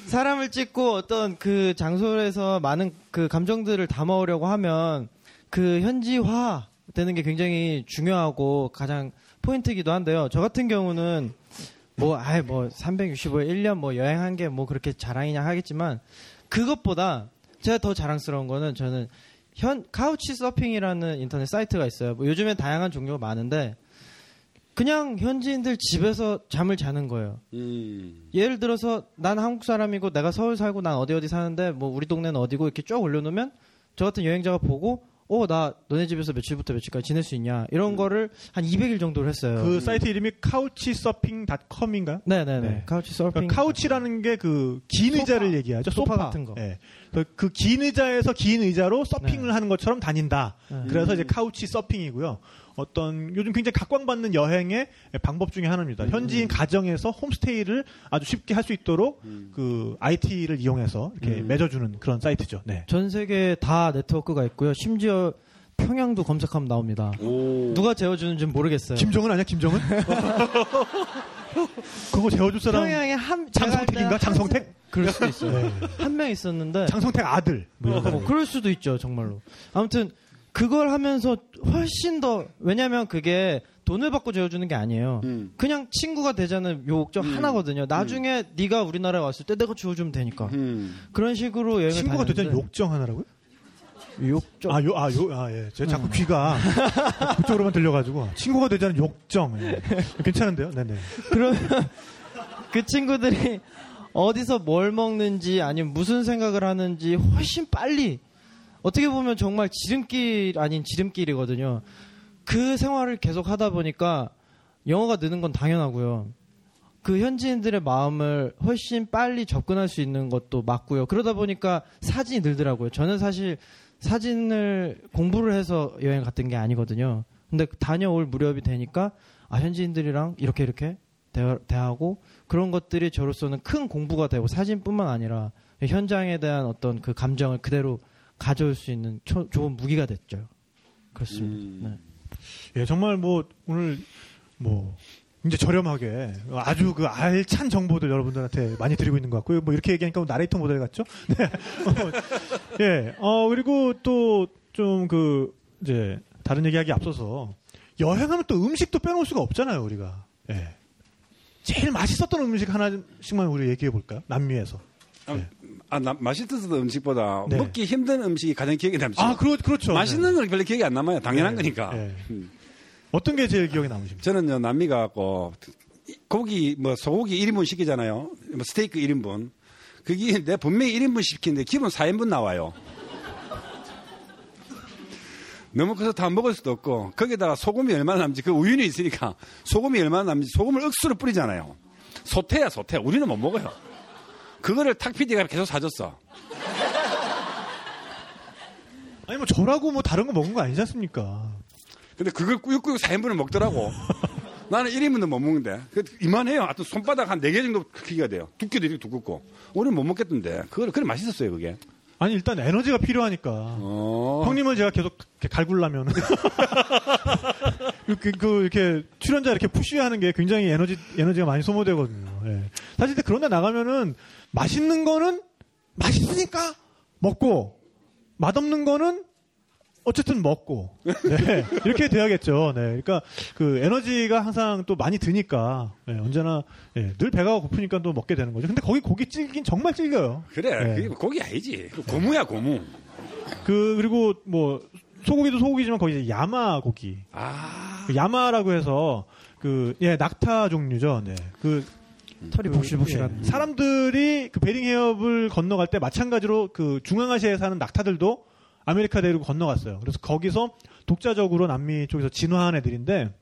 사람을 찍고 어떤 그 장소에서 많은 그 감정들을 담아오려고 하면 그 현지화 되는 게 굉장히 중요하고 가장 포인트이기도 한데요. 저 같은 경우는 뭐, 아이, 뭐, 365일 1년 뭐 여행한 게 뭐 그렇게 자랑이냐 하겠지만 그것보다 제가 더 자랑스러운 거는 저는 현, 카우치 서핑이라는 인터넷 사이트가 있어요. 뭐 요즘엔 다양한 종류가 많은데 그냥 현지인들 집에서 잠을 자는 거예요. 음. 예를 들어서 난 한국 사람이고 내가 서울 살고 난 어디 어디 사는데 뭐 우리 동네는 어디고 이렇게 쭉 올려놓으면 저 같은 여행자가 보고 어, 나 너네 집에서 며칠부터 며칠까지 지낼 수 있냐. 이런 거를 한 200일 정도를 했어요. 그 사이트 이름이 couchsurfing.com인가요? 네네네. 네. couch surfing. 그러니까 couch라는 게 그긴 소파. 의자를 얘기하죠. 소파 소파, 같은 거. 예. 그긴 의자에서 긴 의자로 서핑을 네. 하는 것처럼 다닌다. 네. 그래서 이제 couch surfing이고요. 어떤 요즘 굉장히 각광받는 여행의 방법 중에 하나입니다. 현지인 가정에서 홈스테이를 아주 쉽게 할 수 있도록 그 IT를 이용해서 이렇게 맺어주는 그런 사이트죠. 네. 전 세계에 다 네트워크가 있고요. 심지어 평양도 검색하면 나옵니다. 오. 누가 재워주는지는 모르겠어요. 김정은 아니야, 김정은? *laughs* 그거 재워줄 사람 평양에 한 장성택인가? 장성택? 그럴 수도 있어요. 네. 한명 있었는데 장성택 아들. 뭐 이런 뭐. 그럴 수도 있죠, 정말로. 아무튼 그걸 하면서 훨씬 더 왜냐하면 그게 돈을 받고 재워주는 게 아니에요. 음. 그냥 친구가 되자는 요 목적 하나거든요. 나중에 네가 우리나라에 왔을 때 내가 지워주면 되니까. 음. 그런 식으로 여행을 친구가 되자는 욕정 하나라고요? 욕정. 아, 요, 아, 요, 아, 예. 제가 자꾸 귀가 *laughs* 그쪽으로만 들려가지고. 친구가 되자는 욕정. 예. 괜찮은데요? 네네. 그러면 *laughs* 그 친구들이 어디서 뭘 먹는지 아니면 무슨 생각을 하는지 훨씬 빨리 어떻게 보면 정말 지름길 아닌 지름길이거든요. 그 생활을 계속 하다 보니까 영어가 느는 건 당연하고요. 그 현지인들의 마음을 훨씬 빨리 접근할 수 있는 것도 맞고요. 그러다 보니까 사진이 늘더라고요. 저는 사실 사진을 공부를 해서 여행 갔던 게 아니거든요. 근데 다녀올 무렵이 되니까 아 현지인들이랑 이렇게 이렇게 대화, 대하고 그런 것들이 저로서는 큰 공부가 되고 사진뿐만 아니라 현장에 대한 어떤 그 감정을 그대로 가져올 수 있는 초- 좋은 무기가 됐죠. 그렇습니다. 네. 예, 정말 뭐, 오늘, 뭐, 이제 저렴하게 아주 그 알찬 정보들 여러분들한테 많이 드리고 있는 것 같고요. 뭐 이렇게 얘기하니까 뭐 나레이터 모델 같죠? *laughs* 네. 어, 예. 어, 그리고 또 좀 그, 이제, 다른 얘기하기 앞서서 여행하면 또 음식도 빼놓을 수가 없잖아요, 우리가. 예. 제일 맛있었던 음식 하나씩만 우리 얘기해 볼까요? 남미에서. 네. 아, 나, 맛있었던 음식보다 네. 먹기 힘든 음식이 가장 기억에 남죠. 아, 그렇, 그렇죠. 맛있는 건 별로 기억이 안 남아요. 당연한 네. 거니까. 네. 음. 어떤 게 제일 기억에 남으십니까? 저는요, 남미 가고 고기, 뭐, 소고기 1인분 시키잖아요. 뭐, 스테이크 1인분. 그게 *laughs* 내 분명히 1인분 시키는데 기본 4인분 나와요. *laughs* 너무 커서 다 먹을 수도 없고, 거기다가 소금이 얼마나 남지, 그 우유는 있으니까, 소금이 얼마나 남지, 소금을 억수로 뿌리잖아요. 소태야, 소태. 우리는 못 먹어요. 그거를 탁 PD가 계속 사줬어. 아니, 뭐 저라고 뭐 다른 거 먹은 거 아니지 않습니까? 근데 그걸 꾸역꾸역 4인분을 먹더라고. 나는 1인분도 못 먹는데. 그 이만해요. 하여튼 손바닥 한 4개 정도 크기가 돼요. 두께도 이렇게 두껍고. 우리는 못 먹겠던데. 그걸, 그래 맛있었어요, 그게. 아니, 일단 에너지가 필요하니까. 어. 형님을 제가 계속 이렇게 갈굴라면 *laughs* 그, 그 이렇게 출연자 이렇게 푸시하는 게 굉장히 에너지 에너지가 많이 소모되거든요. 예. 사실 근데 그런 데 나가면은 맛있는 거는 맛있으니까 먹고 맛없는 거는 어쨌든 먹고 네, *laughs* 이렇게 돼야겠죠. 네, 그러니까 그 에너지가 항상 또 많이 드니까 예, 언제나 예, 늘 배가 고프니까 또 먹게 되는 거죠. 근데 거기 고기 찔긴 정말 찔겨요. 그래. 네. 그게 고기 아니지. 그 고무야, 고무. 그 그리고 뭐 소고기도 소고기지만 거기 이제 야마 고기. 아. 그 야마라고 해서 그 예 낙타 종류죠. 네. 그 털이 복실복실한. 예, 사람들이 그 베링 해협을 건너갈 때 마찬가지로 그 중앙아시아에 사는 낙타들도 아메리카 대륙을 건너갔어요. 그래서 거기서 독자적으로 남미 쪽에서 진화한 애들인데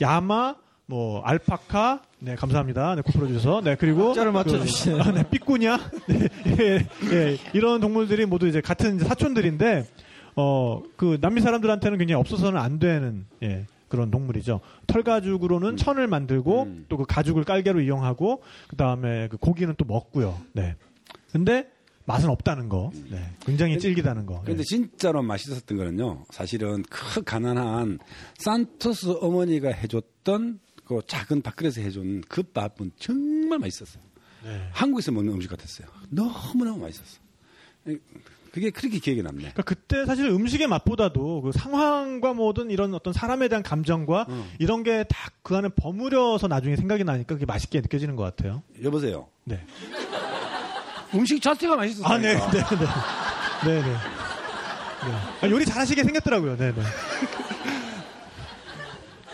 llama, 뭐 알파카, 네 감사합니다. 네 코프로 주셔서 네 그리고 맞춰 주시네. 그, 아, 네 vicuña, 네, *laughs* 예, 예, 이런 동물들이 모두 이제 같은 사촌들인데 어 그 남미 사람들한테는 굉장히 없어서는 안 되는 예. 그런 동물이죠. 털가죽으로는 천을 만들고 음. 또그 가죽을 깔개로 이용하고 그 다음에 그 고기는 또 먹고요. 네. 근데 맛은 없다는 거. 네. 굉장히 찔기다는 거. 근데 네. 진짜로 맛있었던 거는요. 사실은 그 가난한 산토스 어머니가 해줬던 그 작은 밥그릇에 해준 그 밥은 정말 맛있었어요. 네. 한국에서 먹는 음식 같았어요. 너무너무 맛있었어. 그게 그렇게 기억에 남네. 그러니까 그때 사실 음식의 맛보다도 그 상황과 뭐든 이런 어떤 사람에 대한 감정과 음. 이런 게 다 그 안에 버무려서 나중에 생각이 나니까 그게 맛있게 느껴지는 것 같아요. 여보세요. 네. 음식 자체가 맛있었어요. 아, 네, 네, 네. 네, 네. 네. 아, 요리 잘하시게 생겼더라고요. 네, 네.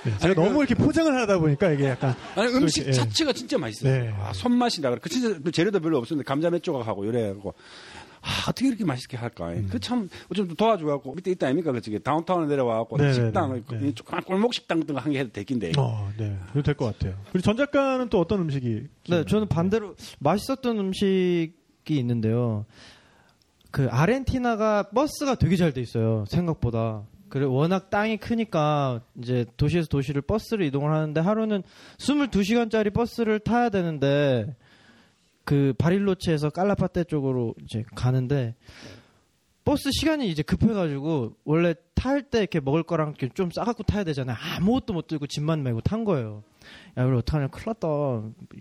네, 제가 아니, 그- 너무 이렇게 포장을 하다 보니까 이게 약간 아니 음식 또 이렇게, 예. 자체가 진짜 맛있었어요. 네. 아, 손맛이라 그래. 그 진짜 재료도 별로 없었는데 감자 몇 조각하고 요래하고 아, 어떻게 이렇게 맛있게 할까? 그 참, 좀 도와줘갖고, 밑에 있다 아닙니까? 그, 저기, 다운타운에 내려와갖고, 네네네. 식당, 그 네. 조그만 골목 식당 같은 거 한 개 해도 되긴데. 어, 네. 그래도 될것 같아요. 우리 전 작가는 또 어떤 음식이? 네, 저는 반대로 맛있었던 음식이 있는데요. 그 아르헨티나가 버스가 되게 잘 돼 있어요. 생각보다. 그래 워낙 땅이 크니까 이제 도시에서 도시를 버스를 이동을 하는데 하루는 22시간짜리 버스를 타야 되는데 그 바릴로체에서 깔라파테 쪽으로 이제 가는데 버스 시간이 이제 급해가지고 원래 탈 때 이렇게 먹을 거랑 좀 싸갖고 타야 되잖아요. 아무것도 못 들고 짐만 메고 탄 거예요. 야, 우리 어떡하냐. 큰일 났다.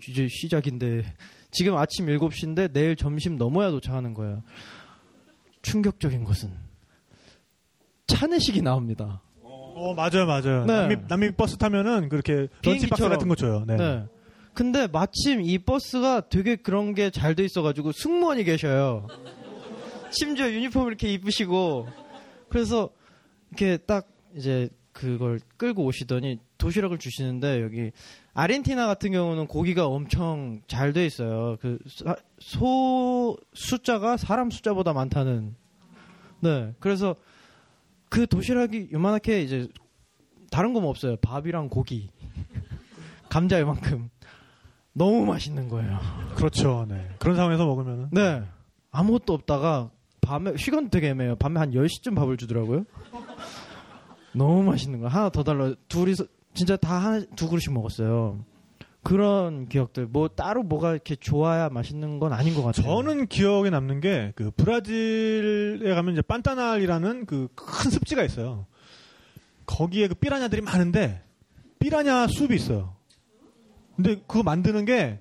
이제 시작인데. 지금 아침 7시인데 내일 점심 넘어야 도착하는 거예요. 충격적인 것은 차내식이 나옵니다. 어, 맞아요, 맞아요. 네. 남미, 남미 버스 타면은 그렇게 런치 박스. 같은 거 줘요. 네. 네. 근데 마침 이 버스가 되게 그런 게 잘 돼 있어가지고 승무원이 계셔요. 심지어 유니폼 이렇게 입으시고 그래서 이렇게 딱 이제 그걸 끌고 오시더니 도시락을 주시는데 여기 아르헨티나 같은 경우는 고기가 엄청 잘 돼 있어요. 그 소 숫자가 사람 숫자보다 많다는. 네. 그래서 그 도시락이 요만하게 이제 다른 거뭐 없어요. 밥이랑 고기. 감자 요만큼. 너무 맛있는 거예요. 그렇죠. 네. 그런 상황에서 먹으면은. 네. 아무것도 없다가 밤에 시간 되게 애매해요. 밤에 한 10시쯤 밥을 주더라고요. 너무 맛있는 거야. 하나 더 달라. 둘이서 진짜 다 하나 두 그릇씩 먹었어요. 그런 기억들. 뭐 따로 뭐가 이렇게 좋아야 맛있는 건 아닌 것 같아요. 저는 기억에 남는 게 그 브라질에 가면 이제 판타날이라는 그 큰 습지가 있어요. 거기에 그 삐라냐들이 많은데 삐라냐 숲이 있어요. 근데 그거 만드는 게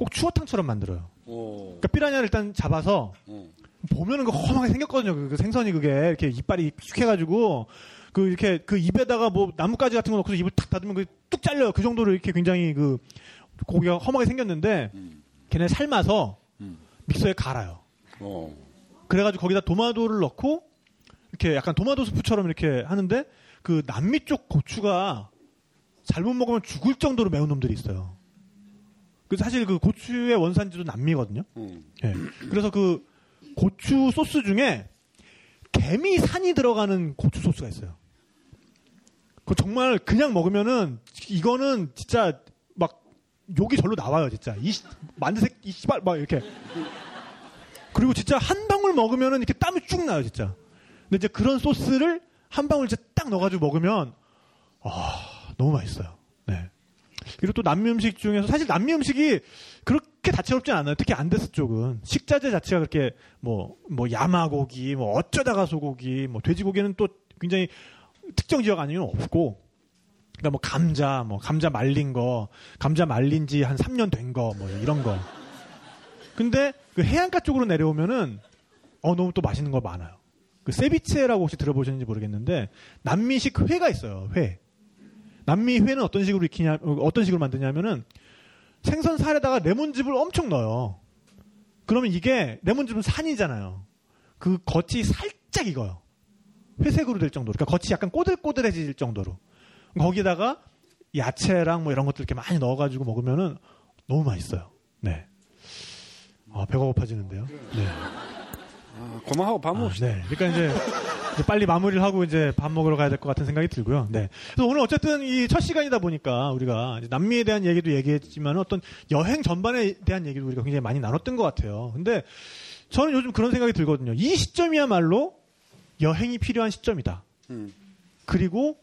꼭 추어탕처럼 만들어요. 오. 그러니까 삐라냐를 일단 잡아서 음. 보면은 그 험하게 생겼거든요. 그, 그 생선이 그게 이렇게 이빨이 쭉 해가지고 그 이렇게 그 입에다가 뭐 나뭇가지 같은 거 넣고서 입을 탁 닫으면 그 뚝 잘려요. 그 정도로 이렇게 굉장히 그 고기가 험하게 생겼는데 음. 걔네 삶아서 음. 믹서에 갈아요. 오. 그래가지고 거기다 도마도를 넣고 이렇게 약간 도마도 스프처럼 이렇게 하는데 그 남미 쪽 고추가 잘못 먹으면 죽을 정도로 매운 놈들이 있어요. 그 사실 그 고추의 원산지도 남미거든요. 음. 예. 그래서 그 고추 소스 중에 개미 산이 들어가는 고추 소스가 있어요. 그 정말 그냥 먹으면은 이거는 진짜 막 욕이 절로 나와요, 진짜. 이 씨- 만드색 이 씨발 막 이렇게. 그리고 진짜 한 방울 먹으면은 이렇게 땀이 쭉 나요, 진짜. 근데 이제 그런 소스를 한 방울 이제 딱 넣어가지고 먹으면 아 너무 맛있어요. 네. 그리고 또 남미 음식 중에서 사실 남미 음식이 그렇게 다채롭진 않아요. 특히 안데스 쪽은 식자재 자체가 그렇게 뭐뭐 야마고기, 뭐 어쩌다가 소고기, 뭐 돼지고기는 또 굉장히 특정 지역 아니면 없고. 그러니까 뭐 감자, 뭐 감자 말린 거, 감자 말린 지 한 3년 된 거, 뭐 이런 거. 근데 그 해안가 쪽으로 내려오면은 어 너무 또 맛있는 거 많아요. 그 세비체라고 혹시 들어보셨는지 모르겠는데 남미식 회가 있어요. 회. 남미 회는 어떤 식으로 익히냐, 어, 어떤 식으로 만드냐면은 생선 살에다가 레몬즙을 엄청 넣어요. 그러면 이게 레몬즙은 산이잖아요. 그 겉이 살짝 익어요. 회색으로 될 정도로. 그러니까 겉이 약간 꼬들꼬들해질 정도로. 거기다가 야채랑 뭐 이런 것들 이렇게 많이 넣어가지고 먹으면은 너무 맛있어요. 네. 아, 배가 고파지는데요. 네. 아, 고마하고 밥 아, 먹읍시다. 네. 그러니까 이제 빨리 마무리를 하고 이제 밥 먹으러 가야 될 것 같은 생각이 들고요. 네. 그래서 오늘 어쨌든 이 첫 시간이다 보니까 우리가 남미에 대한 얘기도 얘기했지만 어떤 여행 전반에 대한 얘기도 우리가 굉장히 많이 나눴던 것 같아요. 근데 저는 요즘 그런 생각이 들거든요. 이 시점이야말로 여행이 필요한 시점이다. 음. 그리고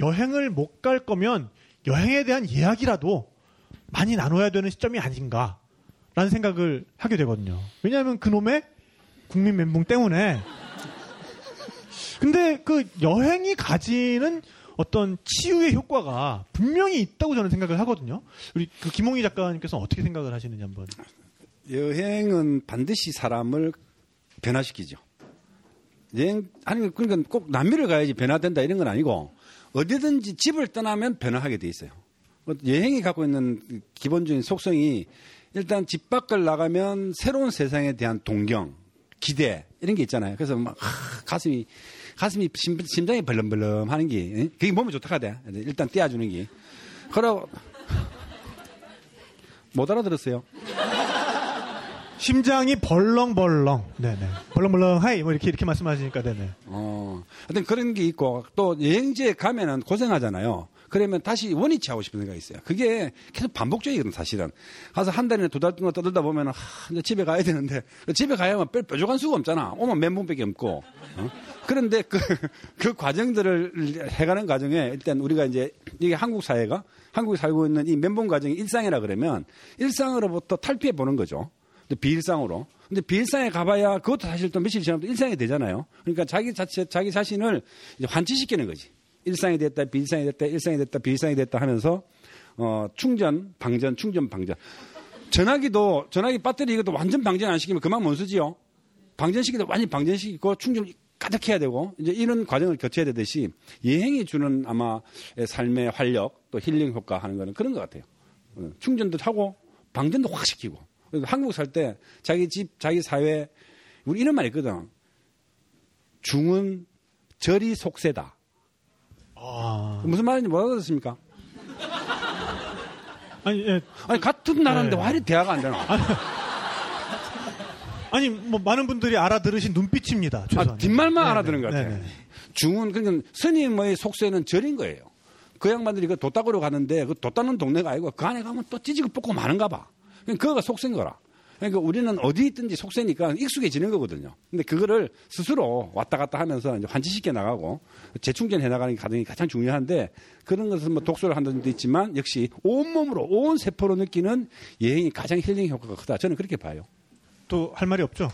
여행을 못 갈 거면 여행에 대한 이야기라도 많이 나눠야 되는 시점이 아닌가라는 생각을 하게 되거든요. 왜냐하면 그놈의 국민 멘붕 때문에. 근데 그 여행이 가지는 어떤 치유의 효과가 분명히 있다고 저는 생각을 하거든요. 우리 그 김홍희 작가님께서 는 어떻게 생각을 하시는지 한번. 여행은 반드시 사람을 변화시키죠. 여행, 아니, 그러니까 꼭 남미를 가야지 변화된다 이런 건 아니고 어디든지 집을 떠나면 변화하게 돼 있어요. 여행이 갖고 있는 기본적인 속성이 일단 집 밖을 나가면 새로운 세상에 대한 동경, 기대 이런 게 있잖아요. 그래서 막 하, 가슴이 가슴이 심, 심장이 벌렁벌렁 하는 게 예? 그게 몸에 좋다 하대. 일단 떼어주는 게. 그러고 못 알아들었어요. 심장이 벌렁벌렁. 네네. 벌렁벌렁 하이 뭐 이렇게 이렇게 말씀하시니까 네네. 어, 하여튼 그런 게 있고 또 여행지에 가면은 고생하잖아요. 그러면 다시 원위치 하고 싶은 생각이 있어요. 그게 계속 반복적이거든 사실은. 가서 한 달이나 두 달 동안 떠들다 보면은 하, 이제 집에 가야 되는데 집에 가야만 뼈, 뾰족한 수가 없잖아. 오면 멘붕밖에 없고. 어? 그런데 그, *laughs* 그 과정들을 해가는 과정에 일단 우리가 이제 이게 한국 사회가 한국에 살고 있는 이 멘붕 과정이 일상이라 그러면 일상으로부터 탈피해 보는 거죠. 근데 비일상으로. 근데 비일상에 가봐야 그것도 사실 또 며칠 지나면 또 일상이 되잖아요. 그러니까 자기 자체, 자기 자신을 이제 환치시키는 거지. 일상이 됐다, 비일상이 됐다, 일상이 됐다, 비일상이 됐다 하면서, 어, 충전, 방전, 충전, 방전. 전화기도, 전화기 배터리 이것도 완전 방전 안 시키면 그만 못 쓰지요. 방전시키도 완전 방전시키고 충전 가득 해야 되고, 이제 이런 과정을 거쳐야 되듯이 여행이 주는 아마 삶의 활력, 또 힐링 효과 하는 거는 그런 것 같아요. 어, 충전도 하고, 방전도 확 시키고. 한국 살 때 자기 집, 자기 사회, 우리 이런 말 있거든. 중은 절이 속세다. 아. 무슨 말인지 뭐라고 들었습니까? *laughs* 아니, 예. 아니, 같은 나라인데 네. 왜 대화가 안 되나? 아니, 뭐, 많은 분들이 알아들으신 눈빛입니다. 아, 최소한. 뒷말만 네네. 알아듣는 것 같아요. 네네. 중은, 그러니까 스님의 속세는 절인 거예요. 그 양반들이 그 도딱으로 가는데 그 도닦는 동네가 아니고 그 안에 가면 또 찌지고 뽑고 마는가 봐. 그러니까 그거가 속세인 거라. 그러니까 우리는 어디 있든지 속세니까 익숙해지는 거거든요. 근데 그거를 스스로 왔다 갔다 하면서 이제 환치시켜 나가고 재충전해 나가는 게 과정이 가장 중요한데 그런 것은 뭐 독서를 한다는 것도 있지만 역시 온몸으로 온 세포로 느끼는 여행이 가장 힐링 효과가 크다. 저는 그렇게 봐요. 또 할 말이 없죠?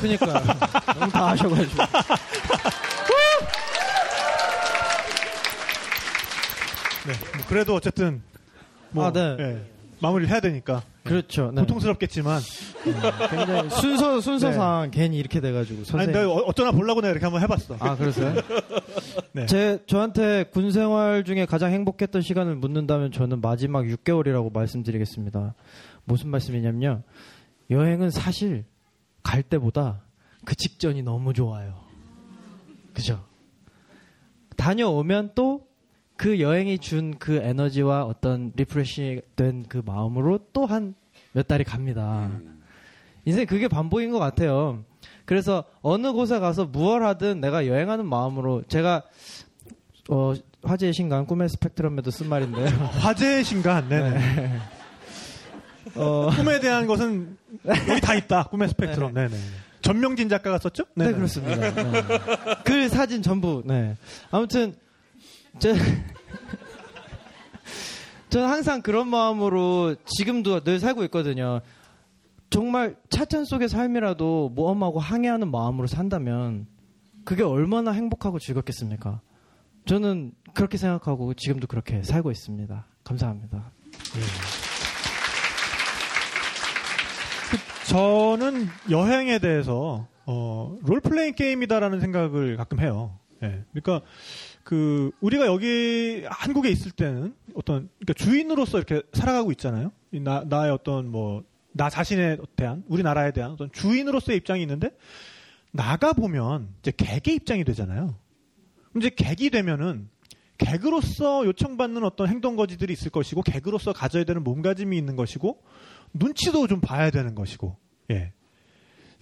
그니까 *laughs* 너무 다 하셔가지고. 네. 뭐 그래도 어쨌든 뭐 아, 네. 예, 마무리를 해야 되니까 그렇죠. 네. 고통스럽겠지만 굉장히 순서 순서상 괜히 이렇게 돼가지고 아니 선생님. 내가 어- 어쩌나 보려고 내가 이렇게 한번 해봤어. 아 그러세요? *laughs* 네. 제 저한테 군 생활 중에 가장 행복했던 시간을 묻는다면 저는 마지막 6개월이라고 말씀드리겠습니다. 무슨 말씀이냐면요. 여행은 사실 갈 때보다 그 직전이 너무 좋아요. 그죠? 다녀오면 또 그 여행이 준 그 에너지와 어떤 refresh 된 그 마음으로 또 한 몇 달이 갑니다. 인생 그게 반복인 것 같아요. 그래서 어느 곳에 가서 무얼 하든 내가 여행하는 마음으로 제가 어, 화제의 신간 꿈의 스펙트럼에도 쓴 말인데요. *laughs* 화제의 신간. 네네. *laughs* 어, 꿈에 대한 것은 여기 다 있다. 꿈의 스펙트럼. 네네. 전명진 작가가 썼죠? 네, 네 네. 그렇습니다. 네. 글, 사진 전부. 네. 아무튼 저 *laughs* 저는 항상 그런 마음으로 지금도 늘 살고 있거든요. 정말 차찬 속의 삶이라도 모험하고 항해하는 마음으로 산다면 그게 얼마나 행복하고 즐겁겠습니까? 저는 그렇게 생각하고 지금도 그렇게 살고 있습니다. 감사합니다. 저는 여행에 대해서 어, 롤플레잉 게임이다라는 생각을 가끔 해요. 예. 그러니까 그 우리가 여기 한국에 있을 때는 어떤 그러니까 주인으로서 이렇게 살아가고 있잖아요. 이 나, 나의 어떤 뭐 나 자신에 대한 우리나라에 대한 어떤 주인으로서의 입장이 있는데 나가 보면 이제 객의 입장이 되잖아요. 이제 객이 되면은 객으로서 요청받는 어떤 행동 거지들이 있을 것이고 객으로서 가져야 되는 몸가짐이 있는 것이고 눈치도 좀 봐야 되는 것이고 예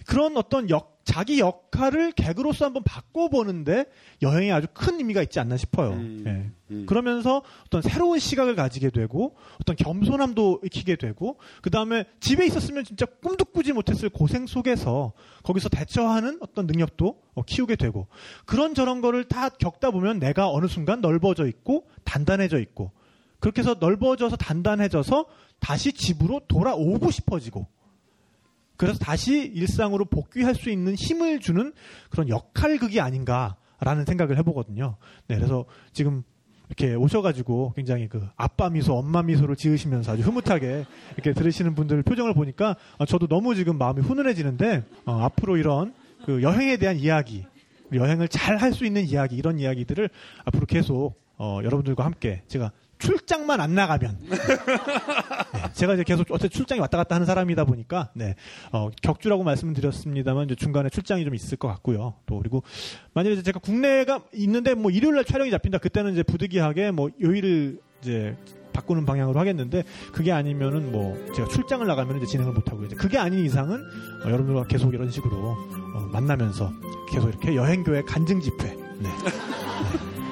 그런 어떤 역 자기 역할을 객으로서 한번 바꿔보는데 여행에 아주 큰 의미가 있지 않나 싶어요. 음, 예. 음. 그러면서 어떤 새로운 시각을 가지게 되고 어떤 겸손함도 익히게 되고 그 다음에 집에 있었으면 진짜 꿈도 꾸지 못했을 고생 속에서 거기서 대처하는 어떤 능력도 어, 키우게 되고 그런 저런 거를 다 겪다 보면 내가 어느 순간 넓어져 있고 단단해져 있고 그렇게 해서 넓어져서 단단해져서 다시 집으로 돌아오고 싶어지고 그래서 다시 일상으로 복귀할 수 있는 힘을 주는 그런 역할극이 아닌가라는 생각을 해보거든요. 네, 그래서 지금 이렇게 오셔가지고 굉장히 그 아빠 미소, 엄마 미소를 지으시면서 아주 흐뭇하게 이렇게 들으시는 분들 표정을 보니까 어, 저도 너무 지금 마음이 훈훈해지는데 어, 앞으로 이런 그 여행에 대한 이야기, 여행을 잘 할 수 있는 이야기 이런 이야기들을 앞으로 계속 어, 여러분들과 함께 제가 출장만 안 나가면 *laughs* 네, 제가 이제 계속 어쨌든 출장이 왔다 갔다 하는 사람이다 보니까 네, 어, 격주라고 말씀드렸습니다만 이제 중간에 출장이 좀 있을 것 같고요. 또 그리고 만약에 제가 국내가 있는데 뭐 일요일 날 촬영이 잡힌다 그때는 이제 부득이하게 뭐 요일을 이제 바꾸는 방향으로 하겠는데 그게 아니면은 뭐 제가 출장을 나가면 이제 진행을 못 하고 이제 그게 아닌 이상은 어, 여러분들과 계속 이런 식으로 어, 만나면서 계속 이렇게 여행교회 간증 집회 네. 네.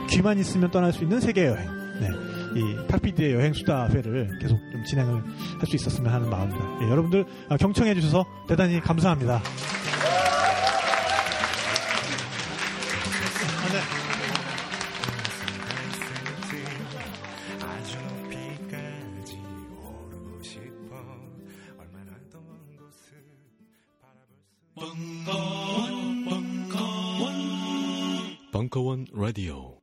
귀만 있으면 떠날 수 있는 세계 여행. 네. 이 탁피디의 여행수다회를 계속 좀 진행을 할 수 있었으면 하는 마음입니다. 예, 여러분들 아, 경청해 주셔서 대단히 감사합니다. 벙커원 라디오